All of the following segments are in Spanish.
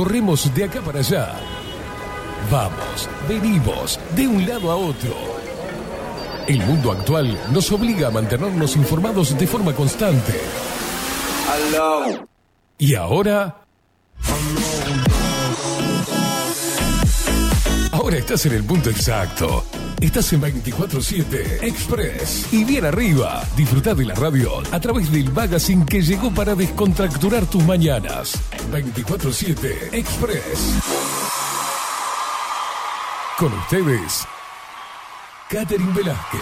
corremos de acá para allá. Vamos, venimos, de un lado a otro. El mundo actual nos obliga a mantenernos informados de forma constante. Y ahora... Ahora estás en el punto exacto. Estás en 24-7 Express. Y bien arriba, disfruta de la radio a través del magazine que llegó para descontracturar tus mañanas. 24-7 Express. Con ustedes, Catherine Velázquez.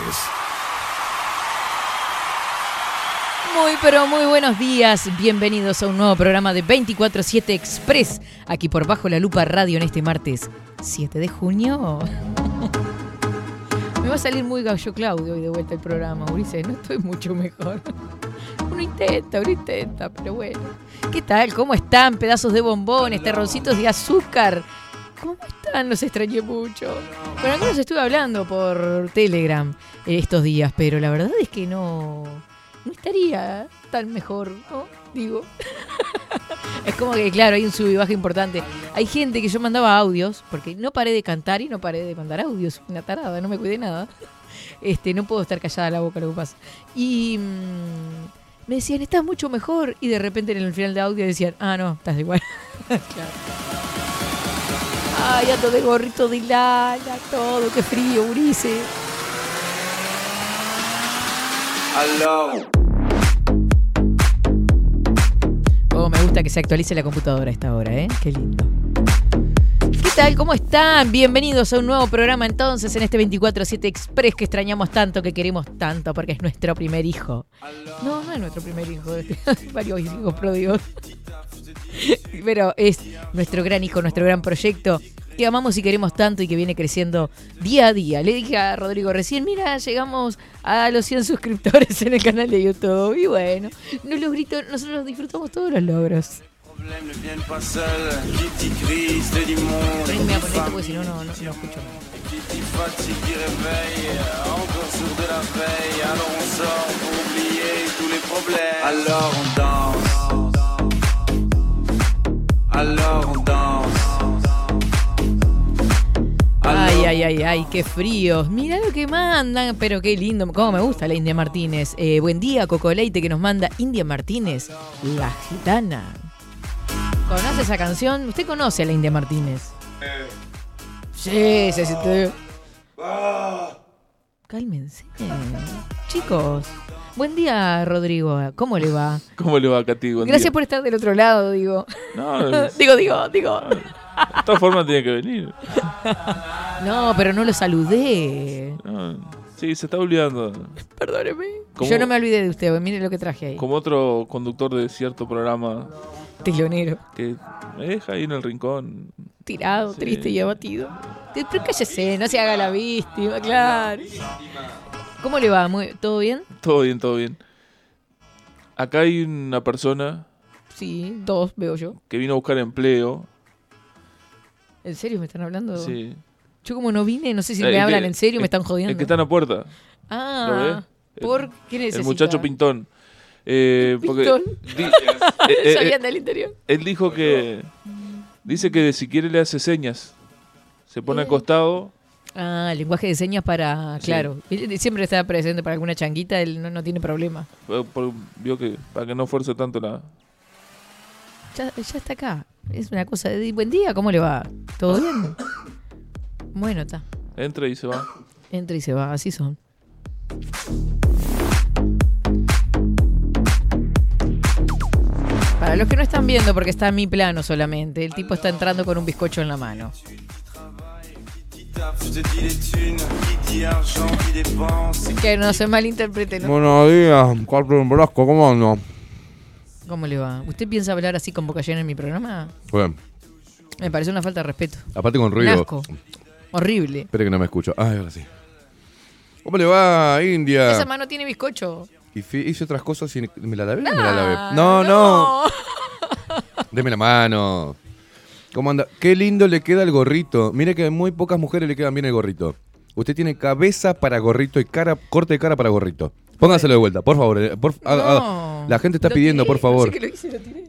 Muy, pero muy buenos días. Bienvenidos a un nuevo programa de 24-7 Express, aquí por Bajo la Lupa Radio en este martes 7 de junio. Me va a salir muy gallo Claudio hoy de vuelta el programa, Ulises. No estoy mucho mejor. Uno intenta, uno intenta, pero bueno. ¿Qué tal? ¿Cómo están? Pedazos de bombones, terroncitos de azúcar. ¿Cómo están? Los extrañé mucho. Con algunos estuve hablando por Telegram estos días, pero la verdad es que no, no estaría tan mejor, ¿no? Digo. es como que, claro, hay un sub y baja importante. Hay gente que yo mandaba audios, porque no paré de cantar y no paré de mandar audios. Una tarada, no me cuidé nada. Este, no puedo estar callada la boca lo que pasa. Y mm, me decían, estás mucho mejor. Y de repente en el final de audio decían, ah, no, estás igual. claro. Ay, ando de gorrito de lana, todo, qué frío, Urice. Me gusta que se actualice la computadora a esta hora, ¿eh? Qué lindo. ¿Qué tal? ¿Cómo están? Bienvenidos a un nuevo programa entonces en este 24-7 Express que extrañamos tanto, que queremos tanto, porque es nuestro primer hijo. No, no es nuestro primer hijo, varios hijos pródigos. Pero es nuestro gran hijo, nuestro gran proyecto que amamos y queremos tanto y que viene creciendo día a día. Le dije a Rodrigo recién, mira, llegamos a los 100 suscriptores en el canal de YouTube. Y bueno, no los grito, nosotros disfrutamos todos los logros. Alors on danse. Alors on danse. Ay, ay, ay, ay, qué fríos. Mira lo que mandan, pero qué lindo. Cómo me gusta la India Martínez. Eh, buen día, Coco Leite, que nos manda India Martínez, la gitana. ¿Conoce esa canción? ¿Usted conoce a la India Martínez? Sí, sí, sí. sí. Cálmense. Chicos, buen día, Rodrigo. ¿Cómo le va? ¿Cómo le va, Katy? Buen Gracias día. por estar del otro lado, digo. No, es- digo, digo, digo. de todas formas tiene que venir. No, pero no lo saludé. No, sí, se está olvidando. Perdóneme. Yo no me olvidé de usted, mire lo que traje ahí. Como otro conductor de cierto programa Telonero. que me deja ahí en el rincón. Tirado, Sí. triste y abatido. Pero cállese, no se haga la víctima, claro. ¿Cómo le va? Muy- ¿Todo bien? Todo bien, todo bien. Acá hay una persona Sí, dos veo yo. que vino a buscar empleo. ¿En serio me están hablando? Sí. Yo como no vine, no sé si Eh, me el hablan que- en serio, me el- están jodiendo. El que está en la puerta. ¿Lo Ah, ve? ¿por qué necesita? El muchacho pintón. Eh, porque ¿Pintón? di- eh, eh, ¿Sabían del interior? él dijo que. Dice que si quiere le hace señas. Se pone Eh. al costado. Ah, lenguaje de señas para, claro. Siempre está presente para alguna changuita, él no, no tiene problema. por- vio que para que no fuerce tanto la. Ya, ya está acá. Es una cosa de buen día, ¿cómo le va? ¿Todo bien? Bueno, está. Entra y se va. Entra y se va, así son. Para los que no están viendo, porque está en mi plano solamente, el tipo está entrando con un bizcocho en la mano. Que no se malinterprete, ¿no? Buenos días, Carlos Velasco, ¿cómo ando? ¿Cómo le va? ¿Usted piensa hablar así con boca llena en mi programa? Bueno, Me parece una falta de respeto. aparte con Un ruido. asco. Horrible. Espere que no me escucho. Ay, ahora sí. ¿Cómo le va, India? Esa mano tiene bizcocho. Y hice otras cosas y me la lavé. o me la Ah, lavé. No, no, Deme la mano. ¿Cómo anda? Qué lindo le queda el gorrito. Mire que a muy pocas mujeres le quedan bien el gorrito. Usted tiene cabeza para gorrito y cara, corte de cara para gorrito. Póngaselo de vuelta, por favor. eh, por- No. La gente está Lo pidiendo, tiré, por favor. No sé lo hice, lo tiré.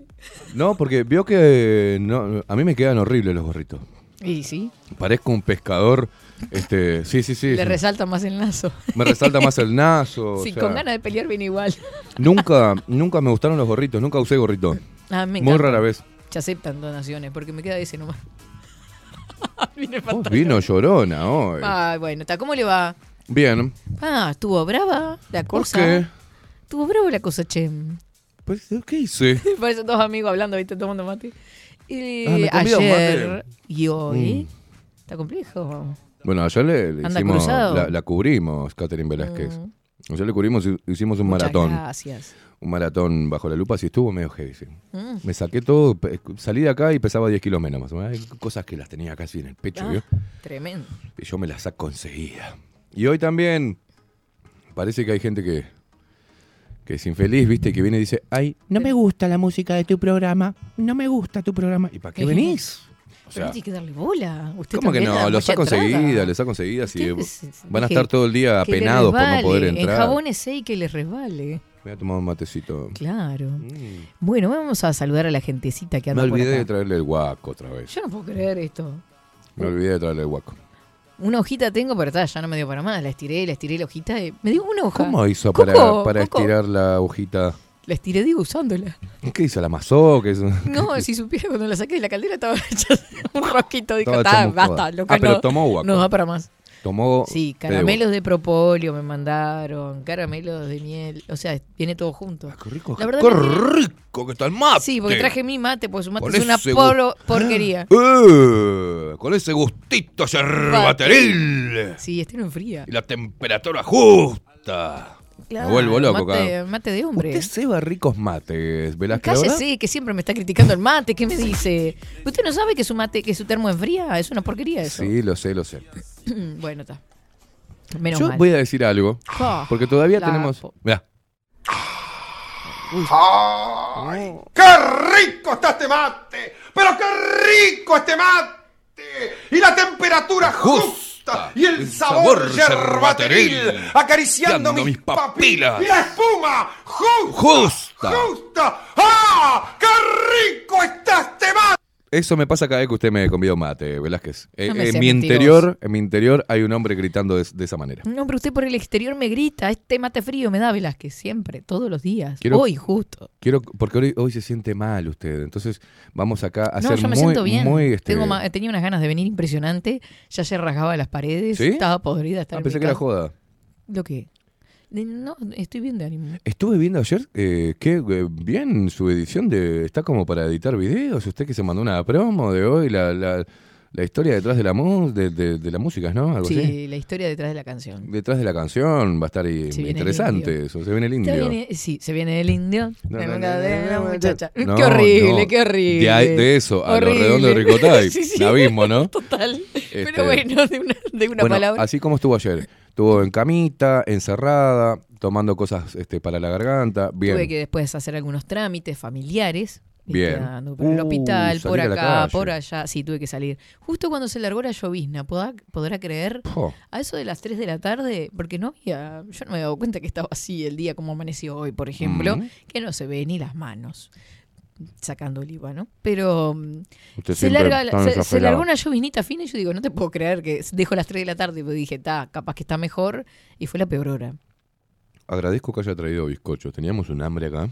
No, porque vio que no, a mí me quedan horribles los gorritos. Y sí, Parezco un pescador. Este, sí, sí, sí. le resalta más el nazo. Me resalta más el naso. o sí, sea, con ganas de pelear viene igual. Nunca, nunca me gustaron los gorritos, nunca usé gorrito. Ah, me Muy rara vez. Se aceptan donaciones porque me queda ese nomás. Oh, fantástico. vino llorona hoy. Ah, bueno, está. ¿Cómo le va? Bien. Ah, estuvo brava la ¿Por cosa. qué? Estuvo brava la cosa, che. Pues, ¿Qué hice? Parecen dos amigos hablando, ¿viste? Tomando mate. Y Ah, me ayer y hoy. Mm. Está complejo. Bueno, ayer le, le Anda hicimos, cruzado. la, la cubrimos, Catherine Velázquez. Mm, Ayer le cubrimos, y- hicimos un muchas maratón. Gracias. Un maratón bajo la lupa, sí estuvo medio heavy. sí. Mm. Me saqué todo, salí de acá y pesaba 10 kilos menos más o menos. Hay cosas que las tenía casi en el pecho, Ah, ¿vio? tremendo. Y yo me las saco enseguida. Y hoy también parece que hay gente que, que es infeliz, ¿viste? Que viene y dice, ay, no me gusta la música de tu programa, no me gusta tu programa. ¿Y para qué venís? O Pero sea, hay que darle bola. Usted ¿cómo que no? Lo mucha saco entrada. enseguida, le saco enseguida. Si Ustedes, van a estar todo el día apenados por no poder entrar. En jabones y que les resbale. Voy a tomar un matecito. Claro. Mm. Bueno, vamos a saludar a la gentecita que Me anda por olvidé acá. de traerle el guaco otra vez. Yo no puedo creer esto. Me olvidé de traerle el guaco. Una hojita tengo, pero está, ya no me dio para más. La estiré, la estiré la hojita. y me dio una hoja. ¿Cómo hizo Coco, para, para Coco. estirar la hojita? La estiré, digo, usándola. ¿Qué hizo? ¿La amasó? ¿Qué hizo? No, si supiera cuando la saqué de la caldera estaba hecha un rosquito. Dijo, Estaba "Ta, hecho basta, muscoda. lo que Ah, pero no, tomó guaco. no da para más. Tomó. Sí, caramelos de propóleo me mandaron, caramelos de miel. O sea, viene todo junto. guaco. Qué rico, La verdad qué que- rico que está el mate. Sí, porque traje mi mate, porque su mate Con es una gu- porquería. Eh, con ese gustito yerbateril. Sí, este no enfría. Y la temperatura justa. Claro, Me vuelvo loco, mate, mate de hombre. Usted ceba ricos mates, Velázquez. Cállese, que siempre me está criticando el mate. ¿Qué me dice? ¿Usted no sabe que su mate, que su termo enfría? Es una porquería eso. Sí, lo sé, lo sé. bueno, está. Menos Yo mal. voy a decir algo, Ah, porque todavía la tenemos... Mirá. ¡Ay! ¡Qué rico está este mate! ¡Pero qué rico este mate! Y la temperatura justa y el, el sabor, yerbateril acariciando mis, papilas. ¡Y la espuma justa! Justa. ¡Justa! ¡Ah! ¡Qué rico está este mate! Eso me pasa cada vez que usted me convida un mate, Velázquez. Eh, No en mi mentiroso. interior, en mi interior hay un hombre gritando de, de esa manera. No, pero usted por el exterior me grita. Este mate frío me da Velázquez siempre, todos los días. Quiero- Hoy, justo. Quiero, porque hoy, hoy se siente mal usted. Entonces vamos acá a No, ser yo me muy, siento bien. muy, este, Tengo ma- tenía unas ganas de venir impresionante. Ya se rasgaba las paredes. ¿Sí? Estaba podrida. Estar Ah, en pensé que era joda. ¿Lo qué? No, estoy bien de ánimo. Estuve viendo ayer eh, que eh, bien su edición de está como para editar videos. Usted que se mandó una promo de hoy, la, la, la historia detrás de la mu- de, de- de la música, ¿no? Algo Sí, así. la historia detrás de la canción. Detrás de la canción va a estar ahí interesante eso. Se viene el Se indio. viene- sí, se viene el indio. No, la muchacha. qué horrible, qué horrible. De, eso a Horrible. lo redondo de Ricotay. Sí, sí. Abismo, ¿no? Total. Este- Pero bueno, de una, de una bueno, palabra. así como estuvo ayer. Estuvo en camita, encerrada, tomando cosas este, para la garganta. Bien. Tuve que después hacer algunos trámites familiares. Bien. Ando por el Uh, hospital, por acá, por allá. Sí, tuve que salir. Justo cuando se largó la llovizna, ¿podrá, podrá creer? A eso de las 3 de la tarde, porque no había. Yo no me he dado cuenta que estaba así el día como amaneció hoy, por ejemplo, Mm. que no se ve ni las manos sacando el IVA, ¿no? Pero mm, se, larga, se, se largó una lloviznita fina y yo digo, no te puedo creer que dejo las 3 de la tarde. Y dije, está, capaz que está mejor. Y fue la peor hora. Agradezco que haya traído bizcochos. Teníamos un hambre acá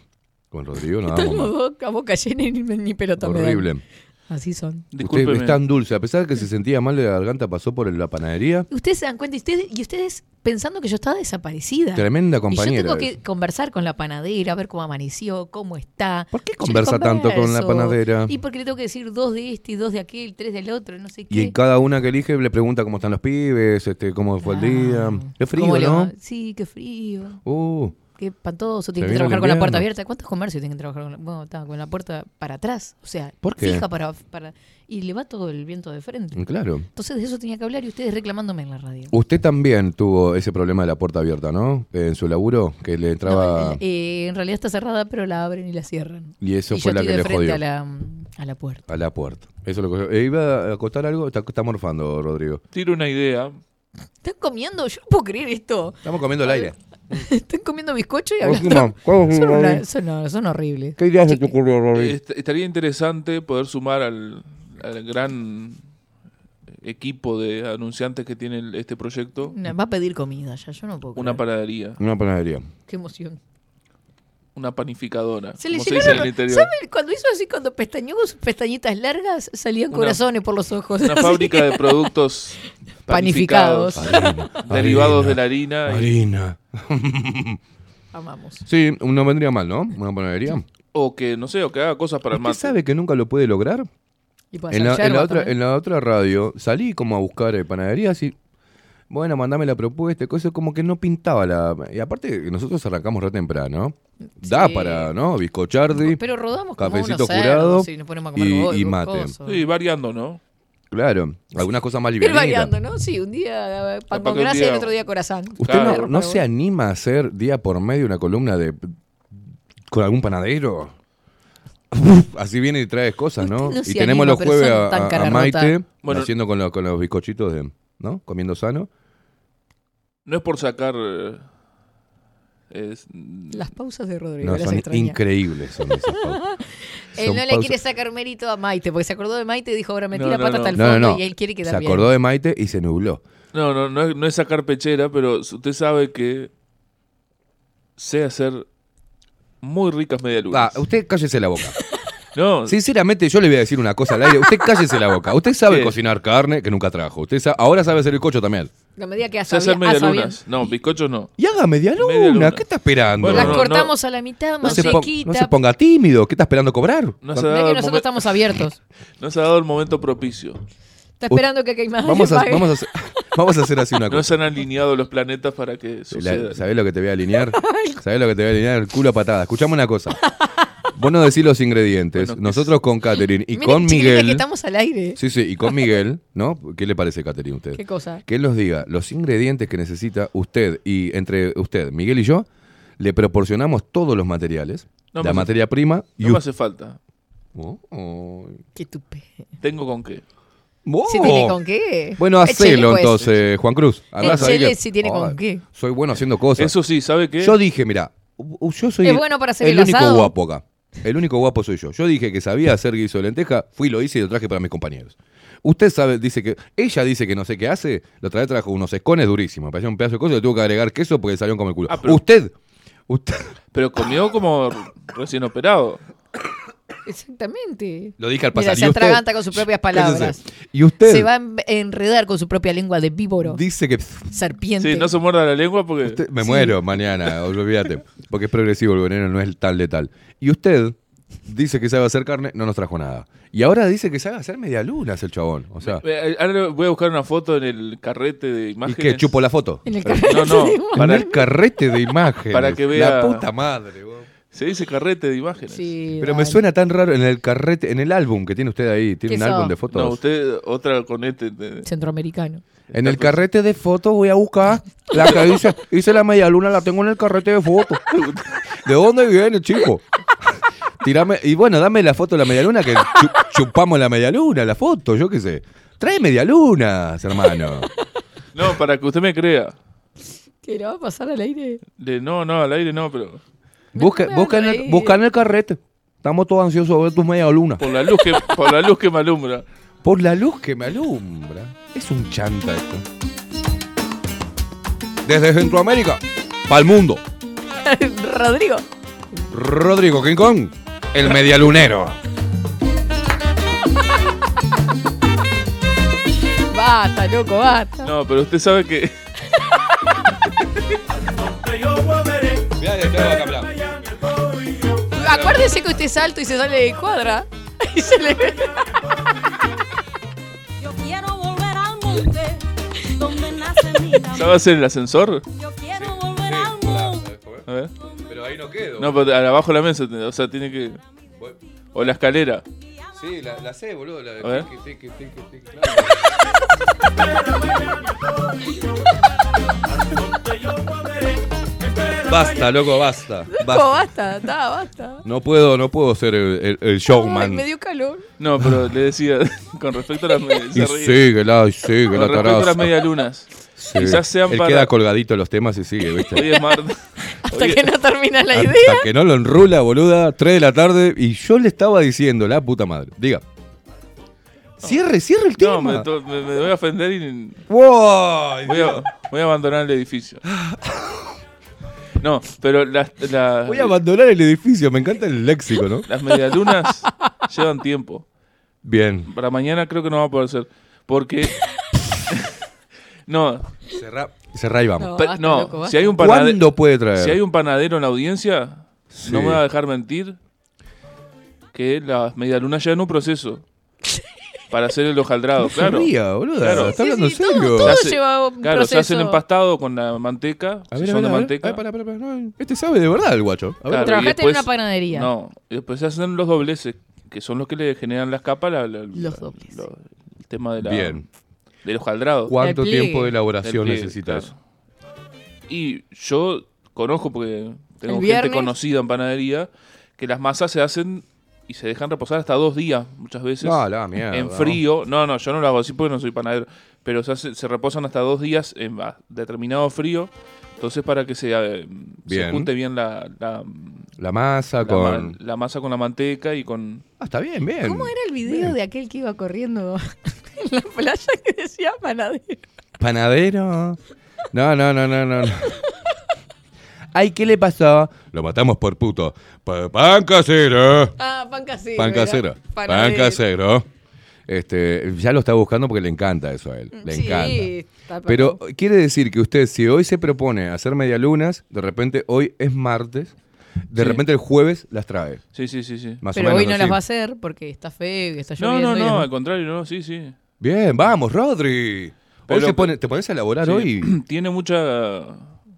con Rodrigo. Dábamos dos a boca llena y ni, ni pelota me. Horrible. Así son. Usted es tan dulce. A pesar de que se sentía mal de la garganta, pasó por la panadería. Ustedes se dan cuenta y ustedes, y ustedes pensando que yo estaba desaparecida. Tremenda y yo compañera. tengo que conversar con la panadera, a ver cómo amaneció, cómo está. ¿Por qué conversa tanto con la panadera? Y porque le tengo que decir dos de este y dos de aquel, tres del otro, no sé qué. Y en cada una que elige le pregunta cómo están los pibes, este, cómo fue el día. Ah, Qué frío, ¿cómo le ¿no? Sí, qué frío. Uh, Qué espantoso. Tiene que trabajar con la puerta abierta. ¿Cuántos comercios tienen que trabajar con la, bueno, está, con la puerta para atrás? O sea, ¿Por qué? fija para, para. Y le va todo el viento de frente. claro. Entonces de eso tenía que hablar y ustedes reclamándome en la radio. Usted también tuvo ese problema de la puerta abierta, ¿no? En su laburo, que le entraba... No, eh, en realidad está cerrada, pero la abren y la cierran. y eso y fue yo la estoy que de le frente jodió. a la, a la puerta. A la puerta. Eso es lo que... eh, ¿Iba a contar algo? Está, está morfando, Rodrigo. Tiro una idea. ¿Están comiendo? Yo no puedo creer esto. Estamos comiendo el aire. Están comiendo bizcocho y hablando. ¿cómo se Son, una- son, no, son horribles. ¿Qué idea se te ocurrió, Rory? Est- estaría interesante poder sumar al, al gran equipo de anunciantes que tiene el- este proyecto No, Va a pedir comida ya, yo no puedo. una creer. panadería, Una panadería. Qué emoción. una panificadora. Se le como se dice en llenaron. el interior. ¿Sabe? Cuando hizo así, cuando pestañó con sus pestañitas largas, salían Una- corazones por los ojos. Una Así. fábrica de productos Panificados. panificados, derivados de la harina. y- Harina. Amamos. Sí, no vendría mal, ¿no? Una panadería. o que, no sé, o que haga cosas para el ¿Usted mate. sabe que nunca lo puede lograr? Y puede En la, hacer en la otra, en la otra radio salí como a buscar eh, panaderías y bueno, mandame la propuesta, y cosas como que no pintaba la... Y aparte nosotros arrancamos re temprano, Da para, ¿no? Bizcochardi, Pero rodamos como cafecito unos cerdos curado y nos ponemos a comer y- y mate. cosas. Sí, variando, ¿no? Claro, algunas cosas más Ir livianitas. variando, ¿no? Sí, un día eh, pan con gracia y el otro día corazón. ¿Usted Claro. no, no se anima a hacer día por medio una columna de con algún panadero? Así viene y traes cosas, ¿no? Y tenemos anima, los jueves a, Maite. Bueno. haciendo con, lo- con los bizcochitos de, ¿no? Comiendo sano. No es por sacar... es- Las pausas de Rodrigo, No, las son increíbles son esas pausas. Él Son no le quiere sacar mérito a Maite, porque se acordó de Maite y dijo, ahora metí No, la no, pata no. hasta el No, no, fondo no. y él quiere quedar Se bien. acordó de Maite y se nubló. No, no, no es, no es sacar pechera, pero usted sabe que sé hacer muy ricas medialunas. Ah, usted cállese la boca. no, Sinceramente, yo le voy a decir una cosa al aire. Usted cállese la boca. Usted sabe ¿Qué? cocinar carne, que nunca trajo. Usted sa- ahora sabe hacer el cocho también. La medida que sé hace hacer medialunas. No, bizcochos no. Y haga media luna. Media luna. ¿Qué está esperando? Bueno, Las no, cortamos a la mitad, No más se, no se ponga tímido. ¿Qué está esperando cobrar? No se, ha dado que el nosotros estamos abiertos. no se ha dado el momento propicio. Está esperando que Caimán Vamos a, vamos, a hacer, vamos a hacer así una No se cosa. han alineado los planetas para que suceda. ¿Sabés lo que te voy a alinear? ¿Sabés lo que te voy a alinear? El culo a patada. Escuchame una cosa. Vos no decís los ingredientes. Bueno, Nosotros con Catherine y Miren, con chiquilines, que Miguel. estamos al aire. Sí, sí, y con Miguel, ¿no? ¿Qué le parece, Catherine, a usted? ¿Qué cosa? Que él nos diga los ingredientes que necesita usted y entre usted, Miguel y yo, le proporcionamos todos los materiales, No la hace- materia prima y No me hace falta. Oh, oh. Qué tupe. Tengo con qué. ¿Si tiene con qué? Bueno, hacelo pues. entonces, Juan Cruz. Échele que- si tiene con qué. Soy bueno haciendo cosas. Eso sí, ¿sabe qué? Yo dije, mira, yo soy Es el- bueno para hacer el el único guapo acá. El único guapo soy yo. Yo dije que sabía hacer guiso de lenteja, fui, lo hice y lo traje para mis compañeros. Usted sabe, dice que, ella dice que no sé qué hace, lo trae, trajo unos escones durísimos, me pareció un pedazo de cosa, le tuvo que agregar queso porque salieron como el culo. Ah, pero- Usted, usted, Pero comió como recién operado. Exactamente. lo dije al Mira, pasar. se y usted- atraganta con sus propias palabras. Cállese. Y usted Se va a en- enredar con su propia lengua de víboro, dice que serpiente. Sí, no se muerda la lengua porque... Usted- me muero mañana, olvídate. Porque es progresivo, el veneno no es tan letal. Y usted dice que sabe hacer carne, no nos trajo nada. Y ahora dice que sabe hacer medialunas el chabón. O sea, Eh, Ahora voy a buscar una foto en el carrete de ¿y imágenes. qué? ¿Chupo la foto? En el carrete no, no, de- para- el carrete de imágenes. Para que La vea- puta madre, vos. Se dice carrete de imágenes. Sí, Pero me suena tan raro en el carrete, en el álbum que tiene usted ahí. Tiene ¿Qué un álbum de fotos. No, usted otra con este. de- Centroamericano. En el carrete de fotos voy a buscar la que dice, hice la media luna, la tengo en el carrete de fotos. ¿De dónde viene, chico? Tirame, y bueno, dame la foto de la media luna que chu- chupamos la media luna, la foto, yo qué sé. Trae media lunas, hermano. No, para que usted me crea. ¿Qué le va a pasar al aire? De, no, no, al aire no, pero Busca, en el, busca en el carrete. Estamos todos ansiosos de ver tus media luna. por la luz que, por la luz que me alumbra. Por la luz que me alumbra. Es un chanta esto. Desde Centroamérica, para el mundo. Rodrigo. Rodrigo King Kong, el medialunero. Basta, loco, basta. No, pero usted sabe que. Acuérdese que usted es alto y se sale de cuadra. Y se le ve. Yo quiero volver al monte donde nace mi. ¿Sabe hacer el ascensor? Yo quiero volver al monte. A ver. Pero ahí no quedo. No, pero abajo de la mesa, o sea, tiene que. O la escalera. Sí, la, la sé, boludo. La de A ver. tiqui, tiqui, tiqui, claro. Basta, loco, basta. Loco, basta. basta, está, basta. No puedo, no puedo ser el, el- el Ay, showman. me dio calor. No, pero le decía, con respecto a las medias. Y síguela, y síguela, Con respecto a las medialunas. Sí. Quizás sean Él para- queda colgadito los temas y sigue, ¿viste? Hoy es martes. Hasta Hoy- que no termina la Hasta idea. que no lo enrula, boluda, 3 de la tarde, y yo le estaba diciendo, la puta madre. Diga. Cierre, cierre el tema. No, me, to- me- me voy a ofender y Wow, voy a, voy a abandonar el edificio. No, pero las, las, Voy a abandonar el edificio, me encanta el léxico, ¿no? las medialunas llevan tiempo. Bien. Para mañana creo que no va a poder ser. Porque. no, Cerrá, cerrá y vamos. No, pe- basta, no, loco, basta. si hay un panadero. ¿Cuándo puede traer? Si hay un panadero en la audiencia, Sí. no me va a dejar mentir que las medialunas llevan un proceso para hacer el hojaldrado, No claro. ría, boluda. Claro. Está Sí, hablando sí, en serio. todo, Se todo hace- lleva un Claro, proceso. se hacen empastado con la manteca, A si ver, a son ver, de a ver. manteca. Ay, pará, no, Este sabe de verdad el guacho. A ver. Claro, y Trabajaste en una panadería. No, y después se hacen los dobleces, que son los que le generan las capas. la- la- Los la- lo- el tema de la, Bien. del hojaldrado. ¿Cuánto El tiempo de elaboración pliegue, necesitas? claro. Y yo conozco, porque tengo El gente conocida en panadería, que las masas se hacen y se dejan reposar hasta dos días, muchas veces. No, la mierda. en frío. No, no, yo no lo hago así porque no soy panadero. Pero se, reposan hasta dos días en ah, determinado frío. Entonces, para que se, eh, se junte bien la, la, La masa la con. ma- la masa con la manteca y con. Ah, está bien, bien. ¿Cómo era el video Bien. de aquel que iba corriendo en la playa que decía panadero? Panadero. No, no, no, no, no. no. Ay, ¿qué le pasó? Lo matamos por puto. Pa- pan casero. Ah, pan casero. Pan casero. Pan Panadero. casero. Este, ya lo está buscando porque le encanta eso a él. Le sí, encanta. está Pero pago. quiere decir que usted, si hoy se propone hacer medialunas, de repente hoy es martes, de Sí. repente el jueves las trae. Sí, sí, sí, sí. Más Pero o menos hoy no así. las va a hacer porque está feo y está No, lloviendo. no, y no, las- al contrario, no, sí, sí. Bien, vamos, Rodri. Hoy Pero- se pone- te pones a elaborar Sí, hoy. Tiene mucha,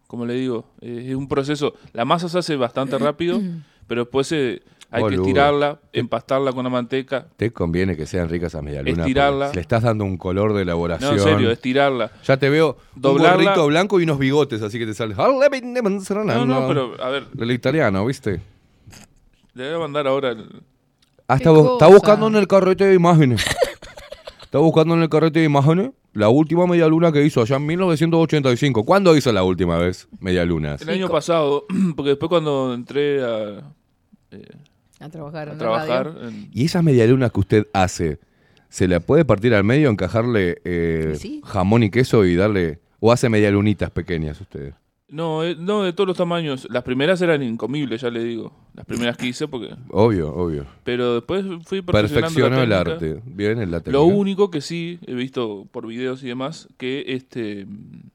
como le digo, es un proceso. La masa se hace bastante rápido, pero después eh, hay Boludo. que estirarla, empastarla con la manteca. Te conviene que sean ricas esas medialunas. Estirarla. Le estás dando un color de No, elaboración. en serio, estirarla. Ya te veo un gorrito blanco y unos bigotes, así que te sale. No, no, pero a ver, El italiano, ¿viste? le voy a mandar ahora. el- Ah, ¿Qué está, bu- está cosa? buscando en el carrete de imágenes. está buscando en el carrete de imágenes la última medialuna que hizo allá en 1985. ¿Cuándo hizo la última vez medialunas? El año pasado, porque después cuando entré a, eh, A trabajar a en la trabajar, radio. en- ¿Y esas medialunas que usted hace, se la puede partir al medio, encajarle eh, Sí. jamón y queso y darle... ¿O hace medialunitas pequeñas usted? No, eh, no, de todos los tamaños. Las primeras eran incomibles, ya le digo. Las primeras que hice, porque. Obvio, obvio. Pero después fui perfeccionando Perfeccionó la el técnica. arte. Bien en la técnica. Lo único que sí he visto por videos y demás, que este mm,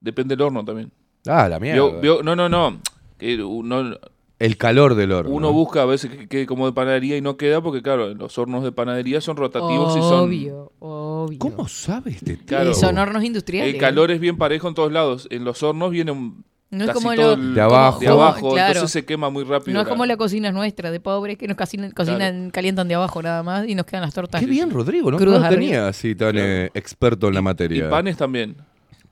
depende del horno también. Ah, la mierda. No, no, no. Que uno, El calor del horno. uno ¿no? busca a veces que quede como de panadería y no queda porque, claro, los hornos de panadería son rotativos y son. Obvio, obvio. ¿Cómo sabe este tío? Claro. Y son hornos industriales. El calor es bien parejo en todos lados. En los hornos viene un. No es casi como todo lo- el- De abajo. De abajo, Claro. entonces se quema muy rápido. No es como la cocina nuestra de pobres que nos cocinan, cocinan calientan de abajo nada más y nos quedan las tortas. Qué bien, Rodrigo, ¿no? No lo tenía así tan eh, experto en la Y materia. panes también.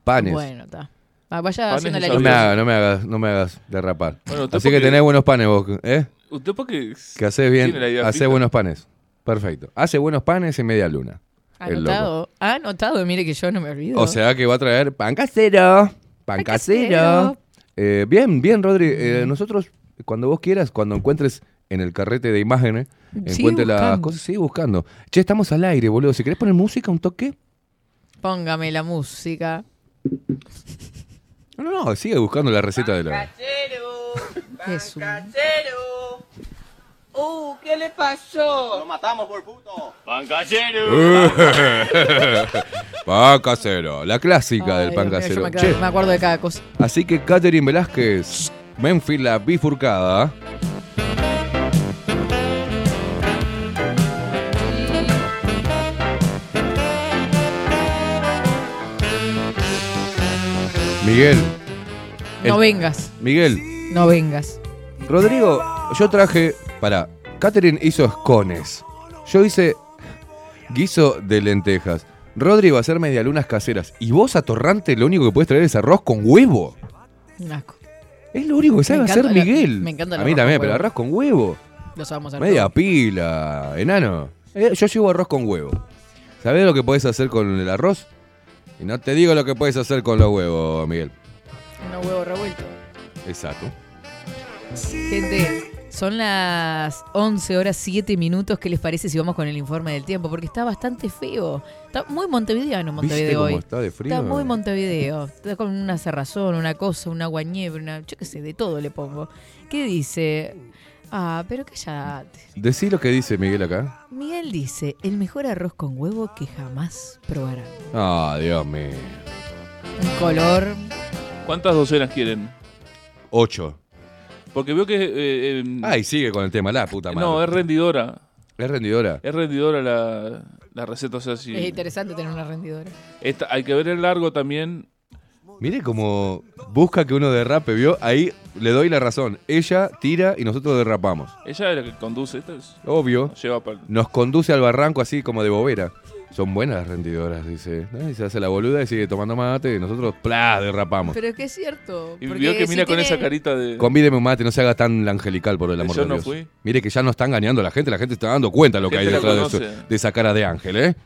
Panes. Bueno, está. Ah, vaya haciendo la no, me lista. hagas, no me hagas, no me hagas derrapar. Bueno, así que tenés buenos panes vos, ¿eh? Usted porque. Que haces bien, haces buenos panes. Perfecto. Hace buenos panes en media luna. Anotado. Anotado, mire que yo no me olvido. O sea que va a traer pan casero. Pan Pan casero. casero. Eh, bien, bien, Rodri. Eh, nosotros, cuando vos quieras, cuando encuentres en el carrete de imágenes, Sigue encuentres las cosas, sigue buscando. Che, estamos al aire, boludo. Si querés poner música, un toque. Póngame la música. No, no, no, sigue buscando la receta de la. Es un- Uh, ¿qué le pasó? Lo matamos por puto. pan casero, la clásica Ay, del pan Dios mío, yo casero. me, Che, acuerdo- me acuerdo de cada cosa. así que Catherine Velázquez, Memphis la bifurcada. Miguel, No El- vengas, Miguel, no vengas. Rodrigo, yo traje. Para, Catherine hizo escones. Yo hice guiso de lentejas. Rodri va a hacer medialunas caseras. Y vos, atorrante, lo único que puedes traer es arroz con huevo. Un asco. Es lo único que sabe hacer la- Miguel. me encanta el A mí también, pero huevo. arroz con huevo. Lo sabemos hacer Media todo. pila, enano. Eh, yo llevo arroz con huevo. ¿Sabés lo que podés hacer con el arroz? Y no te digo lo que puedes hacer con los huevos, Miguel. Unos huevos revueltos. Exacto. Gente, son las 11 horas 7 minutos. ¿Qué les parece si vamos con el informe del tiempo? Porque está bastante feo. Está muy montevideano ¿Viste Montevideo cómo hoy. está de frío? Está muy Montevideo. Está con una cerrazón, una cosa, una guañebre, una. Yo qué sé, de todo le pongo. ¿Qué dice? Ah, pero callate. Decí lo que dice Miguel acá. Miguel dice: el mejor arroz con huevo que jamás probarán. Ah, Dios mío. Un color. ¿Cuántas docenas quieren? Ocho. Porque veo que. eh, eh, Ay, sigue con el tema, la puta madre. no, es rendidora. es rendidora. Es rendidora la, la receta. O sea, si. Es interesante tener una rendidora. esta- hay que ver el largo también. Mire cómo busca que uno derrape, ¿vio? Ahí le doy la razón. Ella tira y nosotros derrapamos. Ella es la que conduce. Esta es, Obvio. nos lleva para. Nos conduce al barranco así como de bobera. Son buenas las rendidoras, dice. ¿no? Y se hace la boluda y sigue tomando mate y nosotros, ¡plá! derrapamos. Pero es que es cierto. Y vio que si mira con tiene- esa carita de. Convídeme un mate, no se haga tan angelical por el amor Yo de no Dios. fui. Mire que ya no está engañando a la gente, la gente está dando cuenta de lo que hay detrás de, su- de esa cara de ángel, ¿eh?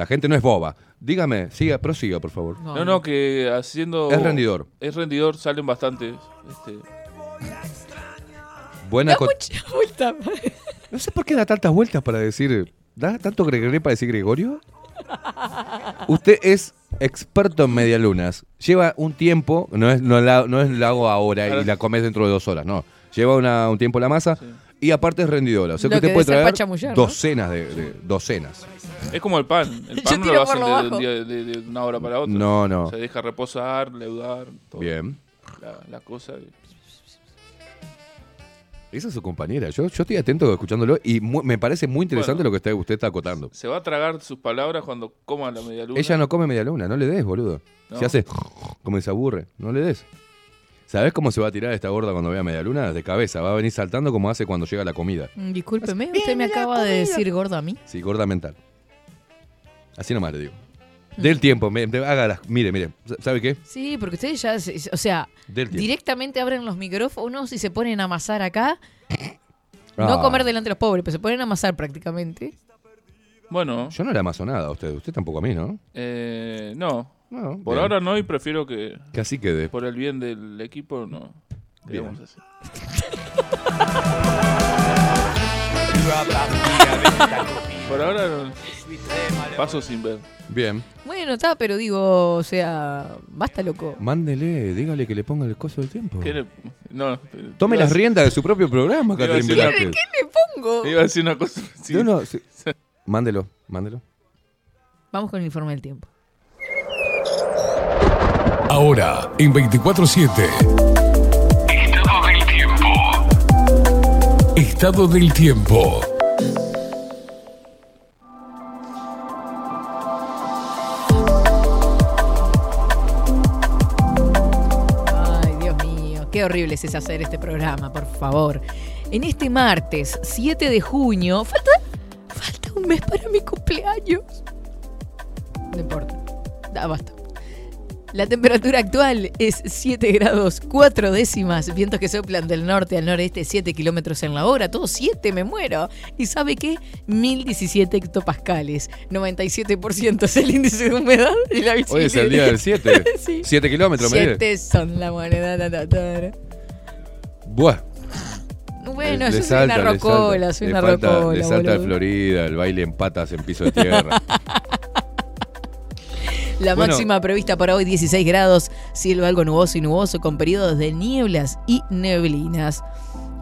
La gente no es boba. Dígame, siga, prosiga, por favor. No, no, que haciendo. Es rendidor. Es rendidor, salen bastantes. Este, Buena Da co- mucha vuelta. No sé por qué da tantas vueltas para decir. ¿Da tanto Gregorio para decir Gregorio? Usted es experto en medialunas. Lleva un tiempo, no es, no la, no es la hago ahora y la comes dentro de dos horas, no. Lleva una- un tiempo la masa Sí. Y aparte es rendidora. O sea que Lo que puede debe ser traer docenas de, de- docenas. es como el pan. El pan no lo hacen lo de, una hora para otra. No, no. Se deja reposar, leudar. Todo. Bien. La, la cosa. Esa es su compañera. Yo, yo estoy atento escuchándolo y me parece muy interesante Bueno. lo que usted, usted está acotando. Se va a tragar sus palabras cuando coma la media luna. Ella no come media luna, no le des, boludo. No. Se hace como se aburre, no le des. ¿Sabés cómo se va a tirar esta gorda cuando vea media luna? De cabeza, va a venir saltando como hace cuando llega la comida. Mm, Discúlpeme, usted me acaba de decir gordo a mí. Sí, gorda mental. Así nomás le digo. Del tiempo, me, me- haga las- mire, mire, ¿sabe qué? Sí, porque ustedes ya, se- o sea, Del tiempo. directamente abren los micrófonos y se ponen a amasar acá. No Ah, comer delante de los pobres, pero se ponen a amasar prácticamente. Bueno, Yo no le amaso nada a usted, usted tampoco a mí, ¿no? eh, no. No, Por bien. ahora no y prefiero que Que así quede. por el bien del equipo no. Bien. Digamos así. Por ahora no. paso sin ver. Bien. Bueno, está, pero digo, o sea, basta loco. Mándele, dígale que le ponga el coso del tiempo. ¿Qué le- No, Tome iba a las riendas de su propio programa, Iba a Catherine decir- Velázquez. ¿Qué le pongo? Iba a decir una cosa. sí. No, no, sí. Mándelo, mándelo. Vamos con el informe del tiempo. Ahora, en 24-7. Estado del tiempo. Estado del tiempo. Ay, Dios mío, qué horrible es hacer este programa, por favor. En este martes 7 de junio, falta, falta un mes para mi cumpleaños. No importa, da, basta. La temperatura actual es 7 grados 4 décimas, vientos que soplan del norte al noreste 7 kilómetros en la hora, todo 7, me muero. ¿Y sabe qué? 1017 hectopascales, 97% es el índice de humedad y la Hoy es el día del 7. Sí. 7 kilómetros, me Siete son la moneda. Buah. Bueno, Le- yo le soy salta, una le rocola, salta. soy Le una rocola. Le salta de boludo. Florida, el baile en patas en piso de tierra. La Bueno. máxima prevista para hoy 16 grados, cielo algo nuboso y nuboso con periodos de nieblas y neblinas.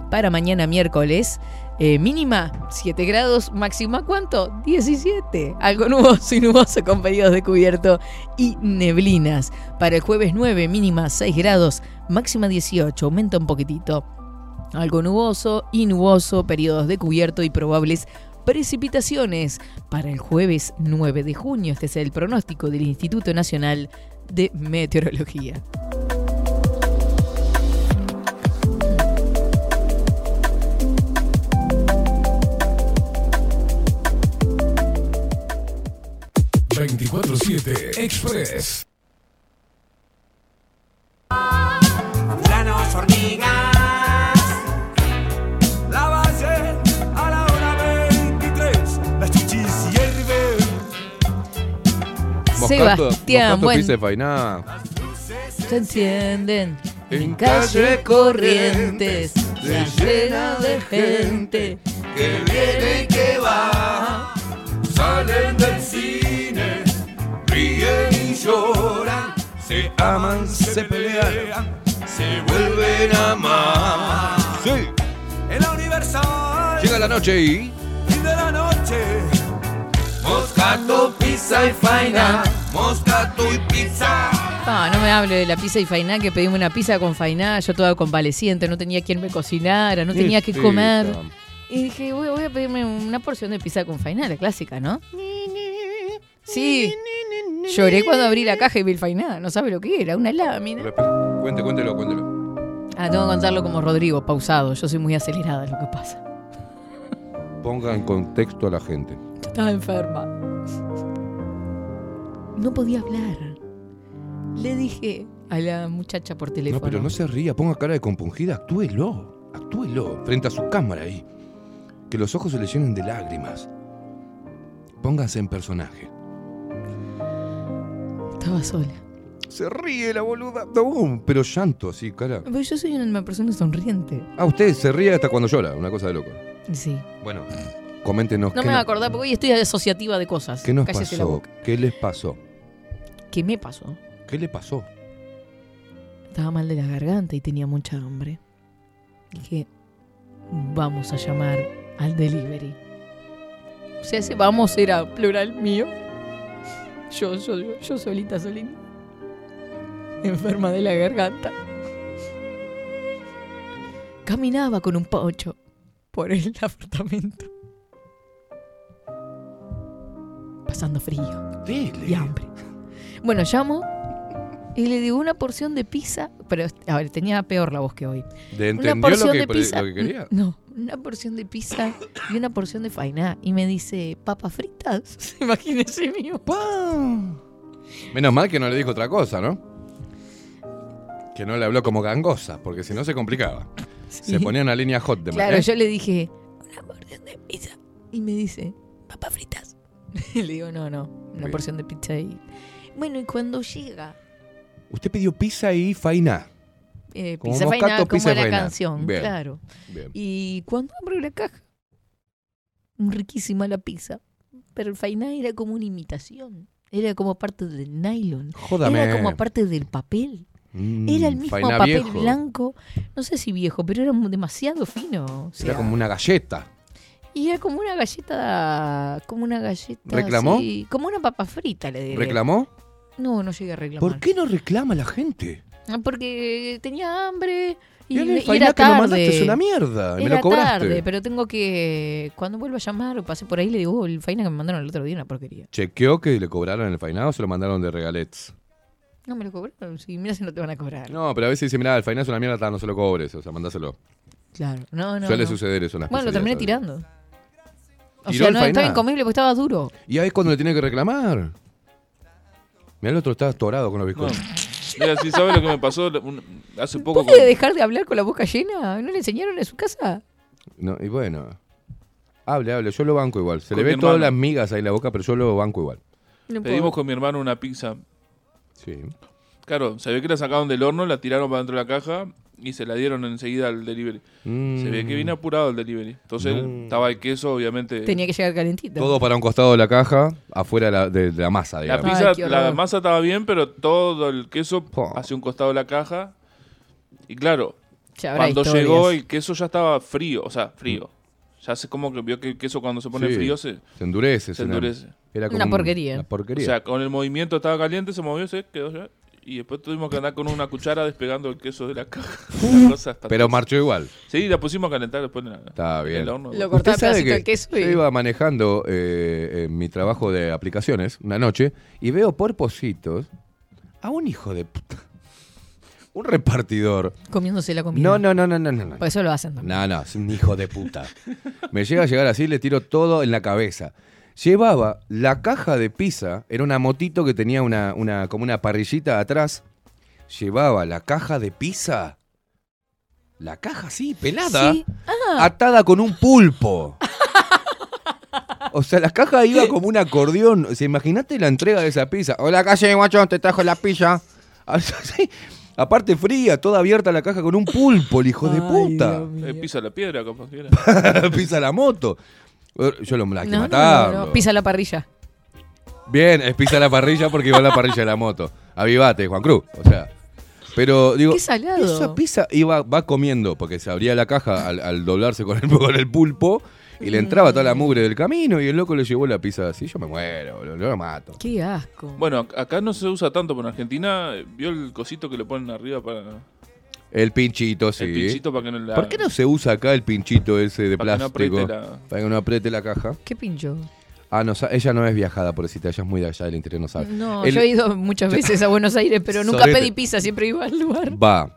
Para mañana miércoles, eh, mínima 7 grados, máxima cuánto? 17. Algo nuboso y nuboso con periodos de cubierto y neblinas. Para el jueves 9, mínima 6 grados, máxima 18, aumenta un poquitito. Algo nuboso y nuboso, periodos de cubierto y probables precipitaciones para el jueves 9 de junio. Este es el pronóstico del Instituto Nacional de Meteorología. Express. 24-7 Express. Granos, hornillas Sebastián, Moscato, buen- pizza y fainá. Se encienden En calle Corrientes, se llena de gente. que viene y que va. Salen del cine, ríen y lloran, se aman, se pelean, se vuelven a amar. Sí, En la universal llega la noche y. de la noche. Moscato, pizza y faina. Moscato y pizza. Ah, no me hable de la pizza y fainá, que pedimos una pizza con fainá, yo toda convaleciente, no tenía quien me cocinara, no tenía que comer. Y dije, voy, voy a pedirme una porción de pizza con fainá, la clásica, ¿no? Sí. Lloré cuando abrí la caja y vi el fainá, no sabe lo que era, una lámina. Cuente, cuéntelo, cuéntelo. Ah, tengo que contarlo como Rodrigo, pausado, yo soy muy acelerada, es lo que pasa. Ponga en contexto a la gente. Estaba enferma. No podía hablar. Le dije a la muchacha por teléfono. No, pero no se ría, ponga cara de compungida, actúelo. Actúelo, frente a su cámara ahí. Que los ojos se le llenen de lágrimas. Póngase en personaje. Estaba sola. Se ríe la boluda. Pero llanto, así, cara. Pero yo soy una persona sonriente. Ah, usted se ríe hasta cuando llora, una cosa de loco. Sí. Bueno, coméntenos No me voy a acordar porque hoy estoy asociativa de cosas. qué nos Cállese pasó. ¿Qué les pasó? ¿Qué me pasó? ¿Qué le pasó? Estaba mal de la garganta y tenía mucha hambre. Dije, vamos a llamar al delivery. O sea, ese vamos era plural mío. Yo, yo, yo, yo solita, solita. Enferma de la garganta. Caminaba con un pocho por el apartamento. Pasando frío Dele. y hambre. Bueno, llamo y le digo una porción de pizza, pero a ver, tenía peor la voz que hoy. ¿Le Una entendió lo porción que, de pizza. lo que quería? No, una porción de pizza y una porción de fainá. Y me dice, ¿papas fritas? Imagínese mío. Menos mal que no le dijo otra cosa, ¿no? Que no le habló como gangosa, porque si no se complicaba. Se ponía una línea hot de Claro, ¿eh? yo le dije, una porción de pizza. Y me dice, ¿papas fritas? Y le digo, no, no, una Bien. porción de pizza y... Bueno, y cuando llega, Usted pidió pizza y faina. eh, Como pizza moscato, fainá, como pizza la canción, Bien. claro. Bien. Y cuando abro la caja, riquísima la pizza, pero el fainá era como una imitación. Era como parte del nylon. Jódame. Era como parte del papel. Mm, Era el mismo faina papel viejo. blanco. No sé si viejo, pero era demasiado fino. o sea, Era como una galleta. Y era como una galleta. Como una galleta. ¿Reclamó? así, como una papa frita, le diré. ¿Reclamó? No, no llegué a reclamar. ¿Por qué no reclama la gente? Ah, Porque tenía hambre. Y, Y el me- y era que lo tarde. mandaste es una mierda. Me Era lo cobraste. tarde, pero tengo que. Cuando vuelva a llamar o pase por ahí, le digo, "Oh, el faina que me mandaron el otro día, una porquería. ¿Chequeó que le cobraron el fainado o se lo mandaron de regalets? No me lo cobraron. Sí, mira si no te van a cobrar. No, pero a veces dice, mira, el fainado es una mierda, ta, no se lo cobres, o sea, mandáselo. Claro. No, no. Suele no. suceder eso en las Bueno, lo terminé pizzerías, tirando. O ¿Tiró sea, el no fainá? estaba incomible porque estaba duro. ¿sabes? Y ahí es cuando le tiene que reclamar. Mira, el otro está atorado con los No. bizcochos. Mira, si sabes lo que me pasó un- hace poco. ¿Puede con- dejar de hablar con la boca llena? ¿No le enseñaron en su casa? No, y bueno. Hable, hable, yo lo banco igual. Se Con le ve mi todas hermano. las migas ahí en la boca, pero yo lo banco igual. No Pedimos con mi hermano una pizza. Sí. Claro, se ve que la sacaron del horno, la tiraron para dentro de la caja y se la dieron enseguida al delivery. Se ve que viene apurado el delivery. Entonces estaba el queso, obviamente. Tenía que llegar calentito. Todo para un costado de la caja, afuera de la, de- de la masa, La digamos. Ay, pizza, la masa estaba bien, pero todo el queso hacia un costado de la caja. Y claro, cuando historias. llegó el queso ya estaba frío, o sea, frío. Ya sé como que vio que el queso cuando se pone Sí. frío se... Se endurece. Se endurece. Era Una un- porquería. Una O porquería. sea, con el movimiento estaba caliente, se movió, se quedó ya. Y después tuvimos que andar con una cuchara despegando el queso de la caja. Cosa hasta- pero marchó igual. Sí, la pusimos a calentar después en, la- Está en bien. el horno. Lo cortaba pedacito que de queso y... yo iba manejando eh, en mi trabajo de aplicaciones una noche y veo por pocitos a un hijo de puta. Un repartidor. Comiéndose la comida. No, no, no, no, no, no. Por eso lo hacen también. No, no, es un hijo de puta. Me llega a llegar así y le tiro todo en la cabeza. Llevaba la caja de pizza, era una motito que tenía una, una, como una parrillita atrás. Llevaba la caja de pizza. La caja así, pelada. Sí. Ah, Atada con un pulpo. O sea, la caja iba como un acordeón. O sea, imagínate la entrega de esa pizza. Hola, calle, macho, te trajo la pizza. Así, Aparte fría, toda abierta la caja con un pulpo, el hijo de puta. Eh, pisa la piedra, capaz que era. Pisa la moto. Yo lo la que No, no, matarlo. no, no, Pisa la parrilla. Bien, es pisa la parrilla porque iba a la parrilla de la moto. Avivate, Juan Cruz. O sea. Pero digo, Qué salado. esa pizza iba, va comiendo, porque se abría la caja al, al doblarse con el, con el pulpo y le entraba toda la mugre del camino y el loco le llevó la pizza así. Yo me muero, boludo, yo lo mato. Qué asco. Bueno, ac- acá no se usa tanto, pero en Argentina eh, vio el cosito que le ponen arriba para El pinchito, sí. el pinchito para que no la ¿Por qué no se usa acá el pinchito ese de Para que no plástico? la- Para que no apriete la caja. ¿Qué pincho? Ah, no, ella no es viajada, pobrecita, ella es muy de allá del interior, no sabe. No, El- yo he ido muchas veces a Buenos Aires, pero nunca Sorete. pedí pizza, siempre iba al lugar. Va.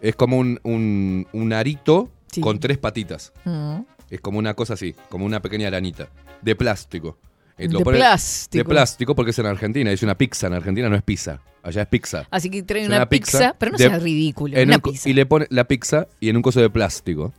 Es como un, un, un arito Sí. con tres patitas. Mm. Es como una cosa así, como una pequeña aranita. De plástico. Eh, lo De plástico. De plástico porque es en Argentina, es una pizza. En Argentina no es pizza, allá es pizza. Así que traen Es una, pizza, pero no de- seas ridículo. En una un co- pizza. y le pone la pizza y en un coso de plástico.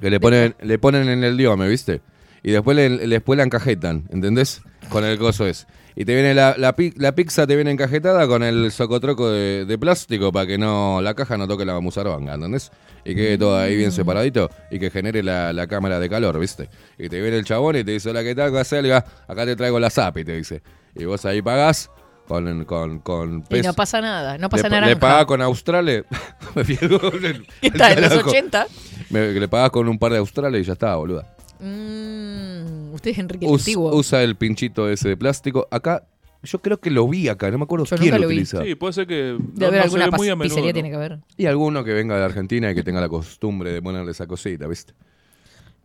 Que le ponen, le ponen en el diome, ¿viste? Y después le, después la encajetan, ¿entendés? Con el coso es. Y te viene la, la, la pizza te viene encajetada con el socotroco de, de plástico para que no la caja no toque la musaronga, ¿entendés? Y quede todo ahí bien separadito y que genere la, la cámara de calor, ¿viste? Y te viene el chabón y te dice, hola, ¿qué tal? Le diga, acá te traigo la zapi, te dice. Y vos ahí pagás con, con, con Y no pasa nada, no pasa naranja. le pagás con australes. Me pierdo el- ¿Qué tal? ¿En los carajo. 80? Me- que le pagás con un par de australes y ya está, boluda. Mm, usted es Enrique Us- Antiguo. usa el pinchito ese de plástico. Acá, yo creo que lo vi acá, no me acuerdo Yo quién nunca lo lo vi. utiliza. Sí, puede ser que Debe no, haber no se alguna ve muy a pas- menudo. pizzería, ¿no? tiene que haber. Y alguno que venga de Argentina y que tenga la costumbre de ponerle esa cosita, ¿viste?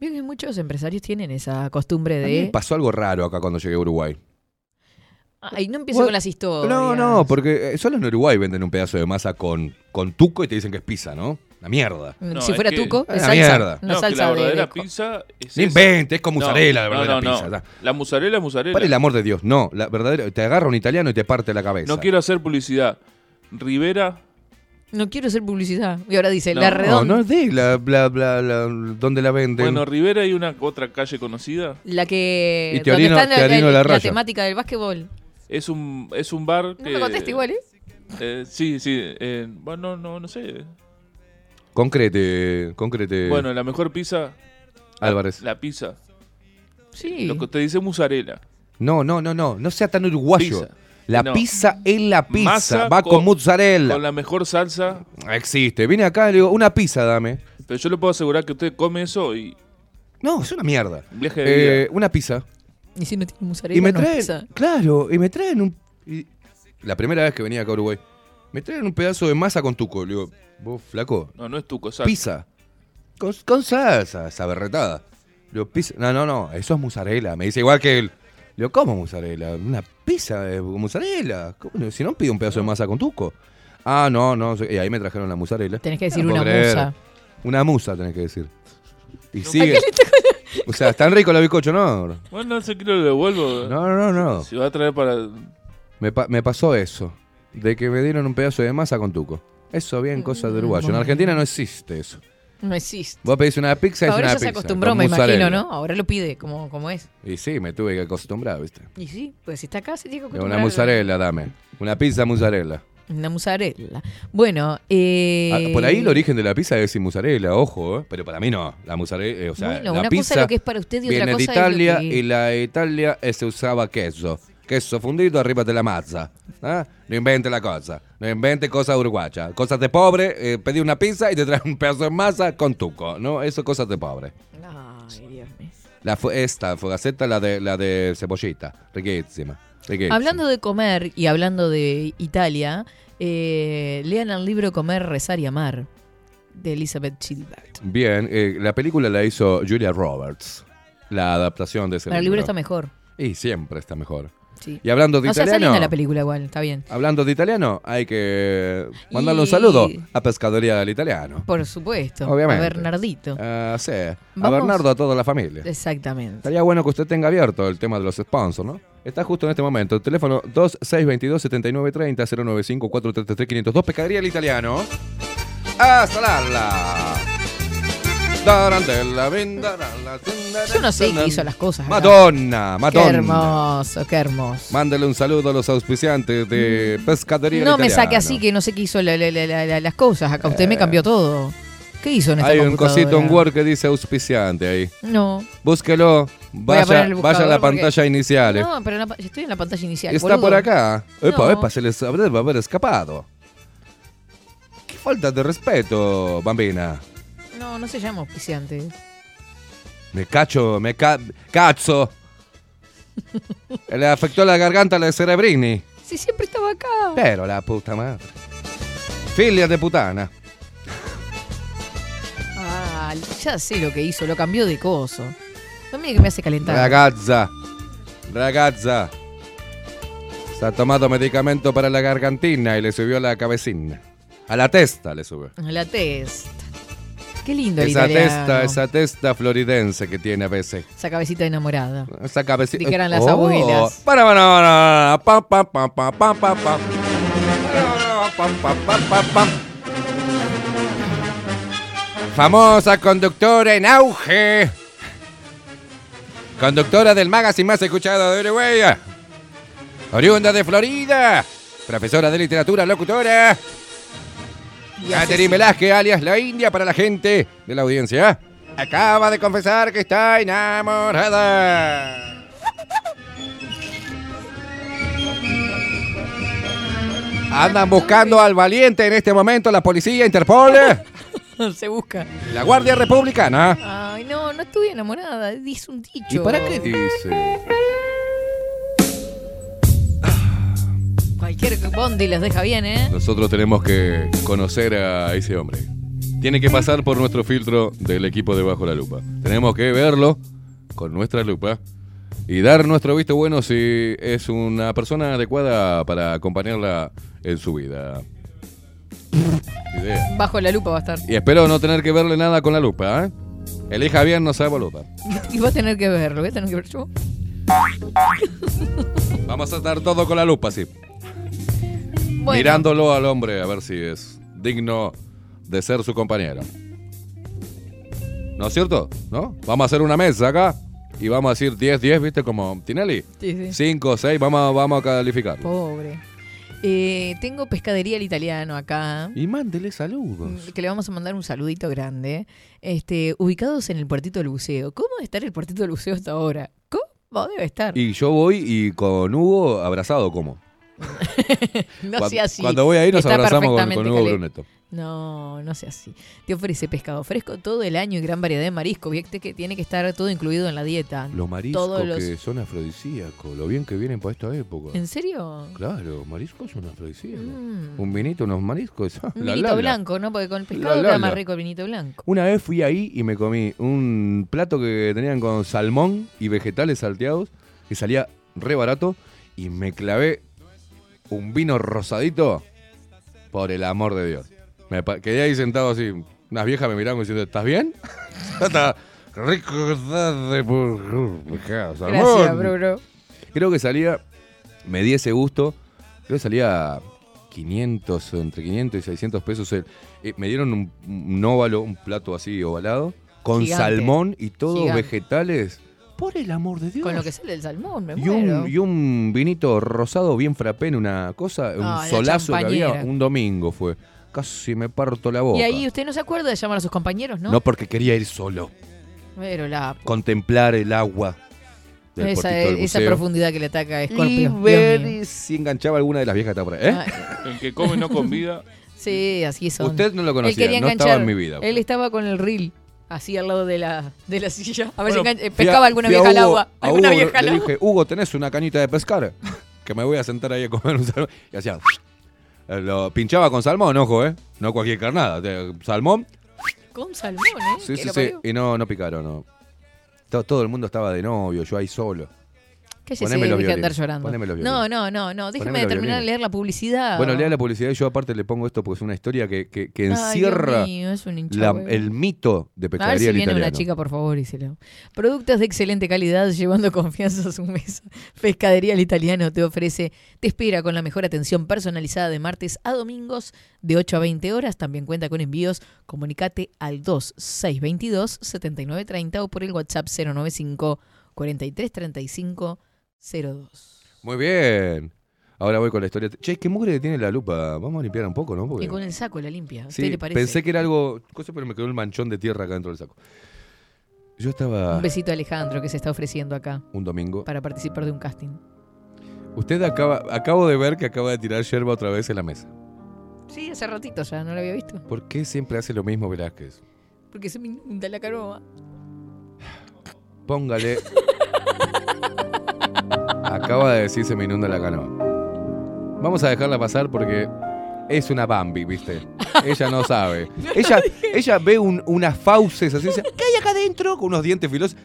Veo que muchos empresarios tienen esa costumbre A mí me de. pasó algo raro acá cuando llegué a Uruguay. Ay, no empiezo Bueno, con las historias. No, no, porque eh, solo en Uruguay venden un pedazo de masa con, con tuco y te dicen que es pizza, ¿no? La mierda. Mm, No, si es fuera que- tuco, Es es una salsa. mierda. Una No, que salsa la de- verdadera de. pizza es No esa. inventes, es con No, mozzarella la no, verdadera no, pizza. no. ya. La mozzarella es mozzarella. Para el amor de Dios, no, la verdadera, te agarra un italiano y te parte la cabeza. No quiero hacer publicidad. Rivera, No quiero hacer publicidad. Y ahora dice, No, la no, No, redonda. no es de la, bla, bla, la- donde la venden. bueno, Rivera hay una otra calle conocida. La que. Y Teorino- donde está la, Teorino la- la la raya. temática del básquetbol. Es un, es un bar que... No me conteste igual, ¿eh? eh, sí, sí. eh, bueno, no, no sé. Concrete, concrete. Bueno, la mejor pizza, Álvarez. la pizza. Sí. Lo que te dice mozzarella. No, no, no, no, no sea tan uruguayo. Pizza. La No. pizza es la pizza, Masa va con, con- mozzarella. Con la mejor salsa. Existe. Vine acá y le digo, una pizza dame. Pero yo le puedo asegurar que usted come eso y No, es una mierda. viaje de vida. Eh, una pizza. Y si no tiene mozzarella, Y me no traen, pizza. claro, y me traen un... y- la primera vez que venía acá a Uruguay, me traen un pedazo de masa con tuco. Le digo, vos, flaco, No, no es tu cosa. pizza. Con, con salsa, esa berretada. Le digo, pizza. No, no, no, eso es mozzarella. Me dice igual que él. Le digo, ¿cómo mozzarella? Una pizza de mozzarella. ¿Cómo? Si no, pido un pedazo de masa con tuco. Ah, no, no. Y ahí me trajeron la mozzarella. Tenés que decir No una creer. musa. Una musa tenés que decir. Y sigue. O sea, ¿están ricos los bizcochos? No. Bueno, ese kilo lo devuelvo. No, no, no, no. Si va a traer para. Me, pa- me pasó eso. De que me dieron un pedazo de masa con tuco. Eso bien cosas de uruguayo. En. Argentina no existe eso. No existe. Vos pedís una pizza es Ahora una ya se pizza. acostumbró, con me imagino, mozzarella. ¿no? Ahora lo pide como, como es. Y sí, me tuve que acostumbrar, ¿viste? Y sí, pues si está acá se tiene que Una acostumbrar. mozzarella, dame. Una pizza mozzarella. Una mozzarella. Bueno, eh... Ah, por ahí el origen de la pizza es sin mozzarella, ojo, ¿eh? pero para mí no. La mozzarella, eh, o sea, bueno, la una pizza cosa es lo que es para usted y otra viene cosa de es lo Italia que... y la Italia eh, se usaba queso. Queso fundido arriba de la mazza. ¿eh? No invente la cosa. No invente cosas uruguayas. Cosas de pobre, eh, pedí una pizza y te traen un pedazo de masa con tuco. No, eso cosas de pobre. Ay, Dios mío. La fu- esta, fogaceta, la de, la de cebollita. Riquísima. riquísima. Hablando de comer y hablando de Italia, eh, lean el libro Comer, Rezar y Amar de Elizabeth Gilbert. Bien, eh, la película la hizo Julia Roberts. La adaptación de ese el libro libro. está mejor. Y siempre está mejor. Sí. Y hablando de O sea, italiano. linda la película igual, está bien. Hablando de italiano, hay que mandarle un saludo a Pescadería del Italiano. Por supuesto. Obviamente. A Bernardito. Ah, sí, a Bernardo, a toda la familia. Exactamente. Estaría bueno que usted tenga abierto el tema de los sponsors, ¿no? Está justo en este momento. El teléfono 2622-7930 095 433 502 Pescadería del Italiano. ¡Hasta la! Yo no sé qué hizo las cosas. acá. Madonna, Qué Madonna. hermoso, qué hermoso. Mándale un saludo a los auspiciantes de Pescadería No me saque así que no sé qué hizo la- la- la- la- la- las cosas. Acá usted me cambió todo. ¿Qué hizo en esta Hay un cosito en Word que dice auspiciante ahí. No. Búsquelo. A Vaya, a la porque- pantalla inicial. eh. No, pero la estoy en la pantalla inicial. Está boludo. por acá. Epa, No. epa, se les debe haber escapado. Qué falta de respeto, bambina. No, se llama auspiciante. Me cacho, me ca cazzo. Le afectó la garganta a la Cerebrini. Sí, siempre estaba acá. Pero la puta madre. Filia de putana. Ah, ya sé lo que hizo, lo cambió de coso. No mire que me hace calentar. Ragazza. Ragazza. Se ha tomado medicamento para la gargantina y le subió a la cabecina. A la testa le subió. La testa. Qué lindo el Esa italiano. testa, esa testa floridense que tiene a veces. Esa cabecita enamorada. Esa cabecita. Dijeran las abuelas. Para, para, para, pa, pa, pa, pa, pa, pa, pa. Famosa conductora en auge. Conductora del magazine más escuchado de Uruguay. Oriunda de Florida. Profesora de literatura, locutora. Catherine Velázquez, alias La India, para la gente de la audiencia. Acaba de confesar que está enamorada. Andan buscando al valiente en este momento la policía, Interpol, Se busca. la Guardia Republicana. Ay, no, no estuve enamorada. Dice un dicho. ¿Y para qué dice? Cualquier bondi les deja bien, ¿eh? Nosotros tenemos que conocer a ese hombre. Tiene que pasar por nuestro filtro del equipo de Bajo la Lupa. Tenemos que verlo con nuestra lupa y dar nuestro visto bueno si es una persona adecuada para acompañarla en su vida. Idea. Bajo la lupa va a estar. Y espero no tener que verle nada con la lupa, ¿eh? Elija bien, no sea boluda. Y va a tener que verlo, voy a tener que ver yo. Vamos a estar todo con la lupa, sí. Bueno, Mirándolo al hombre a ver si es digno de ser su compañero. ¿No es cierto? ¿No? Vamos a hacer una mesa acá y vamos a decir 10, 10, ¿viste? Como Tinelli. Sí, sí. 5, 6, vamos, a- vamos a calificar. Pobre. Eh, tengo pescadería el italiano acá. Y mándele saludos. Que le vamos a mandar un saludito grande. Este, ubicados en el puertito del buceo. ¿Cómo debe estar el puertito del buceo hasta ahora? ¿Cómo debe estar? Y yo voy y con Hugo abrazado como. no sea así. Cuando voy ahí nos Está abrazamos con, con Hugo Bruneto. No, no sea así. Te ofrece pescado fresco todo el año y gran variedad de marisco. Viste que tiene que estar todo incluido en la dieta. Los mariscos Todos los- que son afrodisíacos, lo bien que vienen para esta época. ¿En serio? Claro, mariscos son afrodisíacos. Mm. Un vinito, unos mariscos. Un la, vinito la, la. blanco, ¿no? Porque con el pescado queda más rico el vinito blanco. Una vez fui ahí y me comí un plato que tenían con salmón y vegetales salteados, que salía re barato, y me clavé un vino rosadito, por el amor de Dios. Me quedé ahí sentado así, unas viejas me miraban diciendo, ¿estás bien? Está rico de pescado, salmón". Gracias, Bruno. Creo que salía, me di ese gusto, creo que salía 500, entre 500 y 600 pesos. el- eh, me dieron un, un óvalo, un plato así ovalado, con Gigante. salmón y todo, Gigante. vegetales. Por el amor de Dios. Con lo que sale del salmón, me y, muero. un, y un vinito rosado bien frappé en una cosa, un Ah, la solazo que había un domingo fue. Casi me parto la boca. Y ahí usted no se acuerda de llamar a sus compañeros, ¿no? ¿no? porque quería ir solo, Pero la... contemplar el agua del Esa, portito del esa buceo. profundidad que le ataca a y Scorpio. Dios ver si enganchaba alguna de las viejas que estaba por ahí. ¿eh? Ay, El que come no convida. sí, así son. Usted no lo conocía, no enganchar. estaba en mi vida. Él estaba con el reel, así al lado de la, de la silla. A ver Bueno, si eh, a- pescaba alguna vieja al agua. Alguna vieja al le agua. dije, Hugo, ¿tenés una cañita de pescar? que me voy a sentar ahí a comer un salmón. Y hacía... eh, Lo pinchaba con salmón, ojo, ¿eh? No cualquier carnada. Salmón, Con salmón, ¿eh? sí, sí, sí. parió. Y no, no picaron, no. Todo, todo el mundo estaba de novio, yo ahí solo. Poneme los andar llorando. poneme los No, no, no, no. Los terminar de leer la publicidad. Bueno, lea la publicidad y yo aparte le pongo esto porque es una historia que, que- que Ay, Dios encierra mío, la- el mito de A ver pescadería si viene italiano. una chica, por favor, y se lo... Productos de excelente calidad, llevando confianza a su mesa. Pescadería al Italiano te ofrece, te espera con la mejor atención personalizada de martes a domingos de 8 a 20 horas. También cuenta con envíos. Comunicate al 2622-7930 o por el WhatsApp 095 4335 02. Muy bien. Ahora voy con la historia. Che, qué mugre tiene la lupa. Vamos a limpiar un poco, ¿no? Porque- Y con el saco la limpia. ¿A usted Sí, le parece? pensé que era algo. Cosa, pero me quedó el manchón de tierra acá dentro del saco. Yo estaba Un besito a Alejandro que se está ofreciendo acá un domingo. para participar de un casting. Usted acaba. Acabo de ver que acaba de tirar yerba otra vez en la mesa. Sí, hace ratito ya, no lo había visto. ¿Por qué siempre hace lo mismo Velázquez? Porque se me inunda la canoa. Póngale. Acaba de decir se me inunda la canoa. Vamos a dejarla pasar porque es una Bambi, ¿viste? Ella no sabe. Ella, ella ve un- unas fauces así, dice, ¿qué hay acá adentro? Con unos dientes filosos.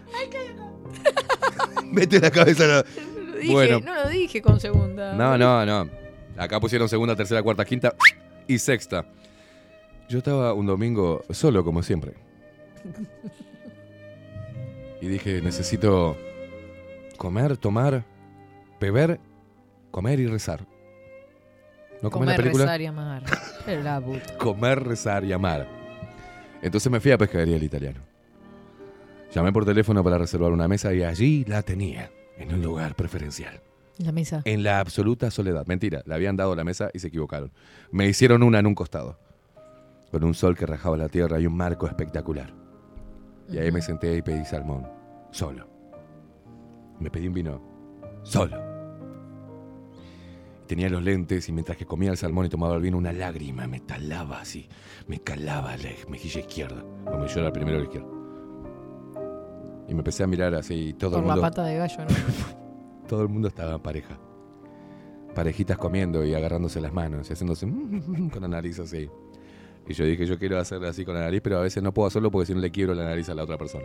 Mete la cabeza en la... No lo dije, Bueno. no lo dije con segunda. No, no, no. Acá pusieron segunda, tercera, cuarta, quinta y sexta. Yo estaba un domingo solo, como siempre. Y dije, necesito comer, tomar, beber, comer y rezar. ¿No comer la Comer, película? rezar y amar. Pero la puta. Comer, rezar y amar. Entonces me fui a Pescadería el Italiano. Llamé por teléfono para reservar una mesa y allí la tenía, en un lugar preferencial. La mesa. En la absoluta soledad. Mentira, le habían dado la mesa y se equivocaron. Me hicieron una en un costado. Con un sol que rajaba la tierra y un marco espectacular. Y ahí me senté y pedí salmón. Solo. Me pedí un vino. Solo. Tenía los lentes y mientras que comía el salmón y tomaba el vino, una lágrima me talaba así. Me calaba la mejilla izquierda. Como era el primero la izquierda. Y me empecé a mirar así y todo Por el la mundo. pata de gallo, ¿no? Todo el mundo estaba en pareja. Parejitas comiendo y agarrándose las manos y haciéndose con la nariz así. Y yo dije, yo quiero hacerlo así con la nariz, pero a veces no puedo hacerlo porque si no le quiebro la nariz a la otra persona.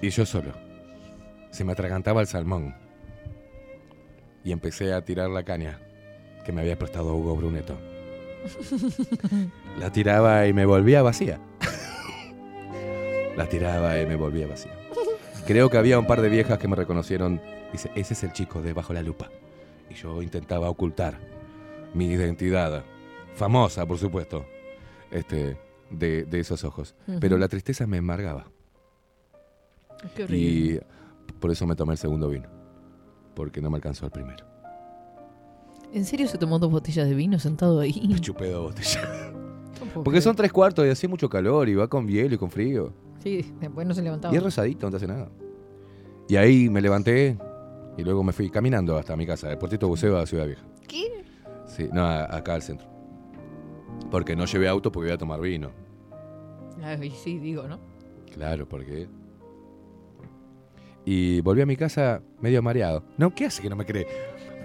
Y yo solo. Se me atragantaba el salmón. Y empecé a tirar la caña que me había prestado Hugo Bruneto. La tiraba y me volvía vacía. La tiraba y me volvía vacía. Creo que había un par de viejas que me reconocieron. Dice, ese es el chico de Bajo la Lupa. Y yo intentaba ocultar mi identidad, famosa, por supuesto, este, de, de esos ojos. Pero la tristeza me embargaba. Qué horrible. Y por eso me tomé el segundo vino. Porque no me alcanzó el primero. ¿En serio se tomó dos botellas de vino sentado ahí? Me chupé dos botellas. No Porque son tres cuartos y hacía mucho calor y va con hielo y con frío. Sí, después no se levantaba. Y es rosadito, no te hace nada. Y ahí me levanté y luego me fui caminando hasta mi casa, el puertito buceo a Ciudad Vieja. ¿Qué? Sí, no, acá al centro. Porque no llevé auto porque voy a tomar vino. Ay, sí, digo, ¿no? Claro, porque. Y volví a mi casa medio mareado. No, ¿qué hace que no me cree?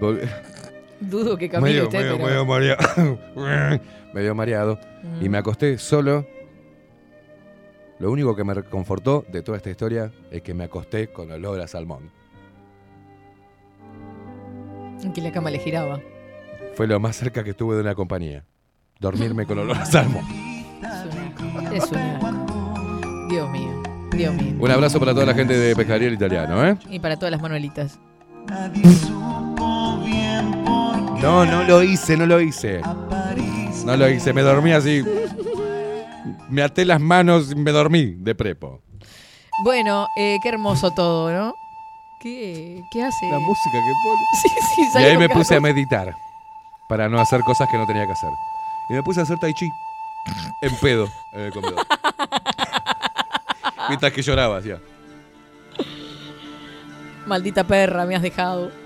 Dudo que camine medio, usted, medio, pero... medio mareado. medio mareado. Y me Mm. acosté solo. Lo único que me reconfortó de toda esta historia es que me acosté con olor a salmón. Que la cama le giraba. Fue lo más cerca que estuve de una compañía. Dormirme con olor a salmón. Es una... Dios mío. Un abrazo para toda la gente de Pescadería el Italiano, ¿eh? Y para todas las manuelitas. No, no lo hice, no lo hice. No lo hice, me dormí así. Me até las manos y me dormí de prepo. Bueno, eh, qué hermoso todo, ¿no? ¿Qué, qué hace? La música que pone. Sí, sí, Y ahí con me puse a meditar para no hacer cosas que no tenía que hacer. Y me puse a hacer tai chi en pedo en el comedor. Mientras que lloraba, ya. Maldita perra, me has dejado.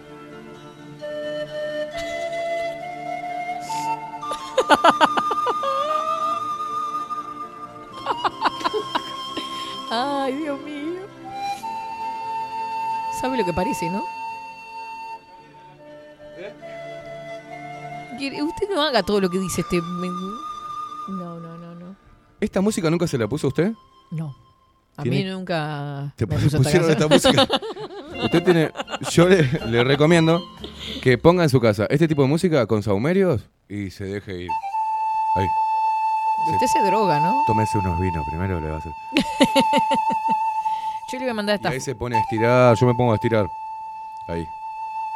Ay, Dios mío. ¿Sabe lo que parece, no? Quiere- Usted no haga todo lo que dice este... No, no, no, no. ¿Esta música nunca se la puso a usted? No. A mí nunca Te me puso esta pusieron esta canción. música. Usted tiene. Yo le, le recomiendo que ponga en su casa este tipo de música con saumerios y se deje ir. Ahí. Usted se droga, ¿no? Tómese unos vinos primero, le va a hacer. Yo le voy a mandar Y esta. ahí se pone a estirar. Yo me pongo a estirar. Ahí.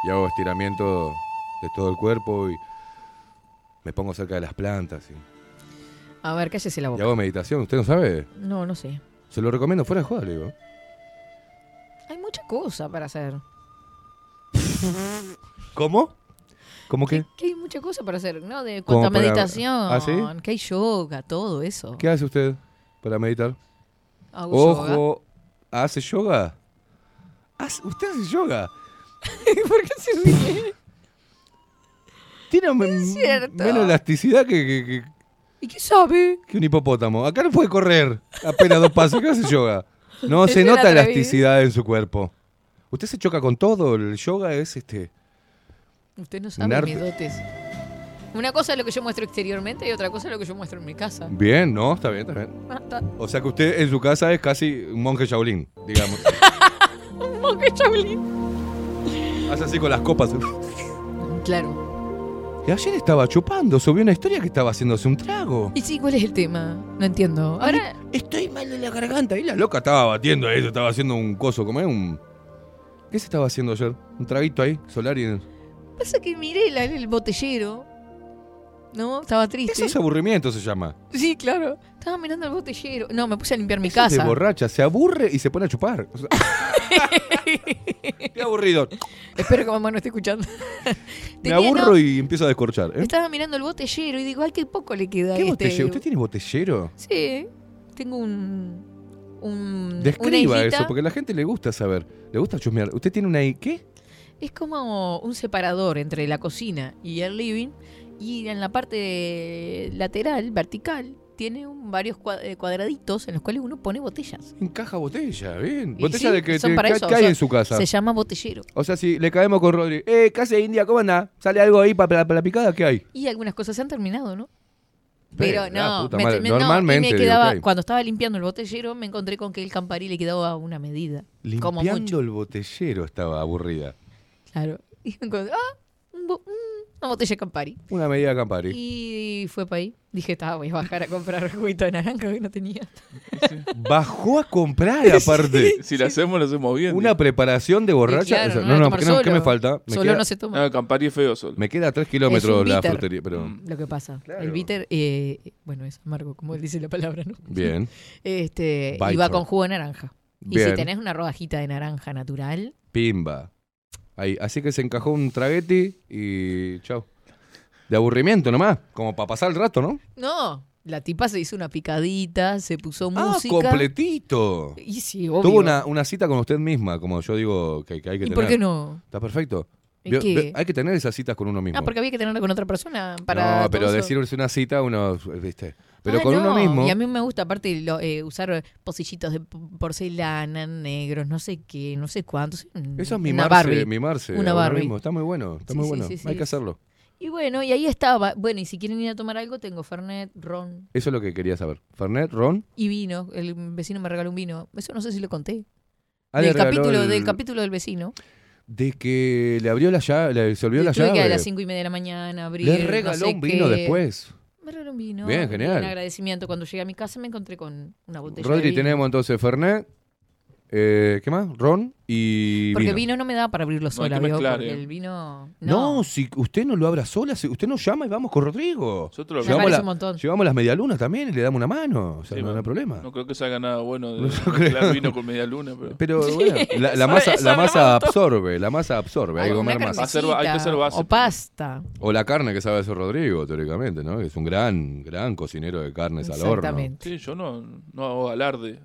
Y hago estiramiento de todo el cuerpo y me pongo cerca de las plantas. Y, A ver, cállese la y boca. hago meditación. ¿Usted no sabe? No, no sé. Se lo recomiendo fuera de joda, le digo. Hay mucha cosa para hacer. ¿Cómo? ¿Cómo qué? Que hay mucha cosa para hacer, ¿no? De ¿Cómo cuanta para- meditación, ¿Ah, sí? que hay yoga, todo eso. ¿Qué hace usted para meditar? Hago yoga. Ojo, ¿hace yoga? ¿Hace- ¿Usted hace yoga? ¿Por qué se ríe? Tiene menos elasticidad que, que- que- ¿Y qué sabe? que un hipopótamo. Acá no puede correr apenas dos pasos. ¿Qué hace yoga? No, se nota atrevido. elasticidad en su cuerpo. Usted se choca con todo. El yoga es este. Usted no sabe mis dotes. Una cosa es lo que yo muestro exteriormente y otra cosa es lo que yo muestro en mi casa. Bien, no, está bien, está bien. Ah, está. O sea que usted en su casa es casi un monje Shaolin, digamos. Un monje Shaolin. Hace así con las copas. Claro. Y ayer estaba chupando, subió una historia que estaba haciéndose un trago. Y sí, ¿cuál es el tema? No entiendo. Ahora, Estoy mal de la garganta. Y la loca estaba batiendo eso, estaba haciendo un coso, como es un. ¿Qué se estaba haciendo ayer? Un traguito ahí, solar y. pasa que miré la- el botellero. ¿No? Estaba triste. Eso es aburrimiento, se llama. Sí, claro. Estaba mirando el botellero. No, me puse a limpiar mi Eso casa. borracha, se aburre y se pone a chupar. O sea, Qué aburrido. Espero que mamá no esté escuchando. Me aburro no, y empiezo a descorchar. ¿eh? Estaba mirando el botellero y digo, ay, qué poco le queda ¿Qué este. botellero? ¿Usted tiene botellero? Sí, tengo un. Describa eso, porque a la gente le gusta saber. Le gusta chusmear. ¿Usted tiene una. ¿Qué? Es como un separador entre la cocina y el living. Y en la parte lateral, vertical, tiene un, varios eh, cuadraditos en los cuales uno pone botellas. Encaja botella, bien. Y ¿Botella sí, de que son para ¿qué, eso, qué o hay sea, en su casa? Se llama botellero. O sea, si le caemos con Rodri, eh, casa de India, ¿cómo anda? ¿Sale algo ahí para la picada? ¿Qué hay? Y algunas cosas se han terminado, ¿no? Pero no, me- Normalmente, me quedaba, cuando estaba limpiando el botellero, me encontré con que el Campari le quedaba una medida. como mucho. Limpiando el botellero estaba aburrida. Claro. Y me encontré, ah, un bo- una botella de Campari. Una medida Campari. Y fue para ahí. Dije, estaba, voy a bajar a comprar juguito de naranja que no tenía. Bajó a comprar aparte. Si la hacemos, lo hacemos bien. Una preparación de borracha. Sí, claro, O sea, no no, no, ¿qué, no- me falta? Me Solo queda, no se toma. Ah, Campari es feo solo. me queda a 3 Es kilómetros la bitter. frutería, pero... Mm. Lo que pasa. Claro. El bitter, eh, bueno, es amargo, como dice la palabra, ¿no? Bien. Este, Bitter. iba con jugo de naranja. Y si tenés una rodajita de naranja natural, Pimba. Ahí. Así que se encajó un tragueti y chau. De aburrimiento nomás, como para pasar el rato, ¿no? no. La tipa se hizo una picadita, se puso Ah, música. completito. Y sí, obvio. Tuvo una, una cita con usted misma, como yo digo que, que hay que ¿Y tener. por qué no? Está perfecto. ¿Y Vio- qué? ve- Hay que tener esas citas con uno mismo. Ah, porque había que tenerla con otra persona para. no, pero decirse una cita, uno, viste. Pero Ah, con uno no, mismo. Y a mí me gusta, aparte, lo- eh, usar pocillitos de porcelana, negros, no sé qué, no sé cuántos. Eso es Una mimarse, Barbie. mimarse. Una Barbie. mismo. Está muy bueno, está Sí, muy sí, bueno. sí. Hay que hacerlo. Y bueno, y ahí estaba. Bueno, y si quieren ir a tomar algo, tengo Fernet, ron Eso es lo que quería saber. Fernet, Ron. y vino. El vecino me regaló un vino. Eso no sé si lo conté. Ah, del, capítulo, el- del capítulo del vecino. De que le abrió la llave, le, se olvidó la Tuve que a llave. las cinco y media de la mañana abrir. Le no regaló sé un vino qué. después. Me regaló un vino. Bien, genial. En agradecimiento, cuando llegué a mi casa me encontré con una botella de Rodri, vino. tenemos entonces Fernet. Eh, ¿Qué más? Ron y Porque vino. vino no me da para abrirlo hay sola, que ¿vio? mezclar, Porque eh. el vino... No. si usted no lo abra sola, si usted nos llama y vamos con Rodrigo. Nosotros lo Me Llevamos, parece un montón. llevamos las medialunas también y le damos una mano. O sea, Sí, no, hay problema. No creo que salga nada bueno de No creo. mezclar vino con media luna, pero. Pero bueno, la, la Eso- masa, eso la masa absorbe, la masa absorbe, hay que Alguna comer más. Hacer- hay que hacer base, O pasta. O la carne que sabe hacer Rodrigo, teóricamente, ¿no? Es un gran, gran cocinero de carnes al horno. Exactamente. Sí, yo no, no hago alarde.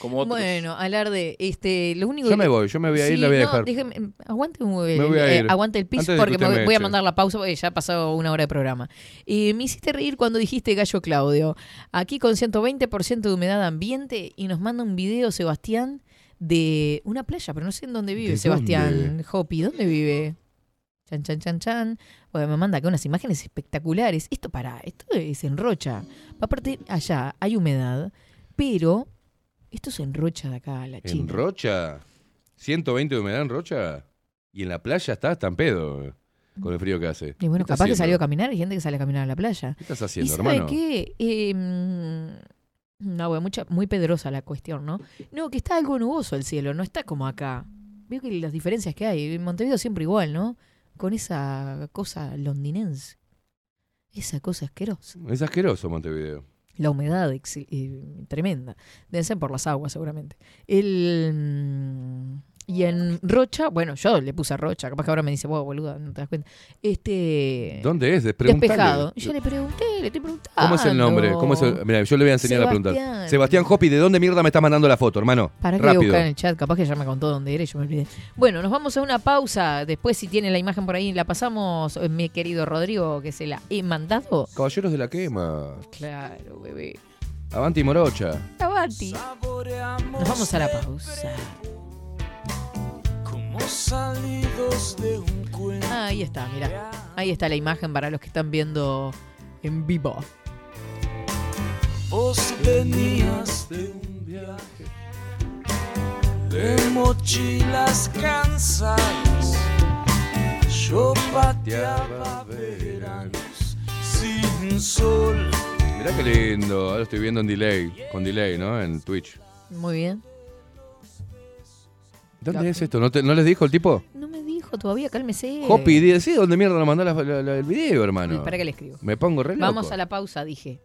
Como otros. Bueno, alarde, este, lo único Yo que- me voy, yo me voy a ir, Sí, la voy a no, dejar. déjeme- aguante, un, Me voy a eh, ir. aguante el pis Antes de que porque me voy, me voy a mandar la pausa porque ya ha pasado una hora de programa. Eh, me hiciste reír cuando dijiste gallo Claudio. Aquí con 120% de humedad ambiente y nos manda un video Sebastián de una playa, pero no sé en dónde vive ¿De Sebastián dónde? Hopi. ¿Dónde vive? Chan, chan, chan, chan. Bueno, me manda acá unas imágenes espectaculares. Esto para, esto es en Rocha. Aparte, allá hay humedad, pero Esto es en Rocha de acá, la China. En Rocha, 120 de humedad en Rocha. Y en la playa está, está en pedo con el frío que hace. Y bueno, ¿Qué estás capaz que salió a caminar, hay gente que sale a caminar a la playa. ¿Qué estás ¿Y haciendo, hermano? qué? Eh, no, bueno, mucha, muy pedrosa la cuestión, ¿no? No, que está algo nuboso el cielo, no está como acá. Veo que las diferencias que hay. En Montevideo siempre igual, ¿no? Con esa cosa londinense. Esa cosa asquerosa. Es asqueroso Montevideo. La humedad eh, tremenda. Debe ser por las aguas, seguramente. El, mm, y en Rocha, bueno, yo le puse a Rocha, capaz que ahora me dice, vos, boluda, no te das cuenta. Este. ¿Dónde es? Preguntale. Despejado. Yo le pregunté, le estoy preguntando. ¿Cómo es el nombre? ¿Cómo es el- Mira, yo le voy a enseñar a preguntar. Sebastián. Sebastián Hopi, ¿de dónde mierda me está mandando la foto, hermano? Para que voy a Rápido. buscar en el chat, capaz que ya me contó dónde era y yo me olvidé. Bueno, nos vamos a una pausa. Después, si tiene la imagen por ahí, la pasamos, eh, mi querido Rodrigo, que se la he mandado. Caballeros de la quema. Claro, bebé. Avanti Morocha. Avanti. Nos vamos a la pausa. Como salidos de un cuento. Ah, ahí está, mira. Ahí está la imagen para los que están viendo en vivo. Vos venías de un viaje de mochilas cansadas. Yo pateaba veranos sin sol. Mirá qué lindo. Ahora estoy viendo en delay. Con delay, ¿no? En Twitch. Muy bien. ¿Dónde es esto? ¿No, te- no les dijo el tipo? No me dijo todavía, cálmese. Hopi, sí, ¿dónde mierda nos mandó la- la- la- el video, hermano? ¿Para qué le escribo? Me pongo re loco. Vamos a la pausa, dije.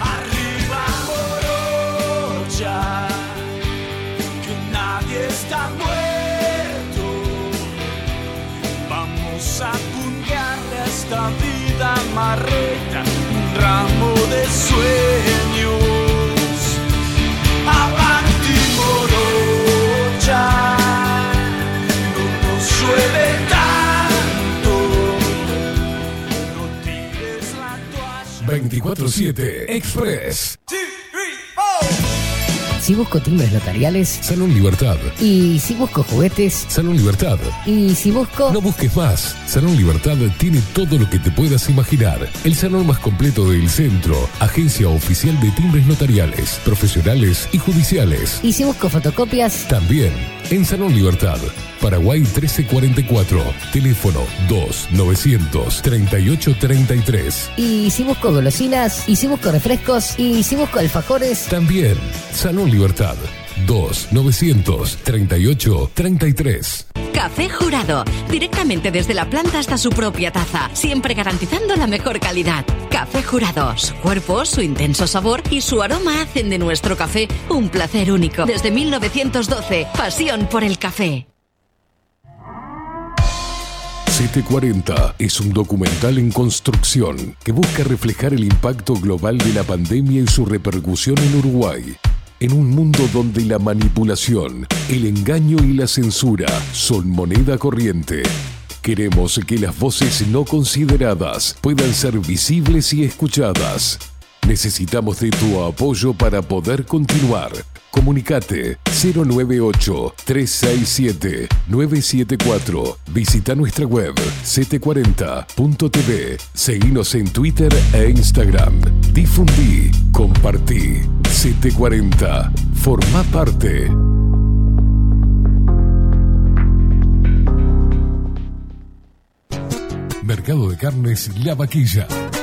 Arriba morocha, que nadie está muerto. Vamos a puntearle a esta vida marreta un ramo de sueños. 24-7 Express. Si busco timbres notariales Salón Libertad. y si busco juguetes Salón Libertad. y si busco... No busques más. Salón Libertad tiene todo lo que te puedas imaginar. El salón más completo del centro. Agencia oficial de timbres notariales, profesionales y judiciales. Y si busco fotocopias, También en Salón Libertad. Paraguay 1344. Teléfono 2 900 3833. y si busco golosinas, y si busco refrescos, y si busco alfajores, También Salón Libertad. 2 900 38 33. Café Jurado, directamente desde la planta hasta su propia taza, siempre garantizando la mejor calidad. Café Jurado, su cuerpo, su intenso sabor y su aroma hacen de nuestro café un placer único. Desde 1912, pasión por el café. 740 es un documental en construcción que busca reflejar el impacto global de la pandemia y su repercusión en Uruguay. En un mundo donde la manipulación, el engaño y la censura son moneda corriente. Queremos que las voces no consideradas puedan ser visibles y escuchadas. Necesitamos de tu apoyo para poder continuar. Comunicate 098-367-974. Visita nuestra web 740.tv. Seguinos en Twitter e Instagram. Difundí, compartí. 740. Forma parte. Mercado de Carnes La Vaquilla.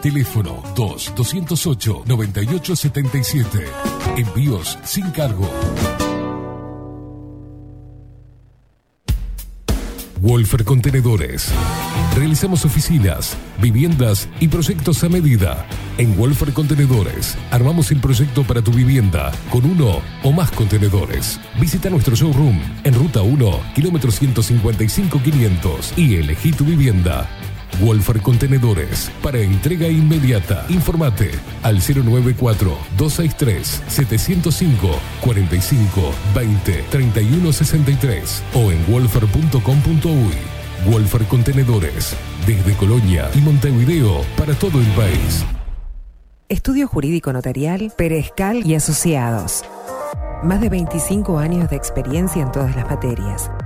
Teléfono 2-208-9877. Envíos sin cargo. Wolfer Contenedores. Realizamos oficinas, viviendas y proyectos a medida. En Wolfer Contenedores armamos el proyecto para tu vivienda con uno o más contenedores. Visita nuestro showroom en Ruta 1, kilómetro 155 500 y elegí tu vivienda. Wolfer Contenedores. Para entrega inmediata, informate al 094-263-705 45 20 31 63 o en wolfer.com.uy. Wolfer Contenedores. Desde Colonia y Montevideo para todo el país. Estudio Jurídico Notarial, Perezcal y Asociados. Más de 25 años de experiencia en todas las materias,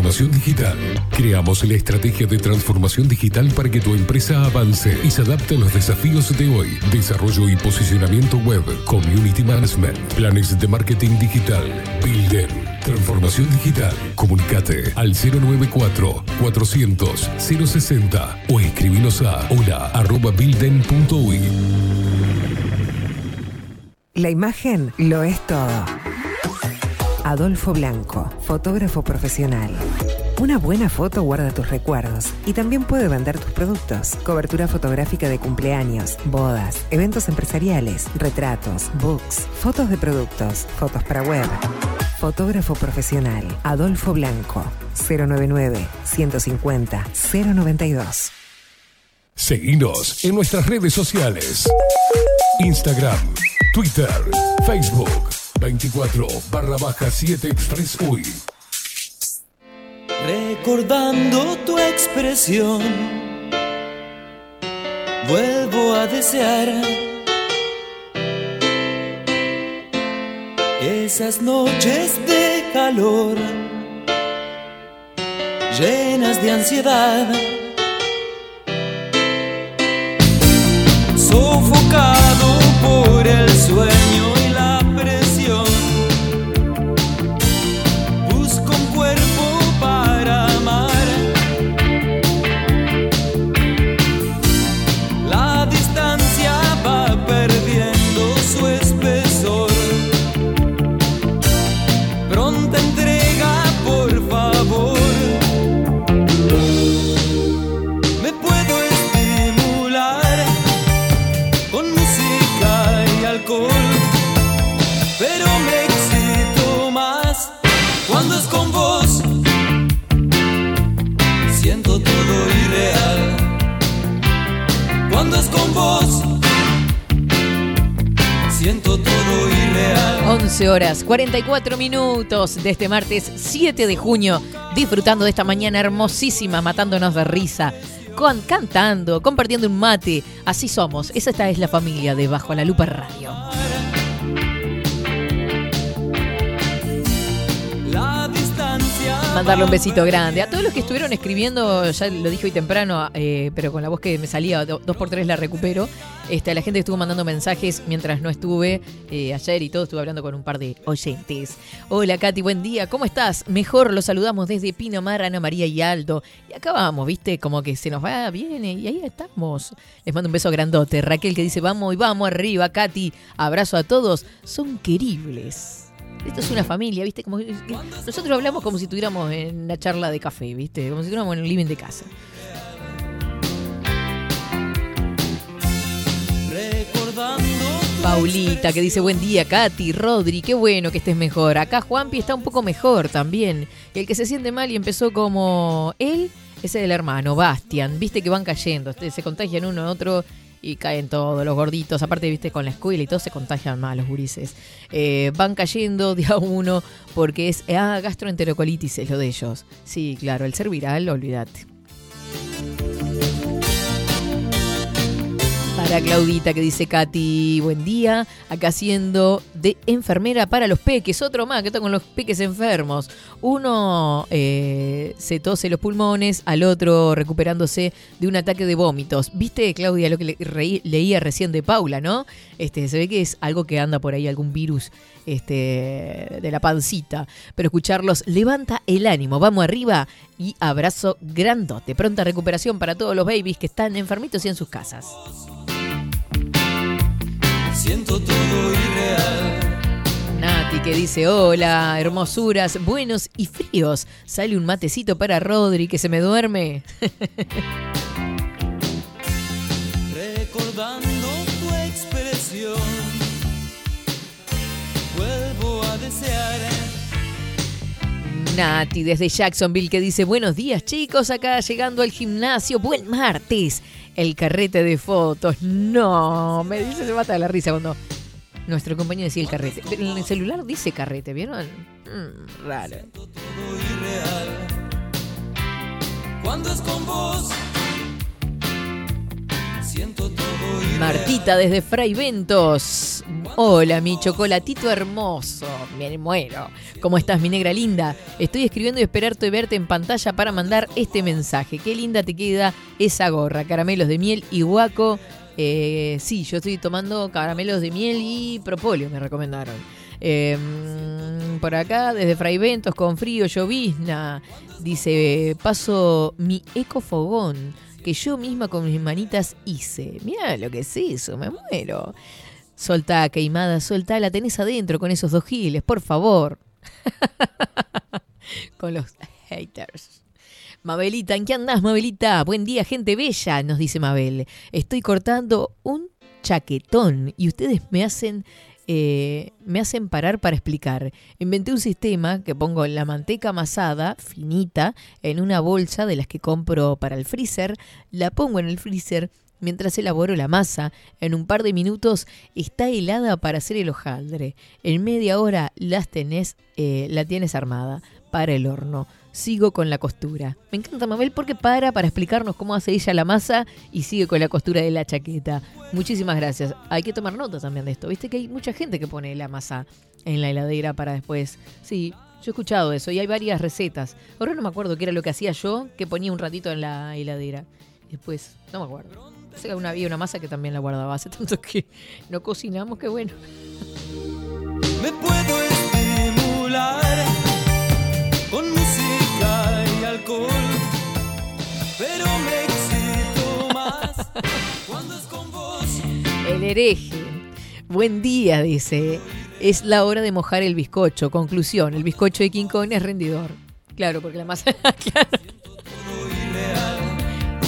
Transformación digital. Creamos la estrategia de transformación digital para que tu empresa avance y se adapte a los desafíos de hoy. Desarrollo y posicionamiento web, community management, planes de marketing digital. Bilden, transformación digital. Comunicate al 094 400 060 o escribinos a hola@bilden.uy. La imagen lo es todo. Adolfo Blanco, fotógrafo profesional. Una buena foto guarda tus recuerdos y también puede vender tus productos. Cobertura fotográfica de cumpleaños, bodas, eventos empresariales, retratos, books, fotos de productos, fotos para web. Fotógrafo profesional, Adolfo Blanco, 099 150 092. Seguinos en nuestras redes sociales. Instagram, Twitter, Facebook, 24 barra baja 7 Express UI. Recordando tu expresión, vuelvo a desear esas noches de calor, llenas de ansiedad, sofocado por 14 horas 44 minutos de este martes 7 de junio, disfrutando de esta mañana hermosísima, matándonos de risa, con, cantando, compartiendo un mate. Así somos, esa esta es la familia de Bajo la Lupa Radio. Mandarle un besito grande. A todos los que estuvieron escribiendo, ya lo dije hoy temprano, eh, pero con la voz que me salía, do- dos por tres la recupero. Este, a la gente que estuvo mandando mensajes mientras no estuve eh, ayer y todo, estuve hablando con un par de oyentes. Hola Katy, buen día, ¿cómo estás? Mejor los saludamos desde Pinamar, Ana María y Aldo. Y acá vamos, viste, como que se nos va, viene, y ahí estamos. Les mando un beso grandote. Raquel que dice, vamos y vamos arriba, Katy. Abrazo a todos. Son queribles. Esto es una familia, ¿viste? Como nosotros hablamos como si estuviéramos en una charla de café, ¿viste? Como si estuviéramos en un living de casa. Paulita que dice buen día, Katy, Rodri, qué bueno que estés mejor. Acá Juanpi está un poco mejor también. El que se siente mal y empezó como él es el hermano, Bastian. Viste que van cayendo, se contagian uno a otro y caen todos los gorditos. Aparte, viste, con la escuela y todo se contagian más los gurises. Eh, van cayendo de a uno porque es ah, gastroenterocolitis es lo de ellos. Sí, claro, el ser viral, olvídate. Claudita que dice Katy, buen día, acá siendo de enfermera para los peques, otro más que está con los peques enfermos. Uno eh, se tose los pulmones, al otro recuperándose de un ataque de vómitos. ¿Viste, Claudia, lo que leía recién de Paula, no? Este, se ve que es algo que anda por ahí, algún virus este, de la pancita. Pero escucharlos levanta el ánimo, vamos arriba y abrazo grandote. Pronta recuperación para todos los babies que están enfermitos y en sus casas. Siento todo irreal. Nati que dice, hola, hermosuras, buenos y fríos. Sale un matecito para Rodri que se me duerme. Recordando tu expresión, vuelvo a desear. Nati desde Jacksonville que dice, buenos días chicos, acá llegando al gimnasio, buen martes. El carrete de fotos, no, me dice, se mata de la risa cuando nuestro compañero decía el carrete. En el celular dice carrete, ¿vieron? Mm, raro. Es con vos. Martita desde Fray Ventos. Hola, mi chocolatito hermoso. Me muero. ¿Cómo estás, mi negra linda? Estoy escribiendo y esperarte verte en pantalla para mandar este mensaje. Qué linda te queda esa gorra. Caramelos de miel y guaco. Eh, sí, yo estoy tomando caramelos de miel y propóleo, me recomendaron. Eh, por acá, desde Fray Ventos, con frío, llovizna. Dice, paso mi ecofogón que yo misma con mis manitas hice. Mira lo que es eso, me muero. Soltá, queimada, soltá, la tenés adentro con esos dos giles, por favor. con los haters. Mabelita, ¿en qué andás, Mabelita? Buen día, gente bella, nos dice Mabel. Estoy cortando un chaquetón y ustedes me hacen eh, me hacen parar para explicar. Inventé un sistema que pongo la manteca amasada, finita, en una bolsa de las que compro para el freezer, la pongo en el freezer mientras elaboro la masa. En un par de minutos está helada para hacer el hojaldre. En media hora las tenés, eh, la tienes armada para el horno. Sigo con la costura. Me encanta Mabel porque para para explicarnos cómo hace ella la masa y sigue con la costura de la chaqueta. Muchísimas gracias. Hay que tomar nota también de esto. Viste que hay mucha gente que pone la masa en la heladera para después. Sí, yo he escuchado eso y hay varias recetas. Ahora no me acuerdo qué era lo que hacía yo, que ponía un ratito en la heladera. Después, no me acuerdo. Sé que una, había una masa que también la guardaba. Hace tanto que no cocinamos, que bueno. Me puedo estimular alcohol, pero me. El hereje. Buen día, dice. Es la hora de mojar el bizcocho. Conclusión, el bizcocho de King es rendidor. Claro, porque la masa...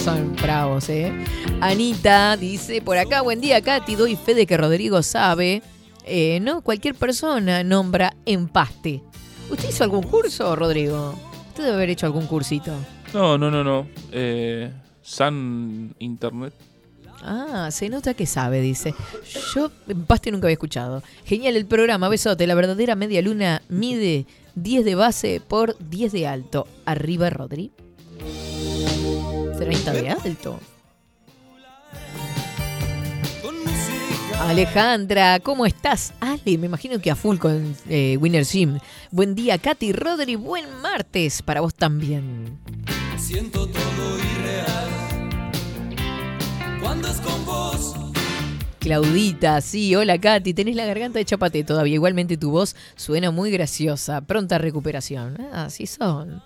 Son bravos, ¿eh? Anita dice, por acá, buen día, Katy. Doy fe de que Rodrigo sabe. Eh, no, cualquier persona nombra empaste. ¿Usted hizo algún curso, Rodrigo? Usted debe haber hecho algún cursito. No, no, no, no. Eh, San Internet. Ah, se nota que sabe, dice. Yo empaste nunca había escuchado. Genial el programa, besote. La verdadera media luna mide 10 de base por 10 de alto. Arriba, Rodri. 30 de alto. Alejandra, ¿cómo estás? Ale, me imagino que a full con eh, Winner Jim. Buen día, Katy, Rodri, buen martes para vos también. Siento todo irreal cuando es con vos. Claudita, sí, hola Katy, tenés la garganta de chapate todavía. Igualmente tu voz suena muy graciosa. Pronta recuperación. Ah, sí son.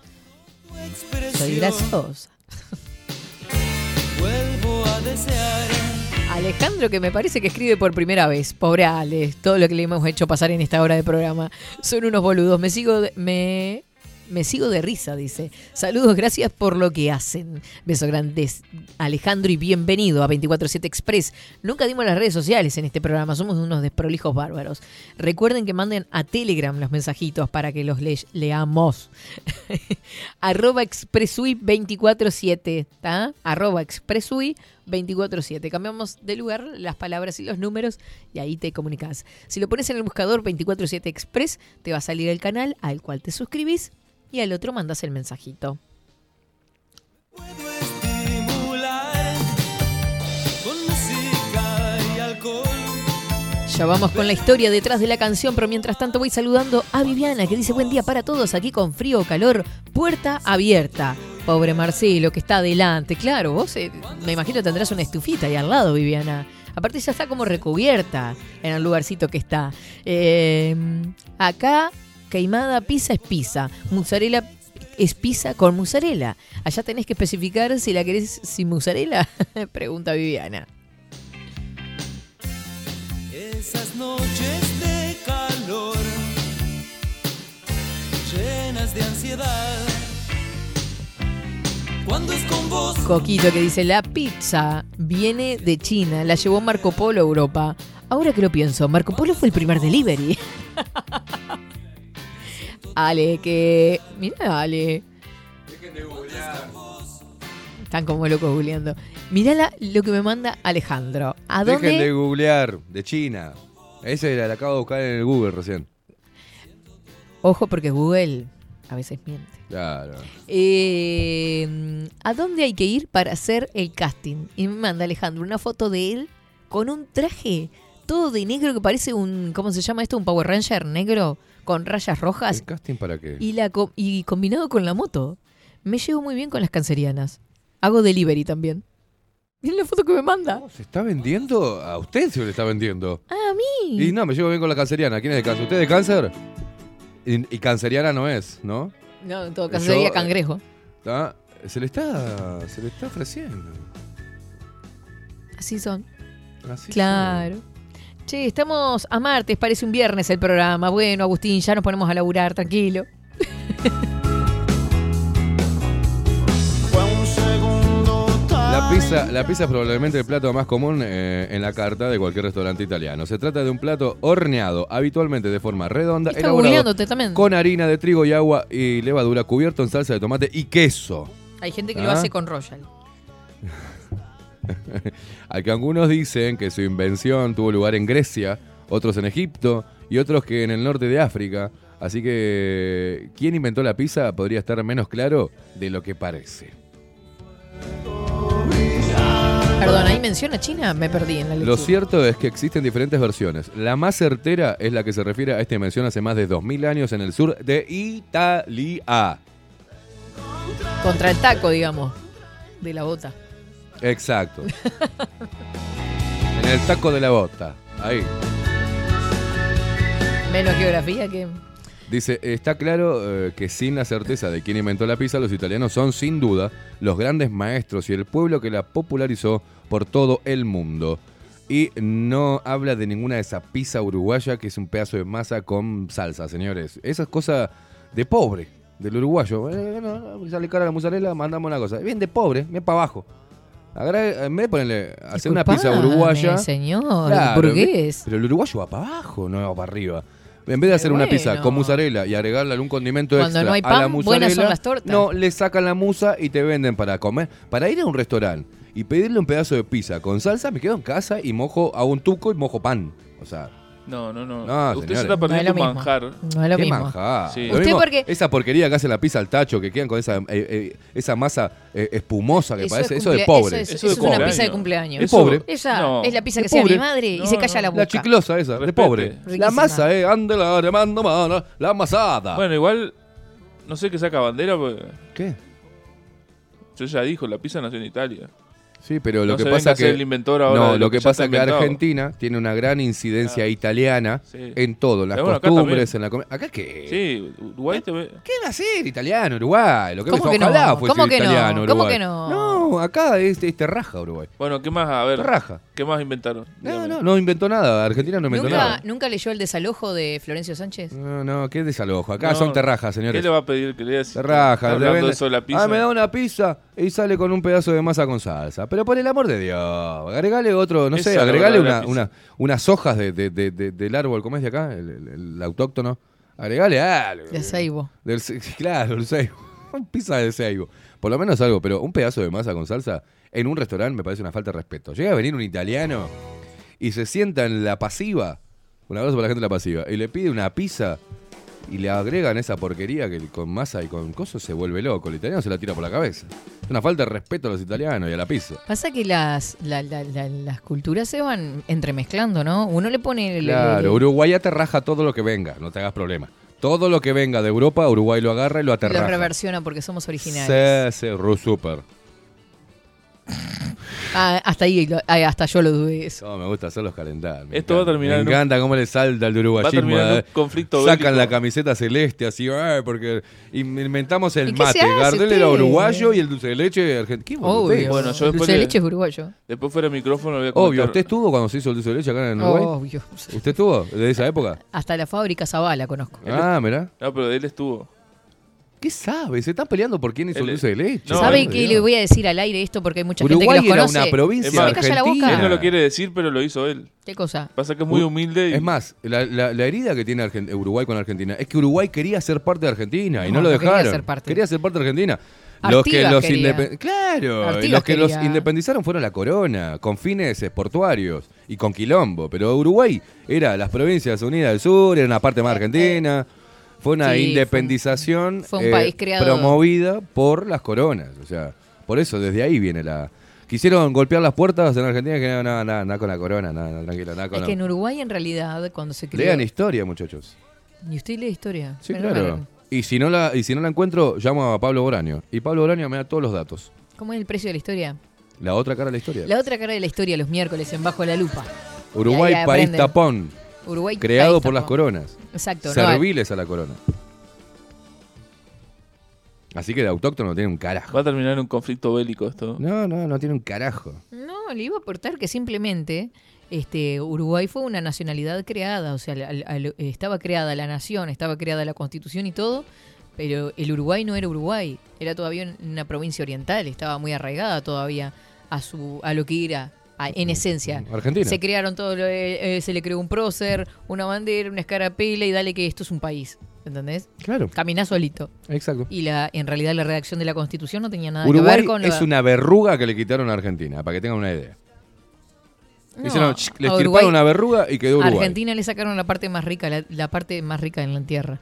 Soy graciosa. Vuelvo a desear. Alejandro, que me parece que escribe por primera vez. Pobre Ale, todo lo que le hemos hecho pasar en esta hora de programa. Son unos boludos. Me sigo me, me sigo de risa, dice. Saludos, gracias por lo que hacen. Beso grandes, Alejandro, y bienvenido a 24-7 Express. Nunca dimos las redes sociales en este programa, somos unos desprolijos bárbaros. Recuerden que manden a Telegram los mensajitos para que los le- leamos. Arroba Expressui 24-7, ¿está? Arroba Expressui 24-7. Cambiamos de lugar las palabras y los números y ahí te comunicas. Si lo pones en el buscador 24-7 Express, te va a salir el canal al cual te suscribís y al otro mandas el mensajito. Ya vamos con la historia detrás de la canción, pero mientras tanto voy saludando a Viviana que dice buen día para todos aquí con frío o calor, puerta abierta. Pobre Marcelo que está adelante. Claro, vos eh, me imagino tendrás una estufita ahí al lado, Viviana. Aparte ya está como recubierta en el lugarcito que está. Eh, acá, queimada pizza es pizza. Mozzarella es pizza con mozzarella. Allá tenés que especificar si la querés sin mozzarella. Pregunta Viviana. Esas noches de calor, llenas de ansiedad. Cuando es con vos, Coquito que dice, la pizza viene de China, la llevó Marco Polo a Europa. Ahora que lo pienso, Marco Polo fue el primer delivery. Ale, que... Mira, Ale. Están como locos googleando. Mirá la- lo que me manda Alejandro. ¿A Dejen de dónde? googlear, de China. Ese la, la acabo de buscar en el Google recién. Ojo porque Google a veces miente. Claro. Eh, ¿A dónde hay que ir para hacer el casting? Y me manda Alejandro una foto de él con un traje todo de negro que parece un, ¿cómo se llama esto? Un Power Ranger negro con rayas rojas ¿El casting para qué? y, la, co- y combinado con la moto. Me llevo muy bien con las cancerianas. Hago delivery también. Miren la foto que me manda. ¿Se está vendiendo? ¿A usted se le está vendiendo? Ah, a mí. Y no, me llevo bien con la canceriana. ¿Quién es de cáncer? ¿Usted es de cáncer? Y, y canceriana no es, ¿no? No, en todo caso Yo, sería eh, cangrejo. Ah, Se le está, se le está ofreciendo. Así son. Así Claro. Che, estamos a martes, parece un viernes el programa. Bueno, Agustín, ya nos ponemos a laburar, tranquilo. La pizza, la pizza es probablemente el plato más común eh, en la carta de cualquier restaurante italiano. Se trata de un plato horneado, habitualmente de forma redonda, Está elaborado también. con harina de trigo y agua y levadura, cubierto en salsa de tomate y queso. Hay gente que lo Ah. hace con Royal. Al que algunos dicen que su invención tuvo lugar en Grecia, otros en Egipto y otros que en el norte de África. Así que, ¿quién inventó la pizza? Podría estar menos claro de lo que parece. Perdón, ahí menciona China, me perdí en la lectura. Lo cierto es que existen diferentes versiones. La más certera es la que se refiere a esta invención hace más de 2000 años en el sur de Italia. Contra el taco, digamos, de la bota. Exacto. en el taco de la bota. Ahí. Menos geografía que... Dice, está claro eh, que sin la certeza de quién inventó la pizza, los italianos son sin duda los grandes maestros y el pueblo que la popularizó por todo el mundo. Y no habla de ninguna de esa pizza uruguaya que es un pedazo de masa con salsa, señores. Esa es cosa de pobre, del uruguayo. Eh, no, no, sale cara la mozzarella, mandamos una cosa. Bien de pobre, bien para abajo. Agarra- en vez de ponerle, hacer una pizza uruguaya. señor, burgués. Pero el uruguayo va para abajo, no va para arriba. En vez de hacer una pizza con mozzarella y agregarle algún condimento Cuando extra no hay a la pan, mozzarella, buenas son las tortas. no, le sacan la musa y te venden para comer. Para ir a un restaurante y pedirle un pedazo de pizza con salsa, me quedo en casa y mojo, hago un tuco y mojo pan. O sea, No, no, no. No, Usted señores. se está perdiendo No es lo un mismo. manjar. No es lo qué mismo. manjar. Sí. Lo Usted mismo, porque- Esa porquería que hace la pizza al tacho, que quedan con esa, eh, eh, esa masa eh, espumosa que Eso parece, es eso de pobre. Eso es, Eso eso de es una pizza de cumpleaños. Es pobre. Esa No. es la pizza De que hacía mi pobre. madre y se calla la boca. La chiclosa esa, de Respete. pobre. Riquísima. La masa, eh, ande la le mando mano, la masada. Bueno, igual, no sé qué saca bandera, porque ¿Qué? yo ya dijo, la pizza nació en Italia. Sí, pero lo No que se pasa que el inventor ahora no, de lo lo que que pasa que. Argentina tiene una gran incidencia Ah, italiana sí. en todo, en las bueno, costumbres, en la comida. ¿Acá qué? Sí, Uruguay te ve. ¿Qué va a ser italiano, Uruguay? Lo que ¿Cómo que ojalá no? fuese ¿Cómo que no? italiano, ¿Cómo Uruguay. que no? No, acá es, es terraja, Uruguay. Bueno, ¿qué más? A ver, Terraja. ¿qué más inventaron? No, no, no inventó nada. Argentina no inventó ¿Nunca, nada. ¿Nunca leyó el desalojo de Florencio Sánchez? No, no, qué desalojo. Acá No, son terrajas, ¿Qué señores. le va a pedir que le diga si Terrajas. está te hablando venden- eso de la pizza? Ah, me da una pizza y sale con un pedazo de masa con salsa. Pero por el amor de Dios, agregale otro, no Esa sé, agregale una, una- unas hojas de, de- de- de- del árbol, ¿cómo es de acá? El, el- el autóctono. Agregale algo. De Seibo. Del ce- claro, el ceibo. pizza de ceibo. Por lo menos algo, pero un pedazo de masa con salsa en un restaurante me parece una falta de respeto. Llega a venir un italiano y se sienta en la pasiva, un abrazo para la gente de la pasiva, y le pide una pizza y le agregan esa porquería que con masa y con cosas se vuelve loco. El italiano se la tira por la cabeza. Es una falta de respeto a los italianos y a la pizza. Pasa que las, la- la- la- las culturas se van entremezclando, ¿no? Uno le pone... el- Claro, Uruguay aterraja todo lo que venga, no te hagas problema. Todo lo que venga de Europa, Uruguay lo agarra y lo lo aterraja. reversiona porque somos originales. Sí, sí, super. Ah, hasta ahí, lo- ah, hasta yo lo dudé eso. No, me gusta hacerlos calentar. Esto va a encanta. terminar Me en un- encanta cómo le salta el de Va a en uruguayismo. un eh. conflicto Sacan bélico. la camiseta celeste así, "Ay, porque inventamos ¿Y el mate. Gardel era uruguayo y el dulce de leche argentino. Obvio. Bueno, yo después Dulce de le- leche es uruguayo. Después fuera de micrófono voy a Obvio. ¿usted estuvo cuando se hizo el dulce de leche acá en Uruguay? Obvio. ¿Usted estuvo de esa época? Hasta la fábrica Zavala conozco. Ah, mirá. No, pero de él estuvo. ¿Qué sabe? Se están peleando por quién hizo el dulce de leche. No, ¿Sabe qué le voy a decir al aire esto? Porque hay mucha Uruguay gente que era los conoce. una provincia Es más, me calla la argentina. boca. Él no lo quiere decir, pero lo hizo él. ¿Qué cosa? Pasa que es muy humilde y... Es más, la, la- la herida que tiene Argen- Uruguay con Argentina es que Uruguay quería ser parte de Argentina y No, no, lo no quería dejaron. ser parte. Quería ser parte de Argentina. Los que los Claro, Artigas los que los independizaron fueron la corona, con fines portuarios y con quilombo. Pero Uruguay era las provincias unidas del sur, era una parte más argentina. Fue una Sí, independización fue un eh, país promovida por las coronas. O sea, por eso desde ahí viene la. Quisieron golpear las puertas en Argentina que no, no, no, nada con la corona, nada, nada, tranquilo, nada con Es que en Uruguay en realidad cuando se creó... Lean historia, muchachos. ¿Y usted lee historia? Sí, Pero claro. no, Y si no la, y si no la encuentro, llamo a Pablo Boraño. Y Pablo Boraño me da todos los datos. ¿Cómo es el precio de la historia? La otra cara de la historia. La otra cara de la historia los miércoles en Bajo la Lupa. Uruguay, país tapón. Uruguay Creado por las coronas. Exacto. no, Serviles a la corona. Así que de autóctono no tiene un carajo. Va a terminar en un conflicto bélico esto. No, no, no tiene un carajo. No, le iba a aportar que simplemente este, Uruguay fue una nacionalidad creada, o sea, al- al- estaba creada la nación, estaba creada la constitución y todo, pero el Uruguay no era Uruguay, era todavía una provincia oriental, estaba muy arraigada todavía a su a lo que era en esencia. Argentina. Se crearon todo, lo- eh, eh, se le creó un prócer, una bandera, una escarapela y dale que esto es un país, ¿entendés? Claro. Caminás solito. Exacto. Y la en realidad la redacción de la constitución no tenía nada que Uruguay ver con es la- una verruga que le quitaron a Argentina, para que tengan una idea. No, le a estirparon una verruga y quedó A Uruguay. Argentina le sacaron la parte más rica, la, la parte más rica en la tierra.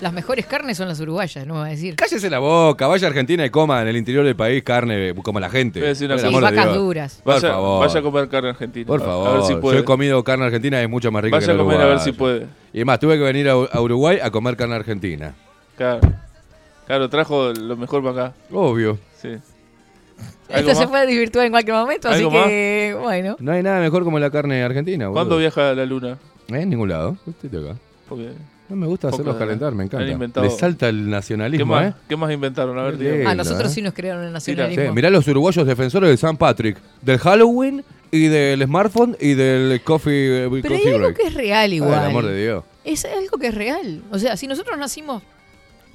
Las mejores carnes son las uruguayas, no me va a decir. Cállese la boca, vaya a Argentina y coma en el interior del país carne como la gente. Voy a decir una cosa. de vacas Dios. duras. Por Vaya, favor. vaya a comer carne argentina. Por favor, A ver si yo he comido carne argentina y es mucho más rica Vaya que a la comer a ver si uruguaya. puede. Y además, tuve que venir a, a Uruguay a comer carne argentina. Claro. Claro, trajo lo mejor para acá. Obvio. Sí. Esto ¿Algo se más? puede desvirtuar en cualquier momento, así ¿Algo que bueno. No hay nada mejor como la carne argentina. boludo. ¿Cuándo viaja a la luna? Eh, En ningún lado. Estoy acá. Porque No me gusta hacerlos calentar, me encanta. inventado- Le salta el ¿Qué nacionalismo, más, ¿eh? ¿Qué más inventaron? A ver, Qué lindo, A nosotros ¿eh? sí nos crearon el nacionalismo. mirá los uruguayos defensores de San Patrick, del Halloween y del smartphone y del coffee, eh, Pero coffee hay algo break. que es real Por igual. el amor de Dios. Es algo que es real. O sea, si nosotros nacimos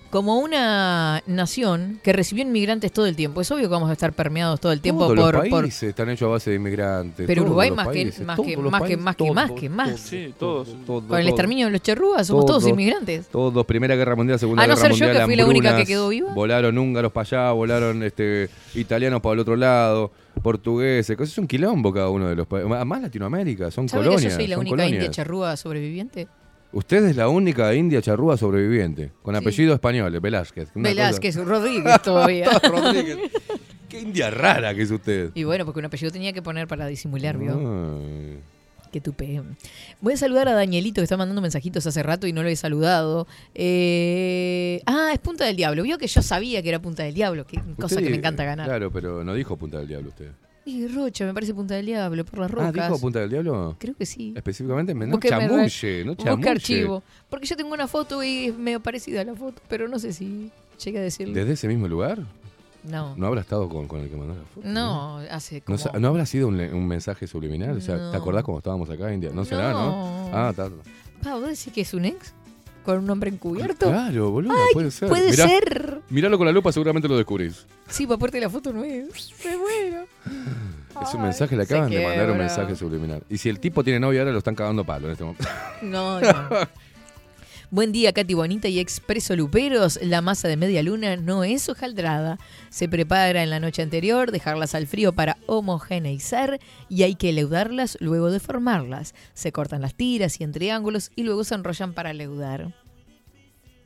como una nación que recibió inmigrantes todo el tiempo, es obvio que vamos a estar permeados todo el tiempo Todos por, los por- países están hechos a base de inmigrantes. Pero todos Uruguay más que- países, más que- más que- más que todos, más que más. Sí, todos. todos, con el exterminio de los charrúas, somos todos, Todos. inmigrantes. Todos, Primera Guerra Mundial, Segunda A no Guerra ser yo, Mundial, que fui la única que quedó viva. Volaron húngaros para allá, volaron este, italianos para el otro lado, portugueses. cosas- Es un quilombo cada uno de los países. Más Latinoamérica, son ¿Saben colonias. que yo soy la única colonias. india charrúa sobreviviente? Usted es la única india charrúa sobreviviente, con Sí. apellido español, Velázquez. Una Velázquez, Rodríguez todavía. cosa- Rodríguez. Qué india rara que es usted. y bueno, porque un apellido tenía que poner para disimular, ¿vio? Ay. Qué tupe. Voy a saludar a Danielito que está mandando mensajitos hace rato y no lo he saludado. Eh, Ah, es Punta del Diablo. Vio que yo sabía que era Punta del Diablo, que cosa que me encanta ganar. Claro, pero no dijo Punta del Diablo usted. Y Rocha, me parece Punta del Diablo, por las rocas. Ah, ¿dijo Punta del Diablo? Creo que sí. Específicamente, no Busque- chamulle, no chamulle. archivo. Porque yo tengo una foto y es medio parecida a la foto, pero no sé si llega a decirle. ¿Desde ese mismo lugar? No. ¿No habrá estado con, con el que mandó la foto? No, hace ¿No, como... sa- ¿no habrá sido un, mensaje subliminal? O sea, No. ¿te acordás cuando estábamos acá, India? ¿No será, no? No. Ah, está. Pa, ¿vos decís que es un ex? ¿Con un nombre encubierto? Claro, boludo, puede ser. puede Mirá- ser. Míralo con la lupa, seguramente lo descubrís. Sí, pa, aparte la foto no es. Re bueno. Es un Ay, mensaje, le acaban de mandar un quiebra. mensaje subliminal. Y si el tipo tiene novia ahora, lo están cagando a palo en este momento. No, no. Buen día, Katy Bonita y Expreso Luperos. La masa de media luna no es hojaldrada. Se prepara en la noche anterior, dejarlas al frío para homogeneizar y hay que leudarlas luego de formarlas. Se cortan las tiras y en triángulos y luego se enrollan para leudar.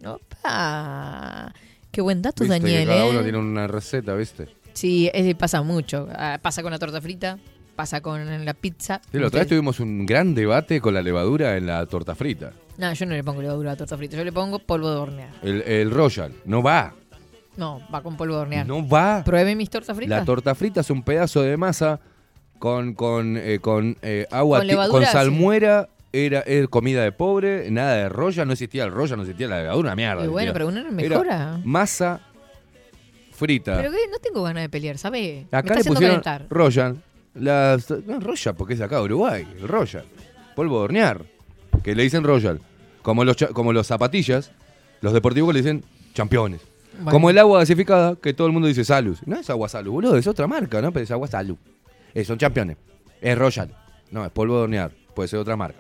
¡Opa! Qué buen dato, Viste que Daniel. cada ¿eh? uno tiene una receta, ¿viste? Sí, pasa mucho. Ah, Pasa con la torta frita, pasa con la pizza. Sí, la otra vez Usted- tuvimos un gran debate con la levadura en la torta frita. No, yo no le pongo levadura a la torta frita, yo le pongo polvo de hornear. El, el Royal, no va. No, va con polvo de hornear. No va. Pruebe mis tortas fritas. La torta frita es un pedazo de masa con, con, eh, con eh, agua, Con ti- levadura, con salmuera. Era, era comida de pobre, nada de roya, no existía el roya, no existía la levadura, una mierda. Y bueno, existía. pero Era mejora. masa frita. Pero que no tengo ganas de pelear, ¿sabe? Me Acá está le pusieron calentar. Royal. Las, no, Royal porque es acá de Uruguay. El Royal. Polvo de hornear. Que le dicen Royal. Como los, como los zapatillas, los deportivos le dicen campeones. Bueno. Como el agua gasificada, que todo el mundo dice Salus. No es agua Salus, boludo, es otra marca, ¿no? Pero es agua Salus. Eh, son campeones. Es Royal. No, es polvo de hornear. Puede ser otra marca.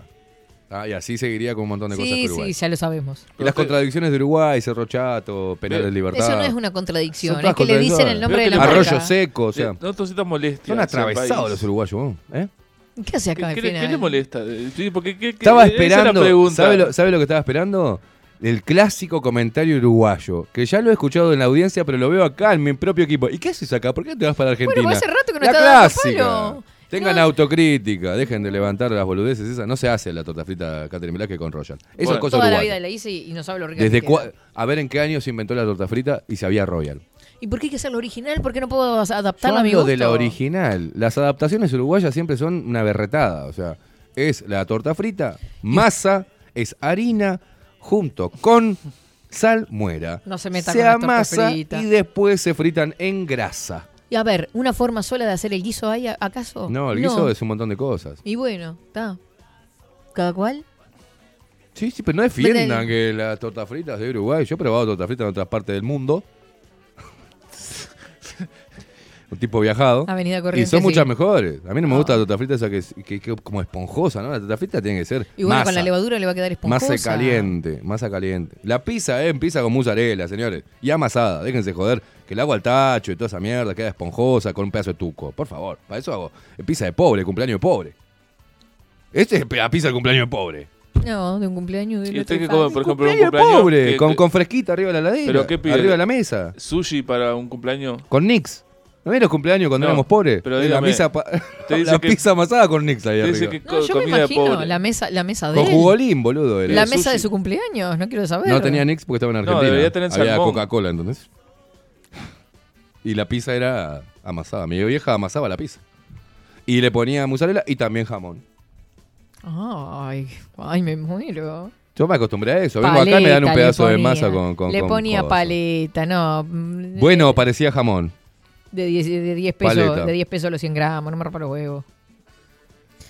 Ah, y así seguiría con un montón de cosas Sí, Uruguay. sí, ya lo sabemos. Y las contradicciones de Uruguay, Cerro Chato, Penal de Libertad. Eso no es una contradicción, Son es que le dicen el nombre de la Arroyo marca. seco, o sea. No cositas molestias. Son atravesados los uruguayos, ¿vos? ¿eh? ¿Qué hace acá ¿Qué, al qué le- final? qué le molesta? Eh, Sí, porque, ¿qué- qué- Estaba esperando. ¿sabe lo, sabe lo que estaba esperando? El clásico comentario uruguayo, que ya lo he escuchado en la audiencia, pero lo veo acá en mi propio equipo. ¿Y qué haces acá? ¿Por qué te vas para Argentina? Bueno, hace rato que no la está dando clásica. palo. Tengan autocrítica, dejen de levantar las boludeces esas. No se hace la torta frita Catherine Velázquez con Royal. Eso es Bueno. cosa Toda la vida la hice y y no sabe lo rica Desde que cua- queda. a ver en qué año se inventó la torta frita y se había Royal. ¿Y por qué hay que hacerlo original? ¿Por qué no puedo adaptarla a mi hablo gusto? de la original. Las adaptaciones uruguayas siempre son una berretada. O sea, es la torta frita, masa, es harina, junto con salmuera. No se meta se con amasa fritas. y después se fritan en grasa. Y a ver, ¿una forma sola de hacer el guiso hay acaso? No, el guiso es un montón de cosas. Y bueno, está. ¿Cada cual? Sí, sí, pero no defiendan Venden- que la torta frita es de Uruguay. Yo he probado torta frita en otras partes del mundo. un tipo viajado. Avenida Y Corrientes, son sí. muchas mejores. A mí no me Ah. gusta la torta frita esa que es que, que como esponjosa, ¿no? La torta frita tiene que ser Y bueno, masa. con la levadura le va a quedar esponjosa. Masa caliente, masa caliente. La pizza, eh, pizza con mozzarella, señores. Y amasada, déjense joder. Que el agua al tacho y toda esa mierda queda esponjosa con un pedazo de tuco. Por favor, para eso hago pizza de pobre, cumpleaños de pobre. Este es la pizza de cumpleaños de pobre. No, de un cumpleaños de ¿Y usted qué come, por ejemplo, un Cumpleaños pobre, que- con, con fresquita arriba de la ladera. ¿Pero qué pide? Arriba de la mesa. ¿Sushi para un cumpleaños? Con Nix. ¿No vieron los cumpleaños cuando No, éramos pobres? pero la dígame, misa, la que- pizza amasada con Nix ahí arriba. que No, yo me imagino pobre. la mesa, la mesa de Con él. jugolín, boludo. era. La mesa de su cumpleaños, no quiero saber. No tenía Nix porque estaba en No, Argentina. debería tener Había. Coca-Cola entonces. Y la pizza era amasada. Mi vieja amasaba la pizza. Y le ponía mozzarella y también jamón. Ay, ay, me muero. Yo me acostumbré a eso. Vengo acá y me dan un pedazo de masa con. con Le con ponía cosas. paleta, no. mm, Bueno, parecía jamón. De 10, de 10 pesos, Paleta. de 10 pesos los 100 gramos, no me rompa los huevos.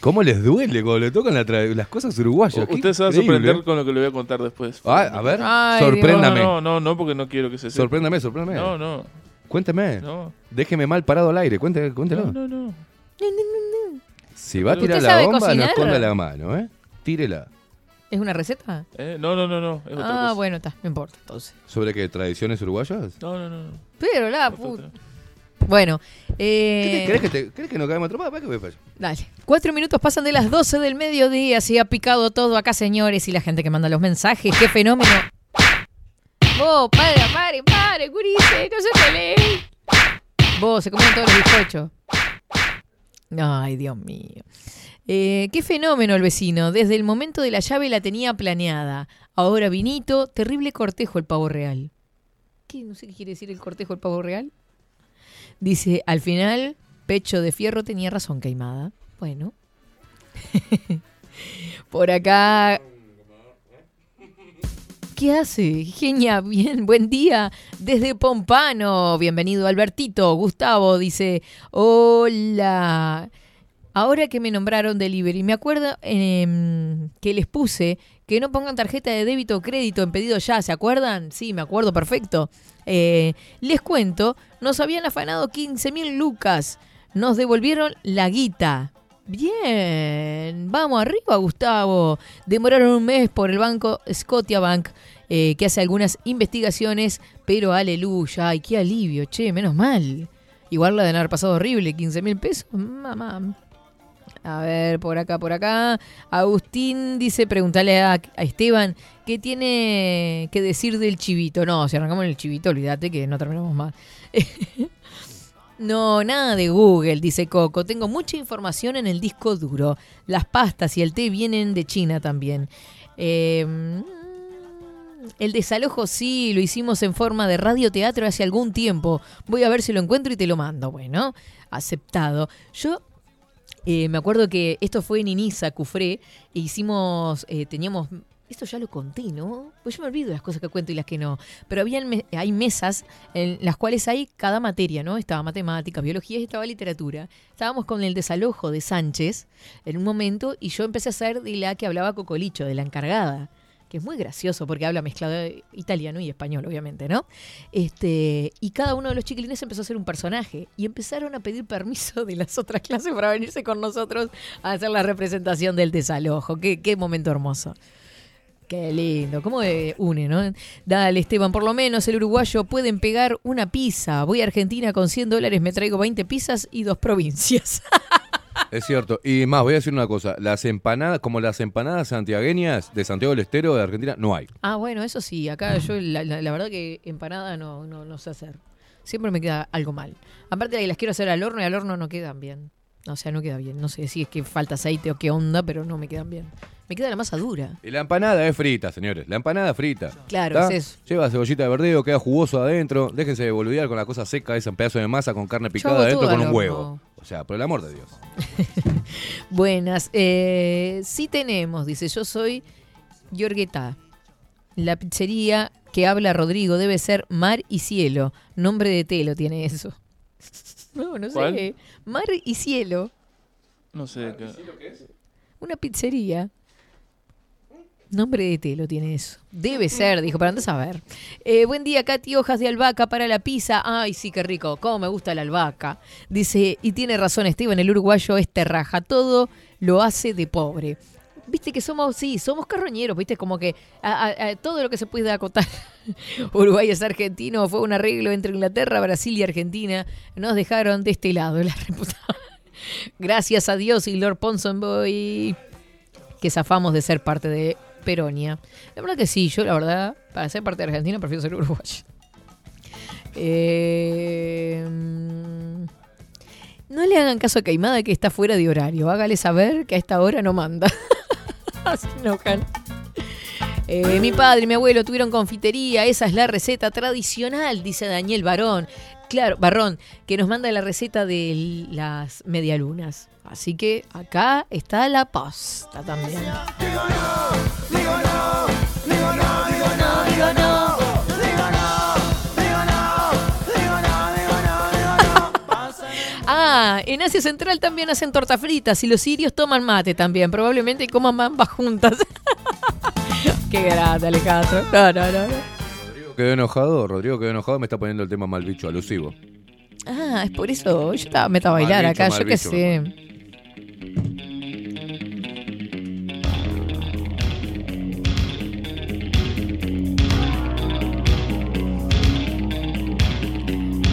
¿Cómo les duele cuando le tocan la las cosas uruguayas? Usted se va a sorprender con lo que le voy a contar después. Ah, a ver, Ay, sorpréndame. No, no, no, no, porque no quiero que se sepa. Sorpréndame, sorpréndame. No, no, Cuénteme. no. Déjeme mal parado al aire. Cuéntelo. cuéntelo. No, no, no. Si va a ¿Usted tirar la bomba, no esconda la mano, ¿eh? Tírela. ¿Es una receta? Eh, no, no, no, no. Es otra Ah, cosa. bueno, está, no importa, entonces. ¿Sobre qué? ¿Tradiciones uruguayas? No, no, no. no. Pero la puta. Bueno, eh, ¿Querés que, te, ¿Querés que nos caemos? ¿Para qué? Dale. Cuatro minutos pasan de las 12 del mediodía. Se ha picado todo acá, señores. Y la gente que manda los mensajes. ¡Qué fenómeno! Vos, pare, pare, pare, gurice. No se peleen. Vos, se comen todos los bizcochos. Ay, Dios mío. Eh, qué fenómeno el vecino. Desde el momento de la llave la tenía planeada. Ahora vinito, terrible cortejo el pavo real. ¿Qué? No sé qué quiere decir el cortejo el pavo real. Dice, al final, pecho de fierro tenía razón, Caimada. Bueno. Por acá. ¿Qué hace? Genia, bien, buen día. Desde Pompano, bienvenido Albertito. Gustavo dice, hola. Ahora que me nombraron delivery, me acuerdo em, que les puse que no pongan tarjeta de débito o crédito en pedido ya, ¿se acuerdan? Sí, me acuerdo, perfecto. Eh, les cuento, nos habían afanado 15 mil lucas, nos devolvieron la guita. Bien, vamos arriba, Gustavo. Demoraron un mes por el banco Scotiabank, eh, que hace algunas investigaciones, pero aleluya, ay, qué alivio, che, menos mal. Igual la de haber pasado horrible, 15 mil pesos, mamá. A ver, por acá, por acá. Agustín dice, pregúntale a, Esteban qué tiene que decir del chivito. No, si arrancamos en el chivito, olvídate que no terminamos más. no, nada de Google, dice Coco. Tengo mucha información en el disco duro. Las pastas y el té vienen de China también. Eh, el desalojo sí, lo hicimos en forma de radioteatro hace algún tiempo. Voy a ver si lo encuentro y te lo mando. Bueno, aceptado. Yo eh, me acuerdo que esto fue en Inisa, Cufré, e hicimos, eh, teníamos, esto ya lo conté, ¿no? Pues yo me olvido las cosas que cuento y las que no. Pero habían me- hay mesas en las cuales hay cada materia, ¿no? Estaba matemática, biología y estaba literatura. Estábamos con el desalojo de Sánchez en un momento y yo empecé a hacer de la que hablaba Cocolicho, de la encargada que es muy gracioso porque habla mezclado italiano y español, obviamente, ¿no? Este, y cada uno de los chiquilines empezó a hacer un personaje y empezaron a pedir permiso de las otras clases para venirse con nosotros a hacer la representación del desalojo. Qué, qué momento hermoso. Qué lindo, cómo eh, une, ¿no? Dale, Esteban, por lo menos el uruguayo pueden pegar una pizza. Voy a Argentina con 100 dólares, me traigo 20 pizzas y dos provincias. Es cierto. Y más, voy a decir una cosa. Las empanadas, como las empanadas santiagueñas de Santiago del Estero de Argentina, no hay. Ah, bueno, eso sí, acá yo la, la- la verdad que empanada no, no, no sé hacer. Siempre me queda algo mal. Aparte de que las quiero hacer al horno y al horno no quedan bien. O sea, no queda bien. No sé si es que falta aceite o qué onda, pero no me quedan bien. Me queda la masa dura. Y la empanada es frita, señores. La empanada frita. Claro, es eso. Lleva cebollita de verdeo, queda jugoso adentro. Déjense de boludear con la cosa seca, esa pedazo de masa con carne picada adentro con un huevo. O sea, por el amor de Dios. Buenas. Eh, sí tenemos, dice, yo soy Yorgueta. La pizzería que habla Rodrigo debe ser Mar y Cielo. Nombre de telo tiene eso. No, no sé. ¿Cuál? Mar y Cielo. No sé qué. Una pizzería. Nombre de telo tiene eso. Debe ser, dijo, para antes a ver. Eh, buen día, Katy, hojas de albahaca para la pizza. Ay, sí, qué rico. Cómo me gusta la albahaca. Dice, y tiene razón Esteban, el uruguayo es terraja. Todo lo hace de pobre. Viste que somos, sí, somos carroñeros, viste, como que a- a- a todo lo que se puede acotar. Uruguay es argentino, fue un arreglo entre Inglaterra, Brasil y Argentina. Nos dejaron de este lado, la reputada. Gracias a Dios y Lord Ponsonboy que zafamos de ser parte de Peronia. La verdad que sí, yo la verdad, para ser parte de Argentina prefiero ser uruguayo. Eh, no le hagan caso a Caimada que está fuera de horario. Hágale saber que a esta hora no manda. Eh, mi padre y mi abuelo tuvieron confitería, esa es la receta tradicional, dice Daniel Barón. Claro, Barrón, que nos manda la receta de las medialunas. Así que acá está la pasta también. Ah, en Asia Central también hacen torta fritas y los sirios toman mate también. Probablemente coman ambas juntas. Qué grande, Alejandro. No, no, no. Rodrigo quedó enojado, Rodrigo quedó enojado, me está poniendo el tema mal bicho, alusivo. Ah, es por eso. Yo estaba meta a bailar bicho, acá, yo qué sé.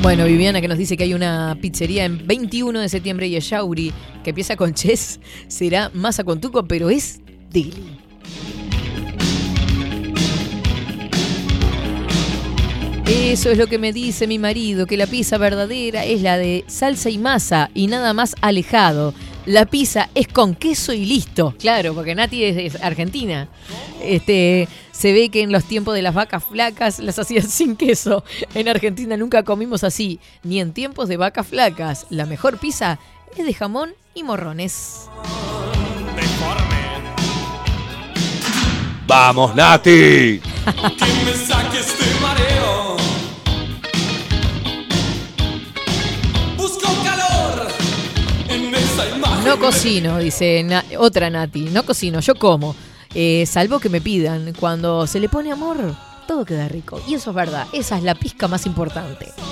Bueno, Viviana que nos dice que hay una pizzería en 21 de septiembre y Yauri que empieza con ches, será masa con tuco, pero es deli. Eso es lo que me dice mi marido, que la pizza verdadera es la de salsa y masa y nada más alejado. La pizza es con queso y listo. Claro, porque Nati es, es argentina. Este, se ve que en los tiempos de las vacas flacas las hacían sin queso. En Argentina nunca comimos así, ni en tiempos de vacas flacas. La mejor pizza es de jamón y morrones. ¡Vamos, Nati! Que me saque este mareo. No cocino, dice otra Nati. No cocino, yo como. Eh, salvo que me pidan. Cuando se le pone amor, todo queda rico. Y eso es verdad. Esa es la pizca más importante.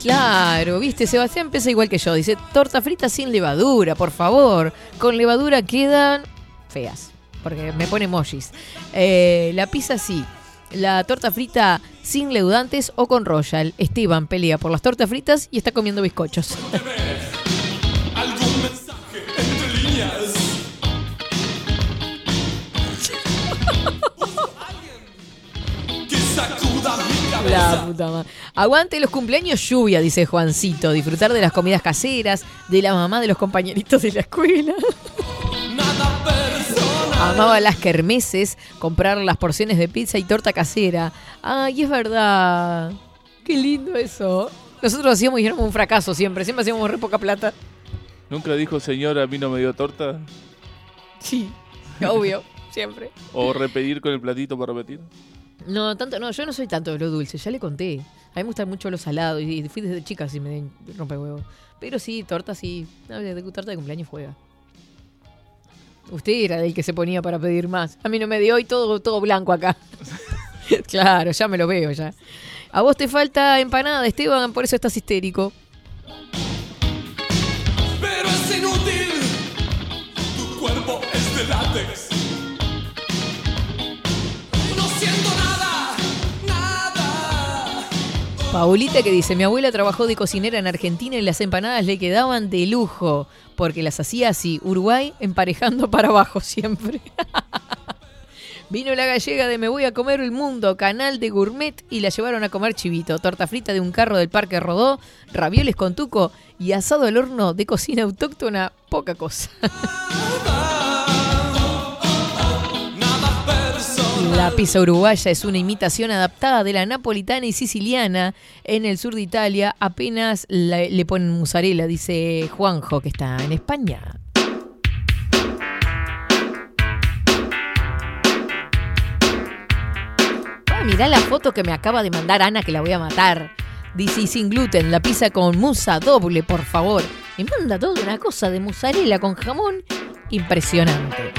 Claro, viste, Sebastián empieza igual que yo. Dice, torta frita sin levadura, por favor. Con levadura quedan feas. Porque me pone emojis. Eh, la pizza sí. La torta frita sin leudantes o con royal. Esteban pelea por las tortas fritas y está comiendo bizcochos. Algún mensaje entre líneas. La puta madre. Aguante los cumpleaños lluvia, dice Juancito. Disfrutar de las comidas caseras, de la mamá de los compañeritos de la escuela. Amaba las kermeses, comprar las porciones de pizza y torta casera. Ay, es verdad. Qué lindo eso. Nosotros hacíamos y éramos un fracaso siempre. Siempre hacíamos re poca plata. ¿Nunca dijo, señora, a mí no me dio torta? Sí, obvio, siempre. ¿O repetir con el platito para repetir? No, tanto, no, yo no soy tanto de lo dulce, ya le conté. A mí me gustan mucho los salados y fui desde chica si me den rompe huevos. Pero sí, torta sí. No, de torta de cumpleaños juega. Usted era el que se ponía para pedir más. A mí no me dio y todo, todo blanco acá. claro, ya me lo veo ya. A vos te falta empanada, Esteban, por eso estás histérico. Paulita que dice, mi abuela trabajó de cocinera en Argentina y las empanadas le quedaban de lujo, porque las hacía así, Uruguay emparejando para abajo siempre. Vino la gallega de Me voy a comer el mundo, canal de gourmet, y la llevaron a comer chivito, torta frita de un carro del Parque Rodó, ravioles con tuco y asado al horno de cocina autóctona, poca cosa. La pizza uruguaya es una imitación adaptada de la napolitana y siciliana en el sur de Italia. Apenas le ponen mozzarella, dice Juanjo, que está en España. Ah, mirá la foto que me acaba de mandar Ana, que la voy a matar. Dice, "Y sin gluten, la pizza con musa doble, por favor. Me manda toda una cosa de mozzarella con jamón impresionante.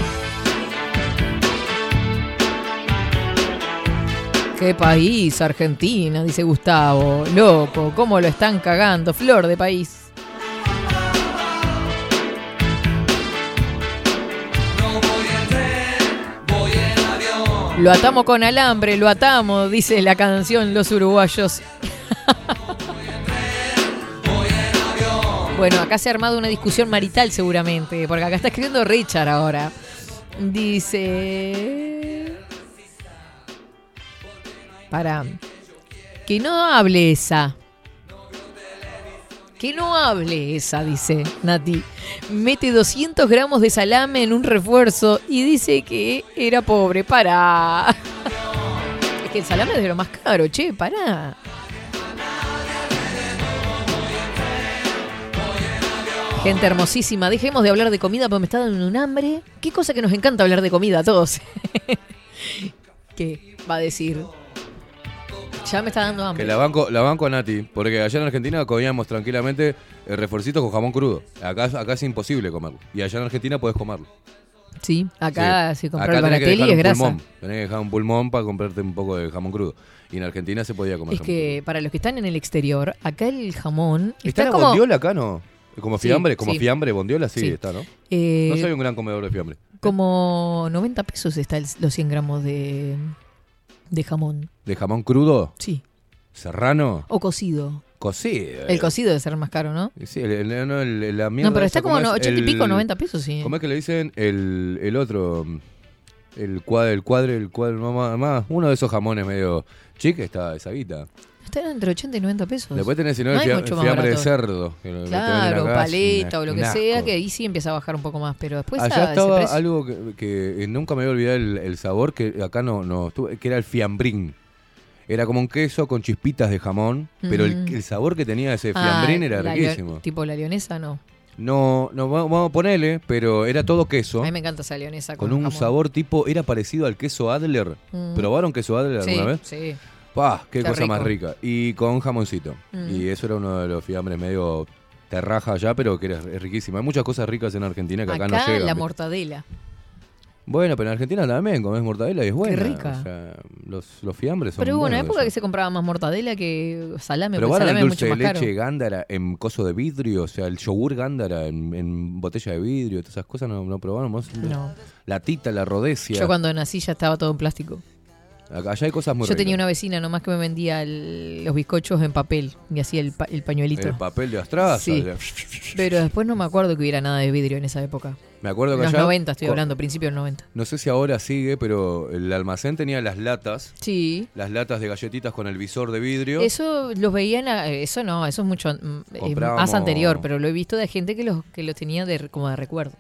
Qué país, Argentina, dice Gustavo. Loco, cómo lo están cagando. Flor de país. Lo atamos con alambre, lo atamos, dice la canción Los Uruguayos. Bueno, acá se ha armado una discusión marital seguramente, porque acá está escribiendo Richard ahora. Dice... Para... Que no hable esa. Que no hable esa, dice Nati. Mete 200 gramos de salame en un refuerzo y dice que era pobre. Para. Es que el salame es de lo más caro, che, para. Gente hermosísima, dejemos de hablar de comida porque me está dando un hambre. Qué cosa que nos encanta hablar de comida a todos. ¿Qué va a decir? Ya me está dando hambre. Que la banco, la banco a Nati, porque allá en Argentina comíamos tranquilamente eh, refuercitos con jamón crudo. Acá, acá es imposible comerlo. Y allá en Argentina puedes comerlo. Sí, acá Sí. si compras Acá el Baratelli es grasa. pulmón. Tenés que dejar un pulmón para comprarte un poco de jamón crudo. Y en Argentina se podía comer Es jamón que para los que están en el exterior, acá el jamón ¿Está está la como bondiola acá, no? Como Sí, fiambre, como sí. fiambre, bondiola, sí, Sí. está, ¿no? Eh, no soy un gran comedor de fiambre. como 90 pesos está el- los 100 gramos de, de jamón. ¿De jamón crudo? Sí. ¿Serrano? O cocido. Cocido. El cocido debe ser más caro, ¿no? Sí, el, el- no, el- la mierda No, pero está como ¿cómo no, es? 80 y pico, El- 90 pesos, sí. ¿Cómo es que le dicen? El, el otro. El cuadro, el cuadro, el cuadro, no, más, más, uno de esos jamones medio chique está esa guita. Está entre 80 y 90 pesos. Después tenés, si no, No el fiambre de cerdo. que Claro, acá, paleta o lo que sea, que ahí sí empieza a bajar un poco más, pero después Allá a estaba algo que, que nunca me voy a olvidar el, el sabor, que acá no, no estuve- que era el fiambrín. Era como un queso con chispitas de jamón, pero el, el sabor que tenía ese Ah, fiambrín era la riquísimo. Tipo la leonesa, no. No, no va- vamos a ponerle, pero era todo queso. A mí me encanta esa leonesa con, Con un jamón. sabor tipo, era parecido al queso Adler. Mm. ¿Probaron queso Adler Sí, alguna vez? sí. ¡Pah! ¡Qué Qué cosa más rico. rica! Y con jamoncito. Mm. Y eso era uno de los fiambres medio terraja allá, pero que era es riquísimo. Hay muchas cosas ricas en Argentina que acá, Acá no llegan. la mortadela. Bueno, pero en Argentina también comés mortadela y es buena. rica. O sea, los, los fiambres son Pero hubo una época que se compraba más mortadela que salame, ¿Probaron salame el dulce de más leche gándara en coso de vidrio? O sea, el yogur gándara en, en botella de vidrio, todas esas cosas no, no probaron. ¿Vos? No. La tita, la rodecia. Yo cuando nací ya estaba todo en plástico. Acá allá hay cosas muy Yo tenía una vecina nomás que me vendía el- los bizcochos en papel y hacía el, pa- el pañuelito. El papel de astraza. Sí. Pero después no me acuerdo que hubiera nada de vidrio en esa época. Me acuerdo que Los allá- 90 estoy hablando, principio del 90. No sé si ahora sigue, pero el almacén tenía las latas. Sí. Las latas de galletitas con el visor de vidrio. Eso los veían, a- eso no, eso es mucho mm, eh, más anterior, pero lo he visto de gente que los que los tenía de, como de recuerdo.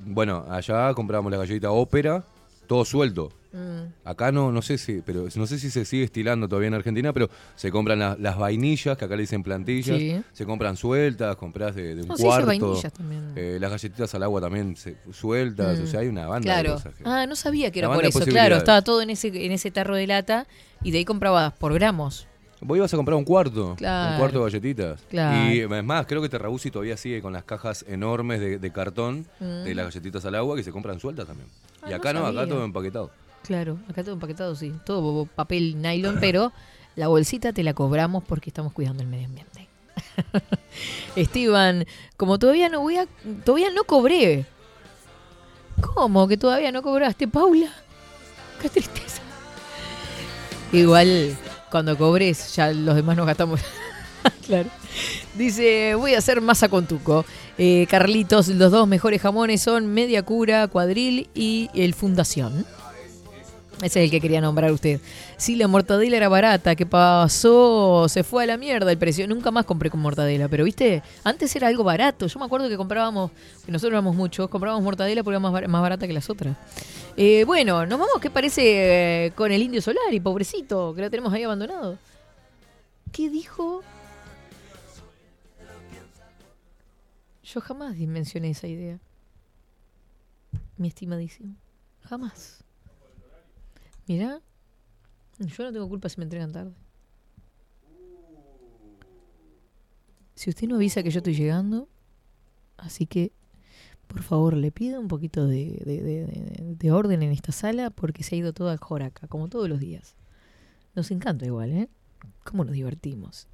Bueno, allá comprábamos la galletita ópera, todo suelto. Mm. Acá no, no sé si, pero no sé si se sigue estilando todavía en Argentina, pero se compran la- las vainillas, que acá le dicen plantillas, Sí. se compran sueltas, compras de, de un No, cuarto. también. Eh, las galletitas al agua también se- sueltas, Mm. o sea, hay una banda Claro. de cosas. que- Ah, no sabía que era por eso. Claro, estaba todo en ese en ese tarro de lata y de ahí comprabas por gramos. Vos ibas a comprar un cuarto, Claro. un cuarto de galletitas. Claro. Y es más, creo que Terrabusi todavía sigue con las cajas enormes de, de cartón Mm. de las galletitas al agua que se compran sueltas también. Ah, y acá no, acá todo empaquetado. Claro, acá todo empaquetado, sí. Todo papel nylon, pero la bolsita te la cobramos porque estamos cuidando el medio ambiente. Esteban, como todavía no voy a. Todavía no cobré. ¿Cómo que todavía no cobraste, Paula? Qué tristeza. Igual, cuando cobres, ya los demás nos gastamos. claro. Dice, voy a hacer masa con tuco. Eh, Carlitos, los dos mejores jamones son Media Cura, Cuadril y el Fundación. Ese es el que quería nombrar usted. Sí, la mortadela era barata. ¿Qué pasó? Se fue a la mierda el precio. Nunca más compré con mortadela. Pero, viste, antes era algo barato. Yo me acuerdo que comprábamos, que nosotros éramos muchos, comprábamos mortadela porque era más, bar- más barata que las otras. Eh, bueno, nos vamos, ¿qué parece eh, con el Indio Solari, pobrecito, que lo tenemos ahí abandonado? ¿Qué dijo? Yo jamás mencioné esa idea. Mi estimadísimo. Jamás. Mirá, yo no tengo culpa si me entregan tarde. Si usted no avisa que yo estoy llegando, así que, por favor, le pido un poquito de, de- de- de- de orden en esta sala porque se ha ido toda joraca, como todos los días. Nos encanta igual, ¿eh? ¿Cómo nos divertimos?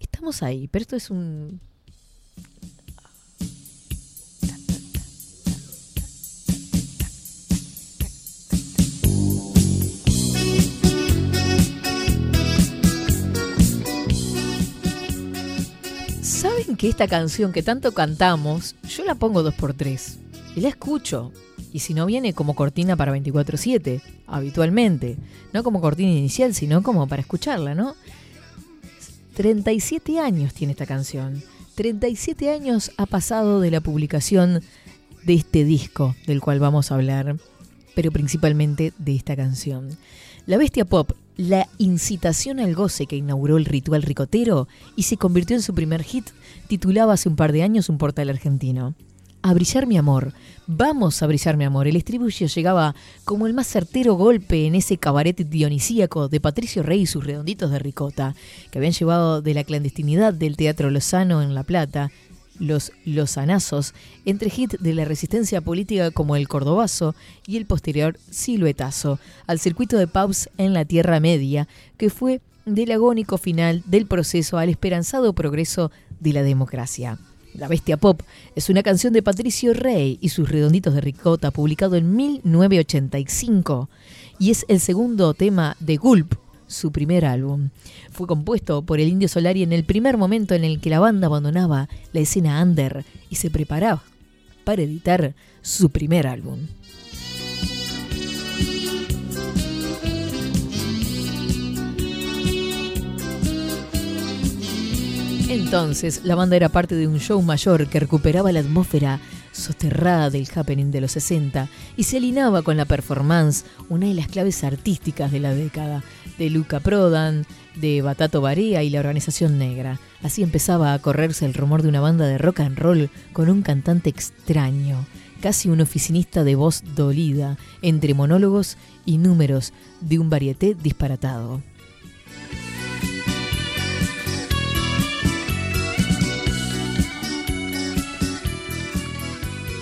Estamos ahí, pero esto es un... ¿Saben que esta canción que tanto cantamos, yo la pongo dos por tres y la escucho? Y si no viene como cortina para 24/7, habitualmente, no como cortina inicial, sino como para escucharla, ¿no? 37 años tiene esta canción. 37 años ha pasado de la publicación de este disco del cual vamos a hablar, pero principalmente de esta canción. La Bestia Pop, la incitación al goce que inauguró el ritual ricotero y se convirtió en su primer hit, titulaba hace un par de años un portal argentino. A brillar mi amor, vamos a brillar mi amor. El estribillo llegaba como el más certero golpe en ese cabaret dionisíaco de Patricio Rey y sus redonditos de ricota, que habían llevado de la clandestinidad del Teatro Lozano en La Plata los lozanazos, entre hit de la resistencia política como el cordobazo y el posterior siluetazo, al circuito de pubs en la Tierra Media, que fue del agónico final del proceso al esperanzado progreso de la democracia. La Bestia Pop es una canción de Patricio Rey y sus redonditos de ricota, publicado en 1985, y es el segundo tema de Gulp, su primer álbum. Fue compuesto por el Indio Solari en el primer momento en el que la banda abandonaba la escena under y se preparaba para editar su primer álbum. Entonces, la banda era parte de un show mayor que recuperaba la atmósfera soterrada del happening de los 60 y se alineaba con la performance, una de las claves artísticas de la década, de Luca Prodan, de Batato Barea y la organización negra. Así empezaba a correrse el rumor de una banda de rock and roll con un cantante extraño, casi un oficinista de voz dolida, entre monólogos y números de un varieté disparatado.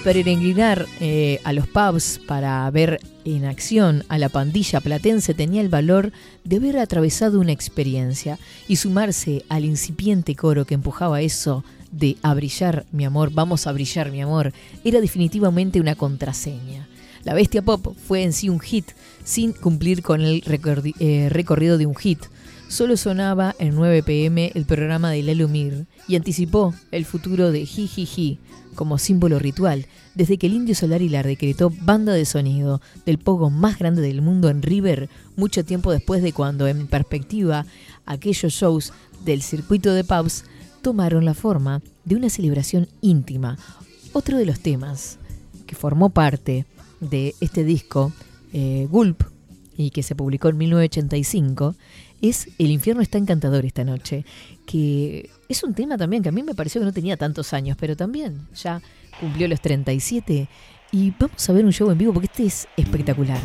Peregrinar eh, a los pubs para ver en acción a la pandilla platense tenía el valor de haber atravesado una experiencia y sumarse al incipiente coro que empujaba eso de a brillar mi amor, vamos a brillar mi amor, era definitivamente una contraseña. La Bestia Pop fue en sí un hit, sin cumplir con el eh, recorrido de un hit. Solo sonaba en 9 pm el programa de Lalo Mir y anticipó el futuro de Jijiji como símbolo ritual, desde que el Indio Solari decretó banda de sonido del pogo más grande del mundo en River, mucho tiempo después de cuando, en perspectiva, aquellos shows del circuito de pubs tomaron la forma de una celebración íntima. Otro de los temas que formó parte de este disco, eh, Gulp, y que se publicó en 1985, es El infierno está encantador esta noche, que es un tema también que a mí me pareció que no tenía tantos años, pero también ya cumplió los 37 y vamos a ver un show en vivo porque este es espectacular.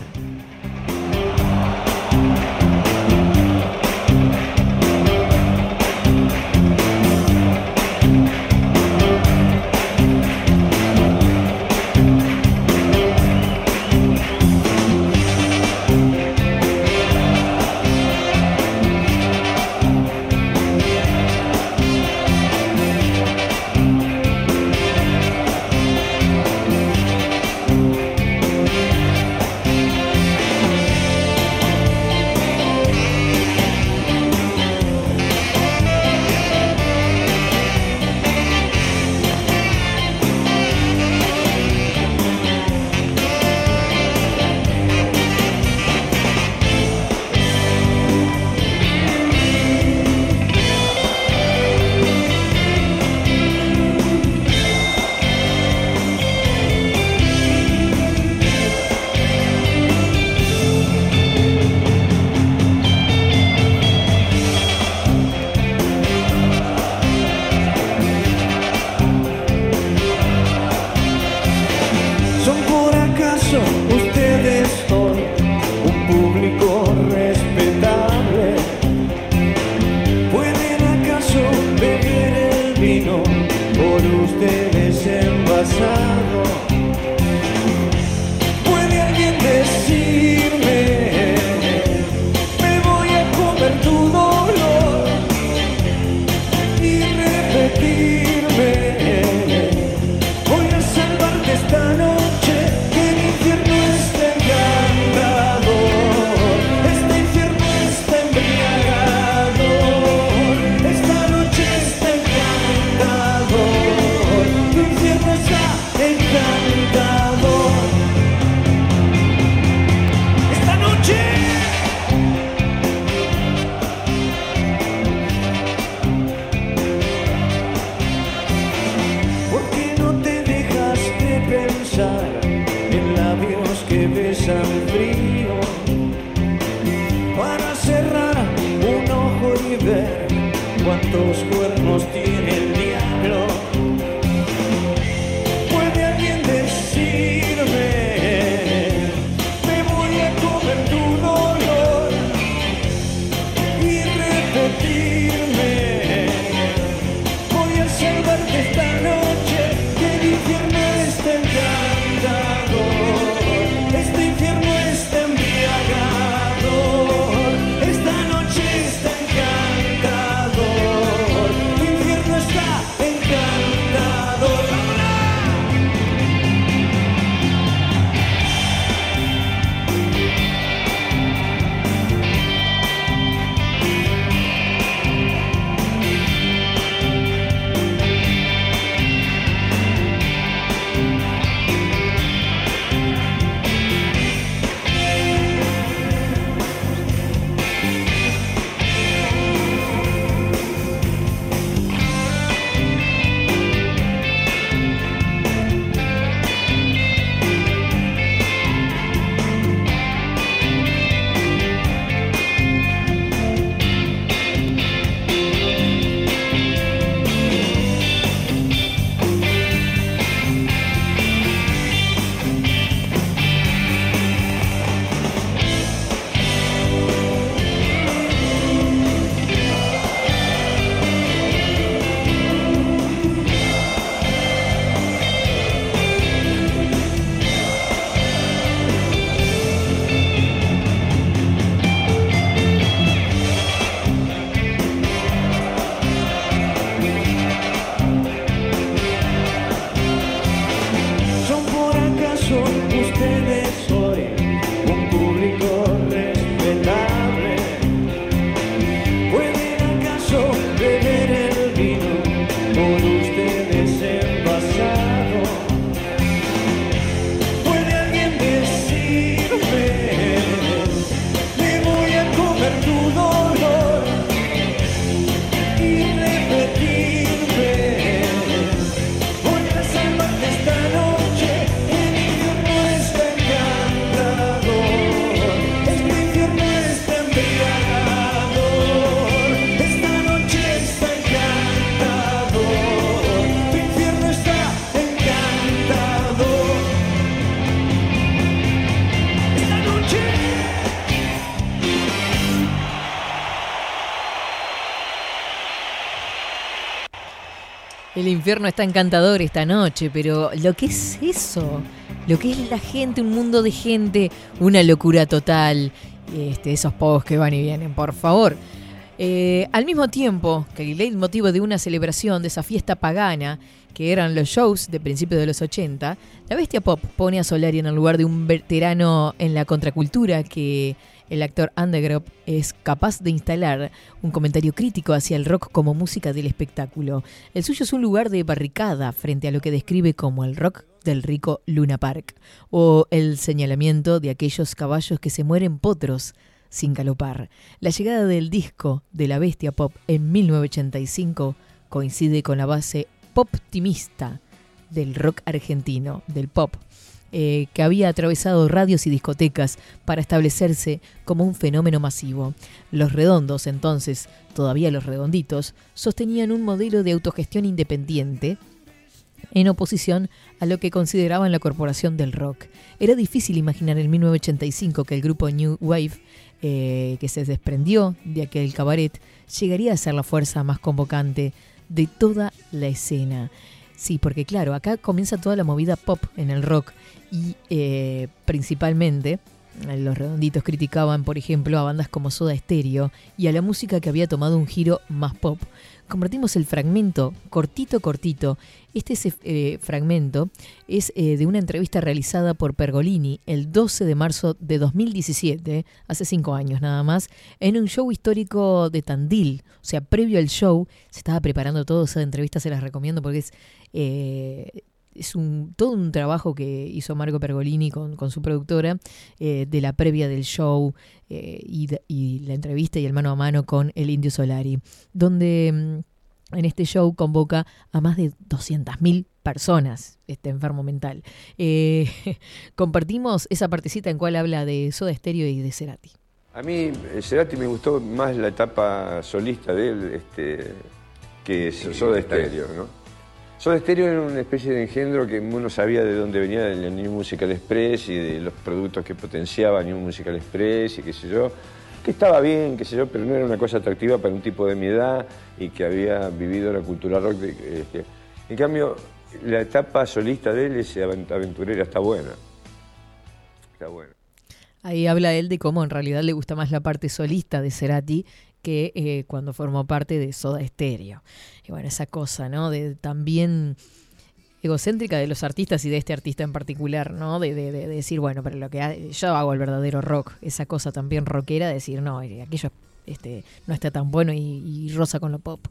Infierno está encantador esta noche, pero lo que es eso, lo que es la gente, un mundo de gente, una locura total. Este, esos pocos que van y vienen, por favor. Eh, al mismo tiempo que el leitmotiv de una celebración de esa fiesta pagana, que eran los shows de principios de los 80, la bestia pop pone a Solari en el lugar de un veterano en la contracultura que el actor Undergrove es capaz de instalar un comentario crítico hacia el rock como música del espectáculo. El suyo es un lugar de barricada frente a lo que describe como el rock del rico Luna Park, o el señalamiento de aquellos caballos que se mueren potros sin galopar. La llegada del disco de la bestia pop en 1985 coincide con la base poptimista del rock argentino, del pop, eh, que había atravesado radios y discotecas para establecerse como un fenómeno masivo. Los redondos, entonces, todavía los redonditos, sostenían un modelo de autogestión independiente en oposición a lo que consideraban la corporación del rock. Era difícil imaginar en 1985 que el grupo New Wave, eh, que se desprendió de aquel cabaret, llegaría a ser la fuerza más convocante de toda la escena. Sí, porque claro, acá comienza toda la movida pop en el rock y eh, principalmente eh, los redonditos criticaban, por ejemplo, a bandas como Soda Stereo y a la música que había tomado un giro más pop. Convertimos el fragmento cortito, cortito. Este eh, fragmento es eh, de una entrevista realizada por Pergolini el 12 de marzo de 2017, hace cinco años nada más, en un show histórico de Tandil. O sea, previo al show, se estaba preparando todo, esa entrevista se las recomiendo porque es es un, todo un trabajo que hizo Marco Pergolini con, con su productora eh, de la previa del show eh, y, de- y la entrevista y el mano a mano con el Indio Solari, donde mm, en este show convoca a más de 200.000 personas, este enfermo mental. Eh, compartimos esa partecita en cual habla de Soda Stereo y de Cerati. A mí, Cerati me gustó más la etapa solista de él este, que Soda Stereo, ¿no? Soda Stereo era una especie de engendro que uno sabía de dónde venía del New Musical Express y de los productos que potenciaba New Musical Express y qué sé yo, que estaba bien, qué sé yo, pero no era una cosa atractiva para un tipo de mi edad y que había vivido la cultura rock. este. En cambio, la etapa solista de él, avent- aventurera, está buena. Está buena. Ahí habla él de cómo en realidad le gusta más la parte solista de Cerati que eh, cuando formó parte de Soda Stereo. Y bueno, esa cosa, ¿no? De también egocéntrica de los artistas y de este artista en particular, ¿no? De, de- de decir, bueno, pero lo que yo hago el verdadero rock, esa cosa también rockera, de decir, no, eh, aquello este, no está tan bueno y, y rosa con lo pop.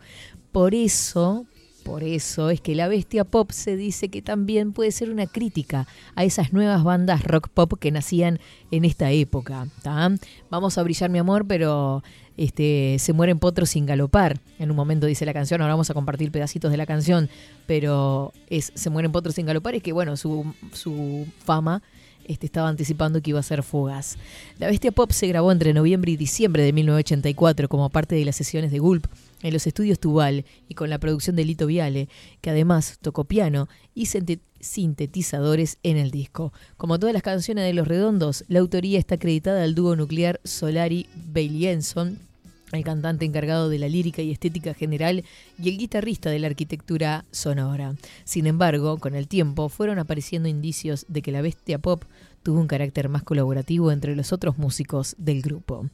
Por eso, por eso es que la bestia pop se dice que también puede ser una crítica a esas nuevas bandas rock pop que nacían en esta época. ¿tá? Vamos a brillar mi amor, pero este, se mueren potros sin galopar. En un momento dice la canción, ahora vamos a compartir pedacitos de la canción, pero es se mueren potros sin galopar, es que bueno, su, su fama este, estaba anticipando que iba a ser fugaz. La Bestia Pop se grabó entre noviembre y diciembre de 1984 como parte de las sesiones de Gulp en los estudios Tubal y con la producción de Lito Viale, que además tocó piano y sinte- sintetizadores en el disco. Como todas las canciones de Los Redondos, la autoría está acreditada al dúo nuclear Solari Bailienson, el cantante encargado de la lírica y estética general y el guitarrista de la arquitectura sonora. Sin embargo, con el tiempo fueron apareciendo indicios de que la bestia pop tuvo un carácter más colaborativo entre los otros músicos del grupo.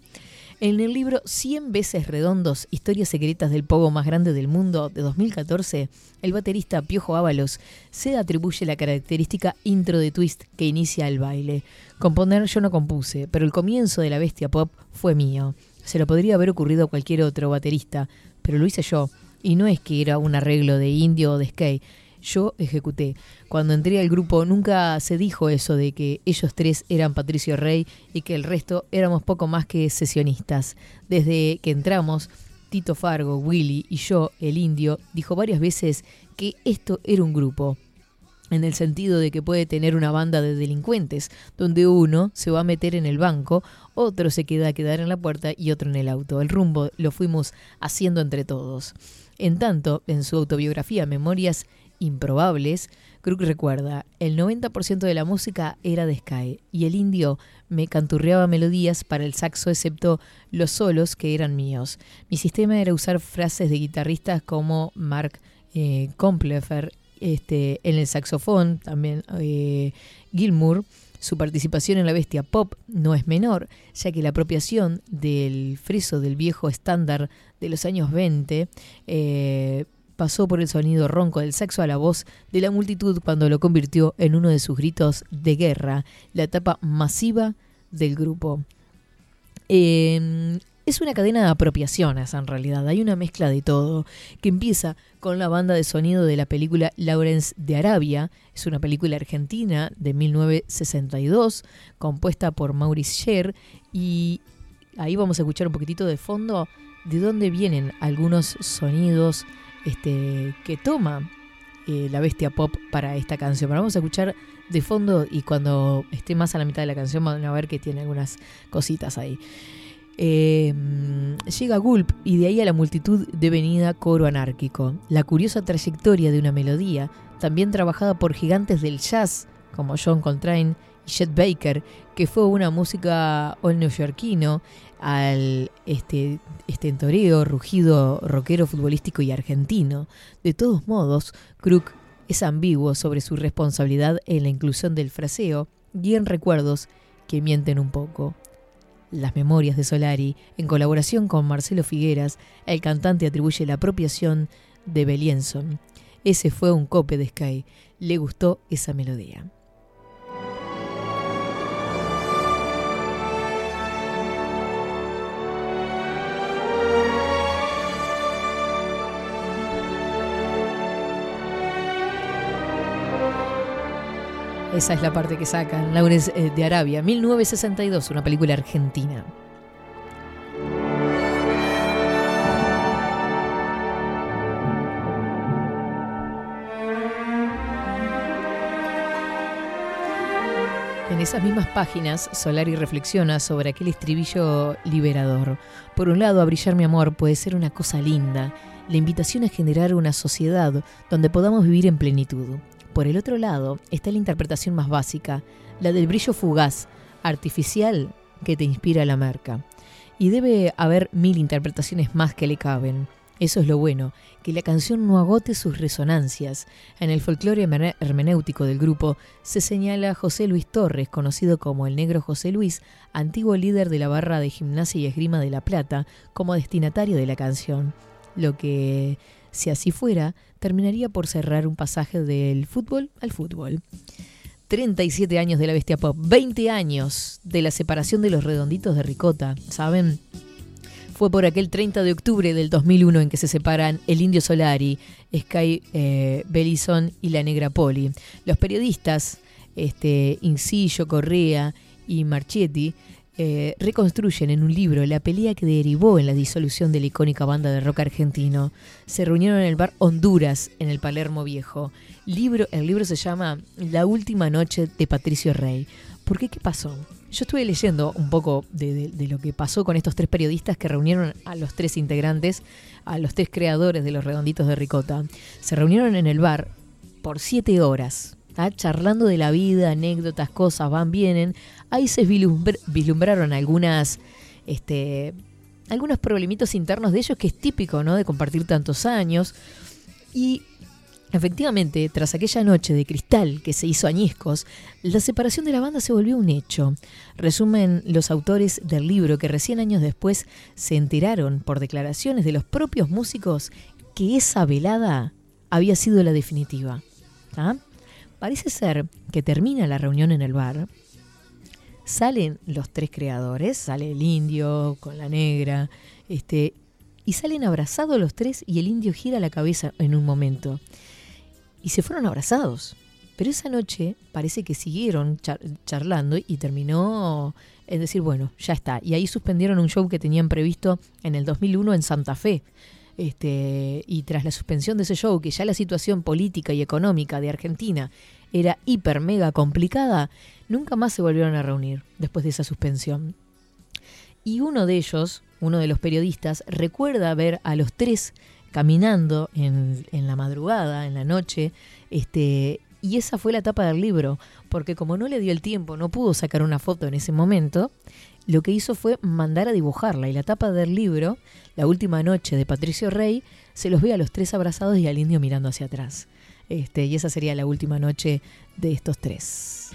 En el libro 100 veces redondos, historias secretas del pogo más grande del mundo de 2014, el baterista Piojo Ábalos se atribuye la característica intro de twist que inicia el baile. Componer yo no compuse, pero el comienzo de la bestia pop fue mío. Se lo podría haber ocurrido a cualquier otro baterista, pero lo hice yo. Y no es que era un arreglo de indio o de skate. Yo ejecuté. Cuando entré al grupo nunca se dijo eso de que ellos tres eran Patricio Rey y que el resto éramos poco más que sesionistas. Desde que entramos, Tito Fargo, Willy y yo, el indio, dijo varias veces que esto era un grupo. En el sentido de que puede tener una banda de delincuentes, donde uno se va a meter en el banco, otro se queda a quedar en la puerta y otro en el auto. El rumbo lo fuimos haciendo entre todos. En tanto, en su autobiografía Memorias Improbables, Crook recuerda, el 90% de la música era de Sky y el indio me canturreaba melodías para el saxo excepto los solos que eran míos. Mi sistema era usar frases de guitarristas como Mark eh, este, en el saxofón, también eh, Gilmour. Su participación en la bestia pop no es menor, ya que la apropiación del friso del viejo estándar de los años 20 eh, pasó por el sonido ronco del saxo a la voz de la multitud cuando lo convirtió en uno de sus gritos de guerra, la etapa masiva del grupo. Eh, es una cadena de apropiaciones en realidad, hay una mezcla de todo, que empieza con la banda de sonido de la película Lawrence de Arabia, es una película argentina de 1962, compuesta por Maurice Scher, y ahí vamos a escuchar un poquitito de fondo de dónde vienen algunos sonidos este, que toma eh, la bestia pop para esta canción. Pero vamos a escuchar de fondo y cuando esté más a la mitad de la canción van a ver que tiene algunas cositas ahí. Eh, llega Gulp y de ahí a la multitud devenida coro anárquico. La curiosa trayectoria de una melodía, también trabajada por gigantes del jazz como John Coltrane y Chet Baker, que fue una música all neoyorquino al este, estentoreo, rugido rockero futbolístico y argentino. De todos modos, Crook es ambiguo sobre su responsabilidad en la inclusión del fraseo y en recuerdos que mienten un poco. Las Memorias de Solari, en colaboración con Marcelo Figueras, el cantante atribuye la apropiación de Belienson. Ese fue un cope de Sky. Le gustó esa melodía. Esa es la parte que sacan. Lawrence eh, de Arabia, 1962, una película argentina. En esas mismas páginas, Solari reflexiona sobre aquel estribillo liberador. Por un lado, a brillar mi amor puede ser una cosa linda, la invitación a generar una sociedad donde podamos vivir en plenitud. Por el otro lado está la interpretación más básica, la del brillo fugaz, artificial, que te inspira la marca. Y debe haber mil interpretaciones más que le caben. Eso es lo bueno, que la canción no agote sus resonancias. En el folclore hermenéutico del grupo se señala a José Luis Torres, conocido como el negro José Luis, antiguo líder de la barra de gimnasia y esgrima de La Plata, como destinatario de la canción. Lo que, si así fuera, terminaría por cerrar un pasaje del fútbol al fútbol. 37 años de la bestia pop, 20 años de la separación de los redonditos de Ricota, ¿saben? Fue por aquel 30 de octubre del 2001 en que se separan el Indio Solari, Sky eh, Bellison y la Negra Poli. Los periodistas, este, Incillo, Correa y Marchetti, eh, reconstruyen en un libro la pelea que derivó en la disolución de la icónica banda de rock argentino. Se reunieron en el bar Honduras, en el Palermo Viejo. Libro, el libro se llama La última noche de Patricio Rey. ¿Por qué? ¿Qué pasó? Yo estuve leyendo un poco de, lo que pasó con estos tres periodistas que reunieron a los tres integrantes, a los tres creadores de los redonditos de Ricota. Se reunieron en el bar por siete horas, charlando de la vida, anécdotas, cosas, van, vienen. Ahí se vislumbr- vislumbraron algunas, este, algunos problemitos internos de ellos que es típico, ¿no? De compartir tantos años. Y efectivamente, tras aquella noche de cristal que se hizo añiscos, la separación de la banda se volvió un hecho. Resumen los autores del libro que recién años después se enteraron por declaraciones de los propios músicos que esa velada había sido la definitiva. ¿tá? Parece ser que termina la reunión en el bar, salen los tres creadores, sale el indio con la negra, este, y salen abrazados los tres y el indio gira la cabeza en un momento. Y se fueron abrazados. Pero esa noche parece que siguieron char- charlando y terminó, es decir, bueno, ya está. Y ahí suspendieron un show que tenían previsto en el 2001 en Santa Fe. Este, y tras la suspensión de ese show, que ya la situación política y económica de Argentina era hiper mega complicada, nunca más se volvieron a reunir después de esa suspensión. Y uno de ellos, uno de los periodistas, recuerda ver a los tres caminando en, en la madrugada, en la noche, este, y esa fue la tapa del libro, porque como no le dio el tiempo, no pudo sacar una foto en ese momento, lo que hizo fue mandar a dibujarla. Y la tapa del libro, La última noche de Patricio Rey, se los ve a los tres abrazados y al indio mirando hacia atrás. Este, y esa sería la última noche de estos tres.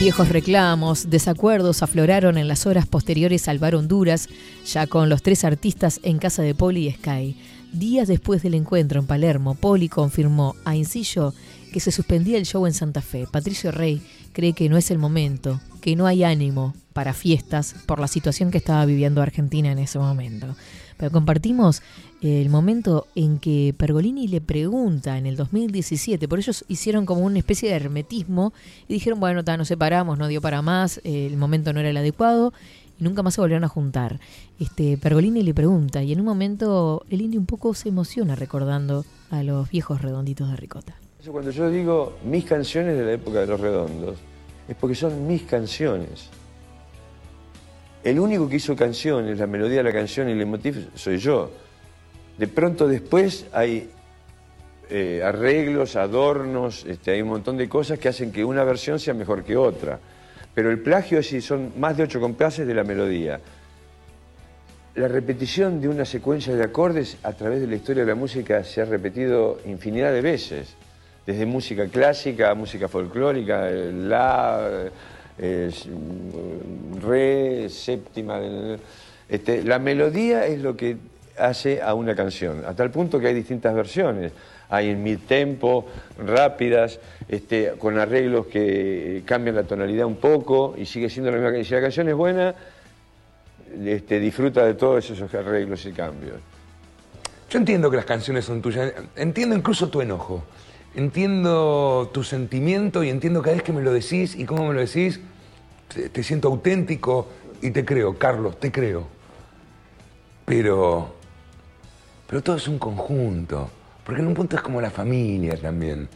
Viejos reclamos, desacuerdos afloraron en las horas posteriores al Bar Honduras, ya con los tres artistas en casa de Poli y Sky. Días después del encuentro en Palermo, Poli confirmó a Incillo que se suspendía el show en Santa Fe. Patricio Rey cree que no es el momento, que no hay ánimo para fiestas por la situación que estaba viviendo Argentina en ese momento. Pero compartimos el momento en que Pergolini le pregunta en el 2017, por ellos hicieron como una especie de hermetismo y dijeron, bueno, ta, nos separamos, no dio para más, el momento no era el adecuado y nunca más se volvieron a juntar. Este, Pergolini le pregunta y en un momento el indio un poco se emociona recordando a los viejos redonditos de ricota. Cuando yo digo mis canciones de la época de los redondos, es porque son mis canciones. El único que hizo canciones, la melodía de la canción y el motif soy yo. De pronto después hay eh, arreglos, adornos, este, hay un montón de cosas que hacen que una versión sea mejor que otra. Pero el plagio es si son más de ocho compases de la melodía. La repetición de una secuencia de acordes a través de la historia de la música se ha repetido infinidad de veces. Desde música clásica música folclórica, la, eh, re, séptima. este, la melodía es lo que hace a una canción, a tal punto que hay distintas versiones. Hay en mid-tempo, rápidas, este, con arreglos que cambian la tonalidad un poco y sigue siendo la misma canción. Si la canción es buena, este, disfruta de todos esos arreglos y cambios. Yo entiendo que las canciones son tuyas, entiendo incluso tu enojo, entiendo tu sentimiento y entiendo cada vez que me lo decís y cómo me lo decís, te, te siento auténtico y te creo, Carlos, te creo. Pero, pero todo es un conjunto, porque en un punto es como la familia también.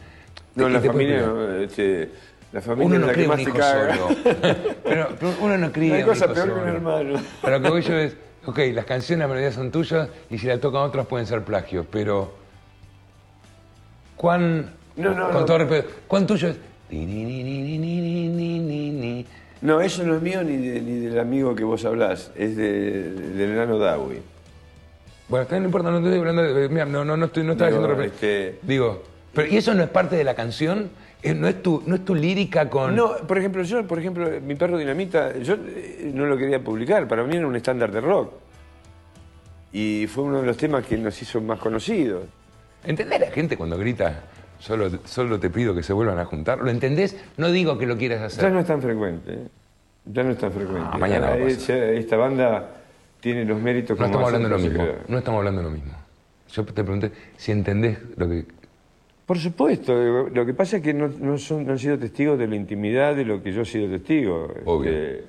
No, la familia, eh, che, la familia uno no es la un hijo solo. Pero, uno no cría. Hay un cosa peor que un hermano. Pero lo que voy yo es, ok, las canciones, las melodías son tuyas y si la tocan otros pueden ser plagios, pero. ¿Cuán. No, no, con no. todo respeto, ¿cuán tuyo es? No, eso no es mío ni, del amigo que vos hablás, es de, del enano Dawi. Bueno, está no importa, no estoy hablando de, mira, no, no, no estoy, no estaba Digo, haciendo referencia. este- Digo, pero ¿y eso no es parte de la canción? Eh, ¿No es tu, no es tu lírica con...? No, por ejemplo, yo, por ejemplo, mi perro Dinamita, yo eh, no lo quería publicar, para mí era un estándar de rock. Y fue uno de los temas que nos hizo más conocidos. ¿Entendés la gente cuando grita, solo, solo te pido que se vuelvan a juntar? ¿Lo entendés? No digo que lo quieras hacer. Ya no es tan frecuente, ¿eh? ya no es tan frecuente. Ah, mañana va a pasar. Esta banda tiene los méritos No como estamos hablando de lo hacer mismo. No estamos hablando de lo mismo. Yo te pregunté si entendés lo que. Por supuesto, lo que pasa es que no, no son, no han sido testigos de la intimidad de lo que yo he sido testigo. Obvio. Este,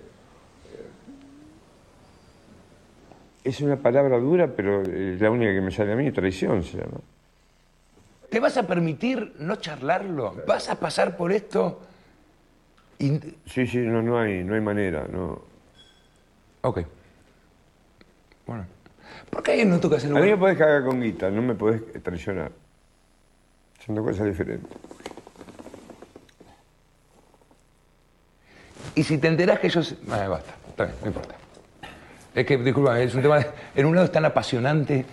es una palabra dura, pero es la única que me sale a mí, traición se llama. ¿Te vas a permitir no charlarlo? ¿Vas a pasar por esto? Y- Sí, sí, no, no, hay, no hay manera, no. Ok. Bueno. ¿Por qué no tocas el A mí me lugar? podés cagar con guita, no me podés traicionar. Son dos cosas diferentes. Y si te enterás que ellos. Ah, basta. Está bien, no importa. Es que, disculpa, es un tema. de- En un lado es tan apasionante.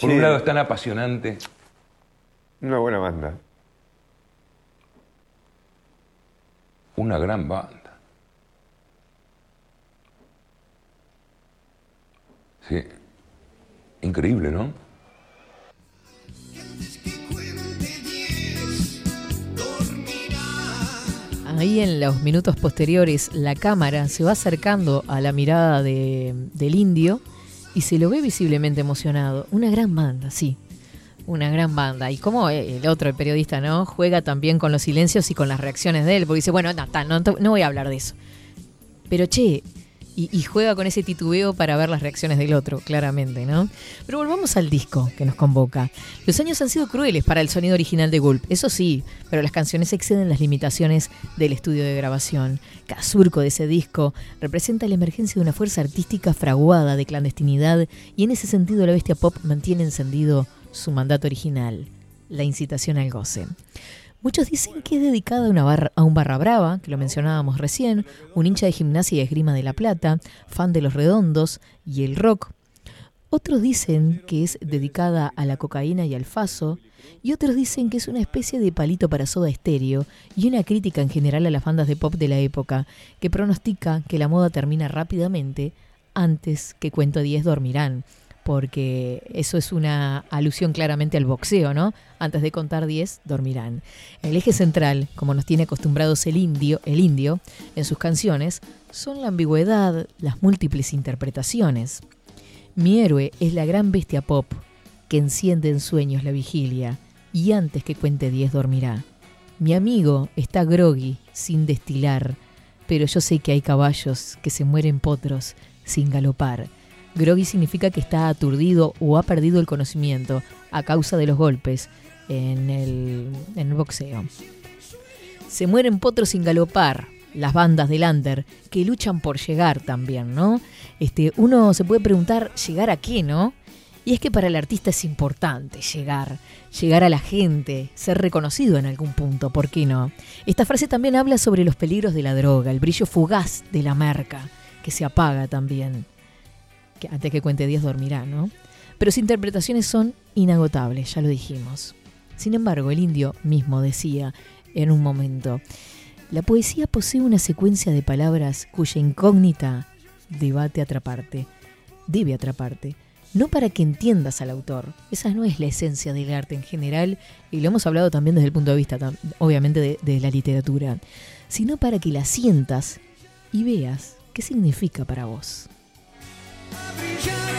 Por Sí. un lado es tan apasionante. Una buena banda. Una gran banda. Sí. Increíble, ¿no? Ahí en los minutos posteriores la cámara se va acercando a la mirada de- del indio y se lo ve visiblemente emocionado. Una gran banda, sí. Una gran banda. Y como el otro, periodista, ¿no? Juega también con los silencios y con las reacciones de él. Porque dice, bueno, no, no, no voy a hablar de eso. Pero che, y, juega con ese titubeo para ver las reacciones del otro, claramente, ¿no? Pero volvamos al disco que nos convoca. Los años han sido crueles para el sonido original de Gulp, eso sí, pero las canciones exceden las limitaciones del estudio de grabación. Cada surco de ese disco representa la emergencia de una fuerza artística fraguada de clandestinidad y en ese sentido la bestia pop mantiene encendido su mandato original, la incitación al goce. Muchos dicen que es dedicada a, una barra- a un barra brava, que lo mencionábamos recién, un hincha de gimnasia y esgrima de La Plata, fan de los redondos y el rock. Otros dicen que es dedicada a la cocaína y al faso, y otros dicen que es una especie de palito para soda estéreo y una crítica en general a las bandas de pop de la época, que pronostica que la moda termina rápidamente antes que Cuento 10 dormirán, porque eso es una alusión claramente al boxeo, ¿no? Antes de contar 10 dormirán. El eje central, como nos tiene acostumbrados el indio, el indio en sus canciones, son la ambigüedad, las múltiples interpretaciones. Mi héroe es la gran bestia pop que enciende en sueños la vigilia y antes que cuente 10 dormirá. Mi amigo está groggy, sin destilar, pero yo sé que hay caballos que se mueren potros sin galopar. Groggy significa que está aturdido o ha perdido el conocimiento a causa de los golpes en el, en el boxeo. Se mueren potros sin galopar, las bandas del under, que luchan por llegar también, ¿no? Este, uno se puede preguntar, ¿llegar a qué, no? Y es que para el artista es importante llegar, llegar a la gente, ser reconocido en algún punto, ¿por qué no? Esta frase también habla sobre los peligros de la droga, el brillo fugaz de la marca, que se apaga también. Que antes que cuente 10 dormirá, ¿no? Pero sus interpretaciones son inagotables, ya lo dijimos. Sin embargo, el indio mismo decía en un momento, la poesía posee una secuencia de palabras cuya incógnita debate atraparte, debe atraparte, no para que entiendas al autor, esa no es la esencia del arte en general, y lo hemos hablado también desde el punto de vista, obviamente, de, de la literatura, sino para que la sientas y veas qué significa para vos. Vamos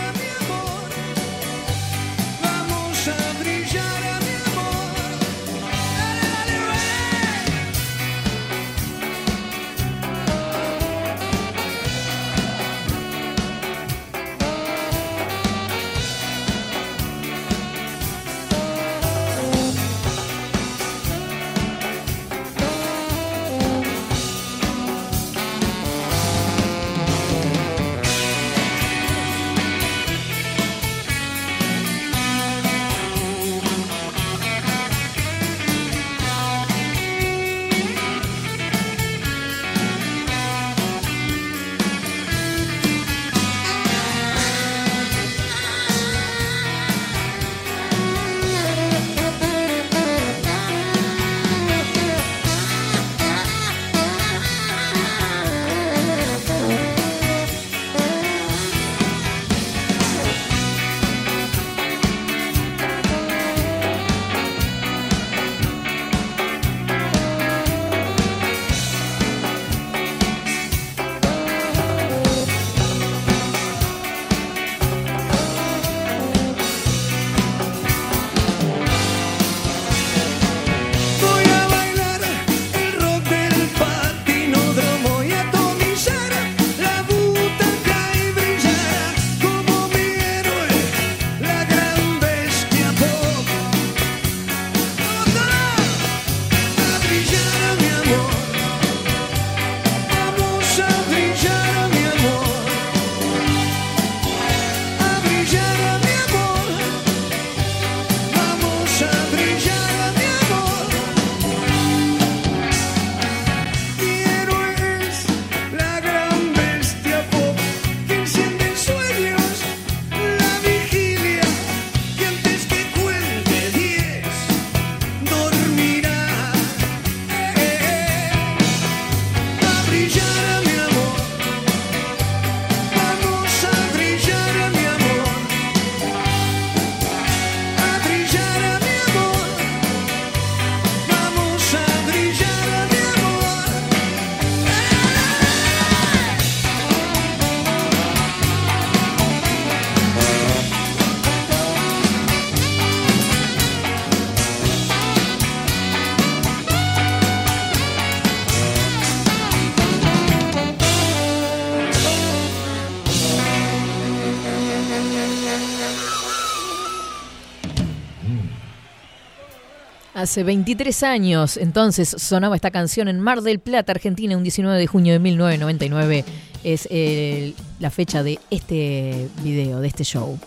Hace 23 años, entonces, sonaba esta canción en Mar del Plata, Argentina, un 19 de junio de 1999. Es eh, la fecha de este video, de este show.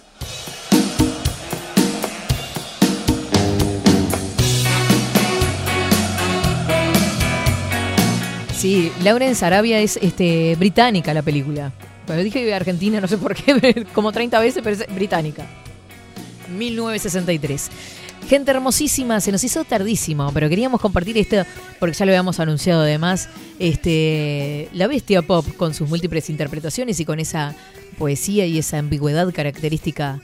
Sí, Lawrence Arabia es este, británica la película. Bueno, dije Argentina, no sé por qué, como 30 veces, pero es británica. 1963. Gente hermosísima, se nos hizo tardísimo, pero queríamos compartir esto porque ya lo habíamos anunciado además. Este, la bestia pop con sus múltiples interpretaciones y con esa poesía y esa ambigüedad característica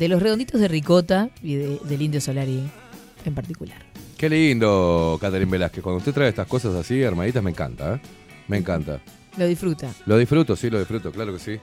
de los redonditos de Ricota y de- del Indio Solari en particular. Qué lindo, Catherine Velázquez. Cuando usted trae estas cosas así, armaditas, me encanta, ¿eh? Me encanta. Lo disfruta. Lo disfruto, sí, lo disfruto, claro que sí.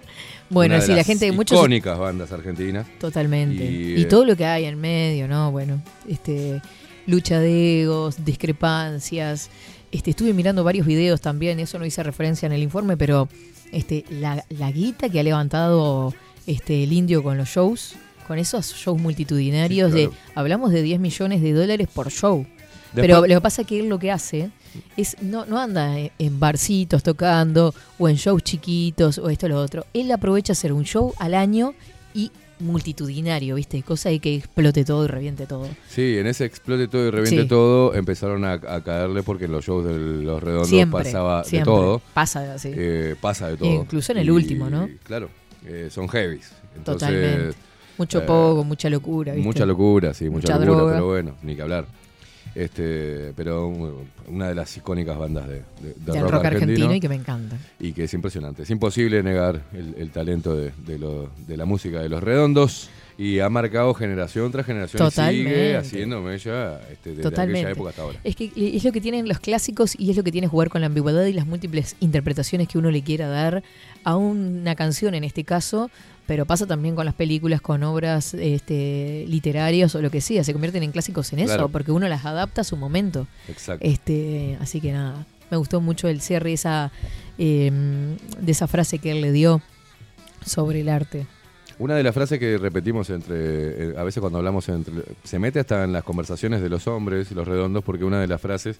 Bueno, Una de sí, la las gente- muchos- icónicas bandas argentinas. Totalmente. Y, Y, eh, todo lo que hay en medio, ¿no? Bueno, este, lucha de egos, discrepancias. Este, estuve mirando varios videos también, eso no hice referencia en el informe, pero este, la, la guita que ha levantado este, el indio con los shows, con esos shows multitudinarios, Sí, claro. de hablamos de 10 millones de dólares por show. Después- Pero lo que pasa es que él lo que hace es no, no anda en- barcitos tocando o en shows chiquitos o esto o lo otro. Él aprovecha hacer un show al año y multitudinario, ¿viste? Cosa de que explote todo y reviente todo. Sí, en ese explote todo y reviente Sí. todo empezaron a, a caerle porque en los shows de los redondos Siempre, pasaba siempre. de todo. Pasa así. Eh, pasa de todo. Incluso en el último, ¿no? Claro, eh, son heavies. Entonces, Totalmente. Mucho eh, poco, mucha locura, ¿viste? Mucha locura, sí, mucha, Mucha locura, droga. pero bueno, ni que hablar. Este, pero una de las icónicas bandas de, de- rock, rock argentino argentino y que me encanta. y que es impresionante. Es imposible negar el, el talento de, de lo- de la música de los redondos y ha marcado generación tras generación y sigue haciendo mella este, desde Totalmente. aquella época hasta ahora. Es que es lo que tienen los clásicos y es lo que tiene jugar con la ambigüedad y las múltiples interpretaciones que uno le quiera dar a una canción en este caso, pero pasa también con las películas, con obras este, literarias o lo que sea, se convierten en clásicos en eso, Claro. porque uno las adapta a su momento. Exacto. Este, así que nada, me gustó mucho el cierre esa, eh, de esa frase que él le dio sobre el arte. Una de las frases que repetimos entre, eh, a veces cuando hablamos entre, se mete hasta en las conversaciones de los hombres los redondos, porque una de las frases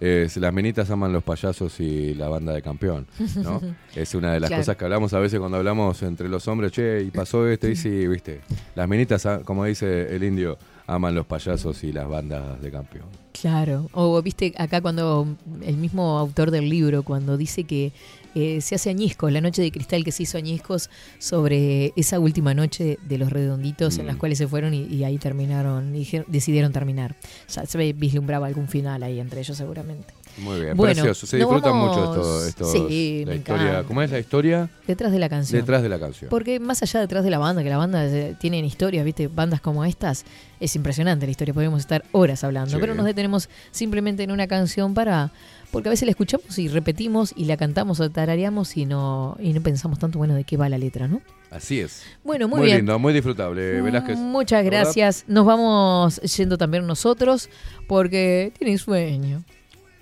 es las menitas aman los payasos y la banda de campeón, ¿no? es una de las Claro. cosas que hablamos a veces cuando hablamos entre los hombres, che, y pasó esto, y sí, viste, las menitas, ah, como dice el indio, aman los payasos y las bandas de campeón. Claro, o viste acá cuando el mismo autor del libro, cuando dice que eh, se hace añiscos, la noche de cristal que se hizo añiscos sobre esa última noche de los redonditos en Mm. las cuales se fueron y, y ahí terminaron, y decidieron terminar. Ya se vislumbraba algún final ahí entre ellos seguramente. Muy bien, Bueno, precioso. Se vamos- mucho esto, estos, Sí, la me historia. encanta. ¿Cómo es la historia? Detrás de la canción. Detrás de la canción. Porque más allá detrás de la banda, que la banda eh, tienen historias, ¿viste? Bandas como estas, es impresionante la historia, podemos estar horas hablando, Sí. pero nos detenemos simplemente en una canción para. Porque a veces la escuchamos y repetimos y la cantamos o tarareamos y no, y no pensamos tanto, bueno, de qué va la letra, ¿no? Así es. Bueno, muy bien. lindo, muy disfrutable, Velázquez. Muchas ¿Verdad? gracias. Nos vamos yendo también nosotros porque tienen sueño.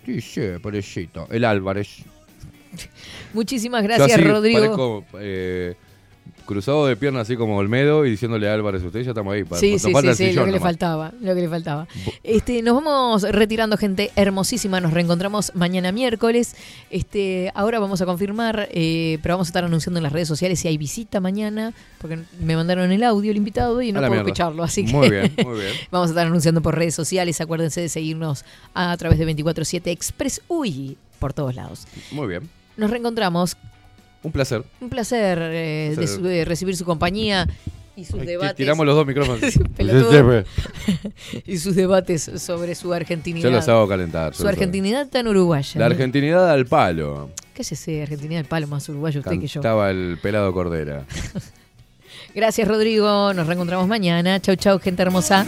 Sí, sí, pobrecito. El Álvarez. Muchísimas gracias, Rodrigo. parezco, eh, cruzado de piernas así como Olmedo y diciéndole a Álvarez, usted ya estamos ahí. pa- Sí, sí, sí, sí, lo que le faltaba, lo que le faltaba. Este, nos vamos retirando, gente hermosísima. Nos reencontramos mañana miércoles. Este, ahora vamos a confirmar, eh, pero vamos a estar anunciando en las redes sociales si hay visita mañana, porque me mandaron el audio el invitado y no puedo mierda. escucharlo, así que Muy bien, muy bien. vamos a estar anunciando por redes sociales. Acuérdense de seguirnos a través de 247 Express. Uy, por todos lados. Muy bien. Nos reencontramos. Un placer. Un placer, eh, de Placer. su- de recibir su compañía y sus Ay, debates. tiramos los dos micrófonos. Pelotudo. y sus debates sobre su argentinidad. Yo los hago calentar. Su argentinidad tan uruguaya. La ¿no? argentinidad al palo. Cállese, Argentinidad del palo más uruguayo usted que yo. Cantaba el pelado Cordera. Gracias, Rodrigo. Nos reencontramos mañana. Chau, chau, gente hermosa.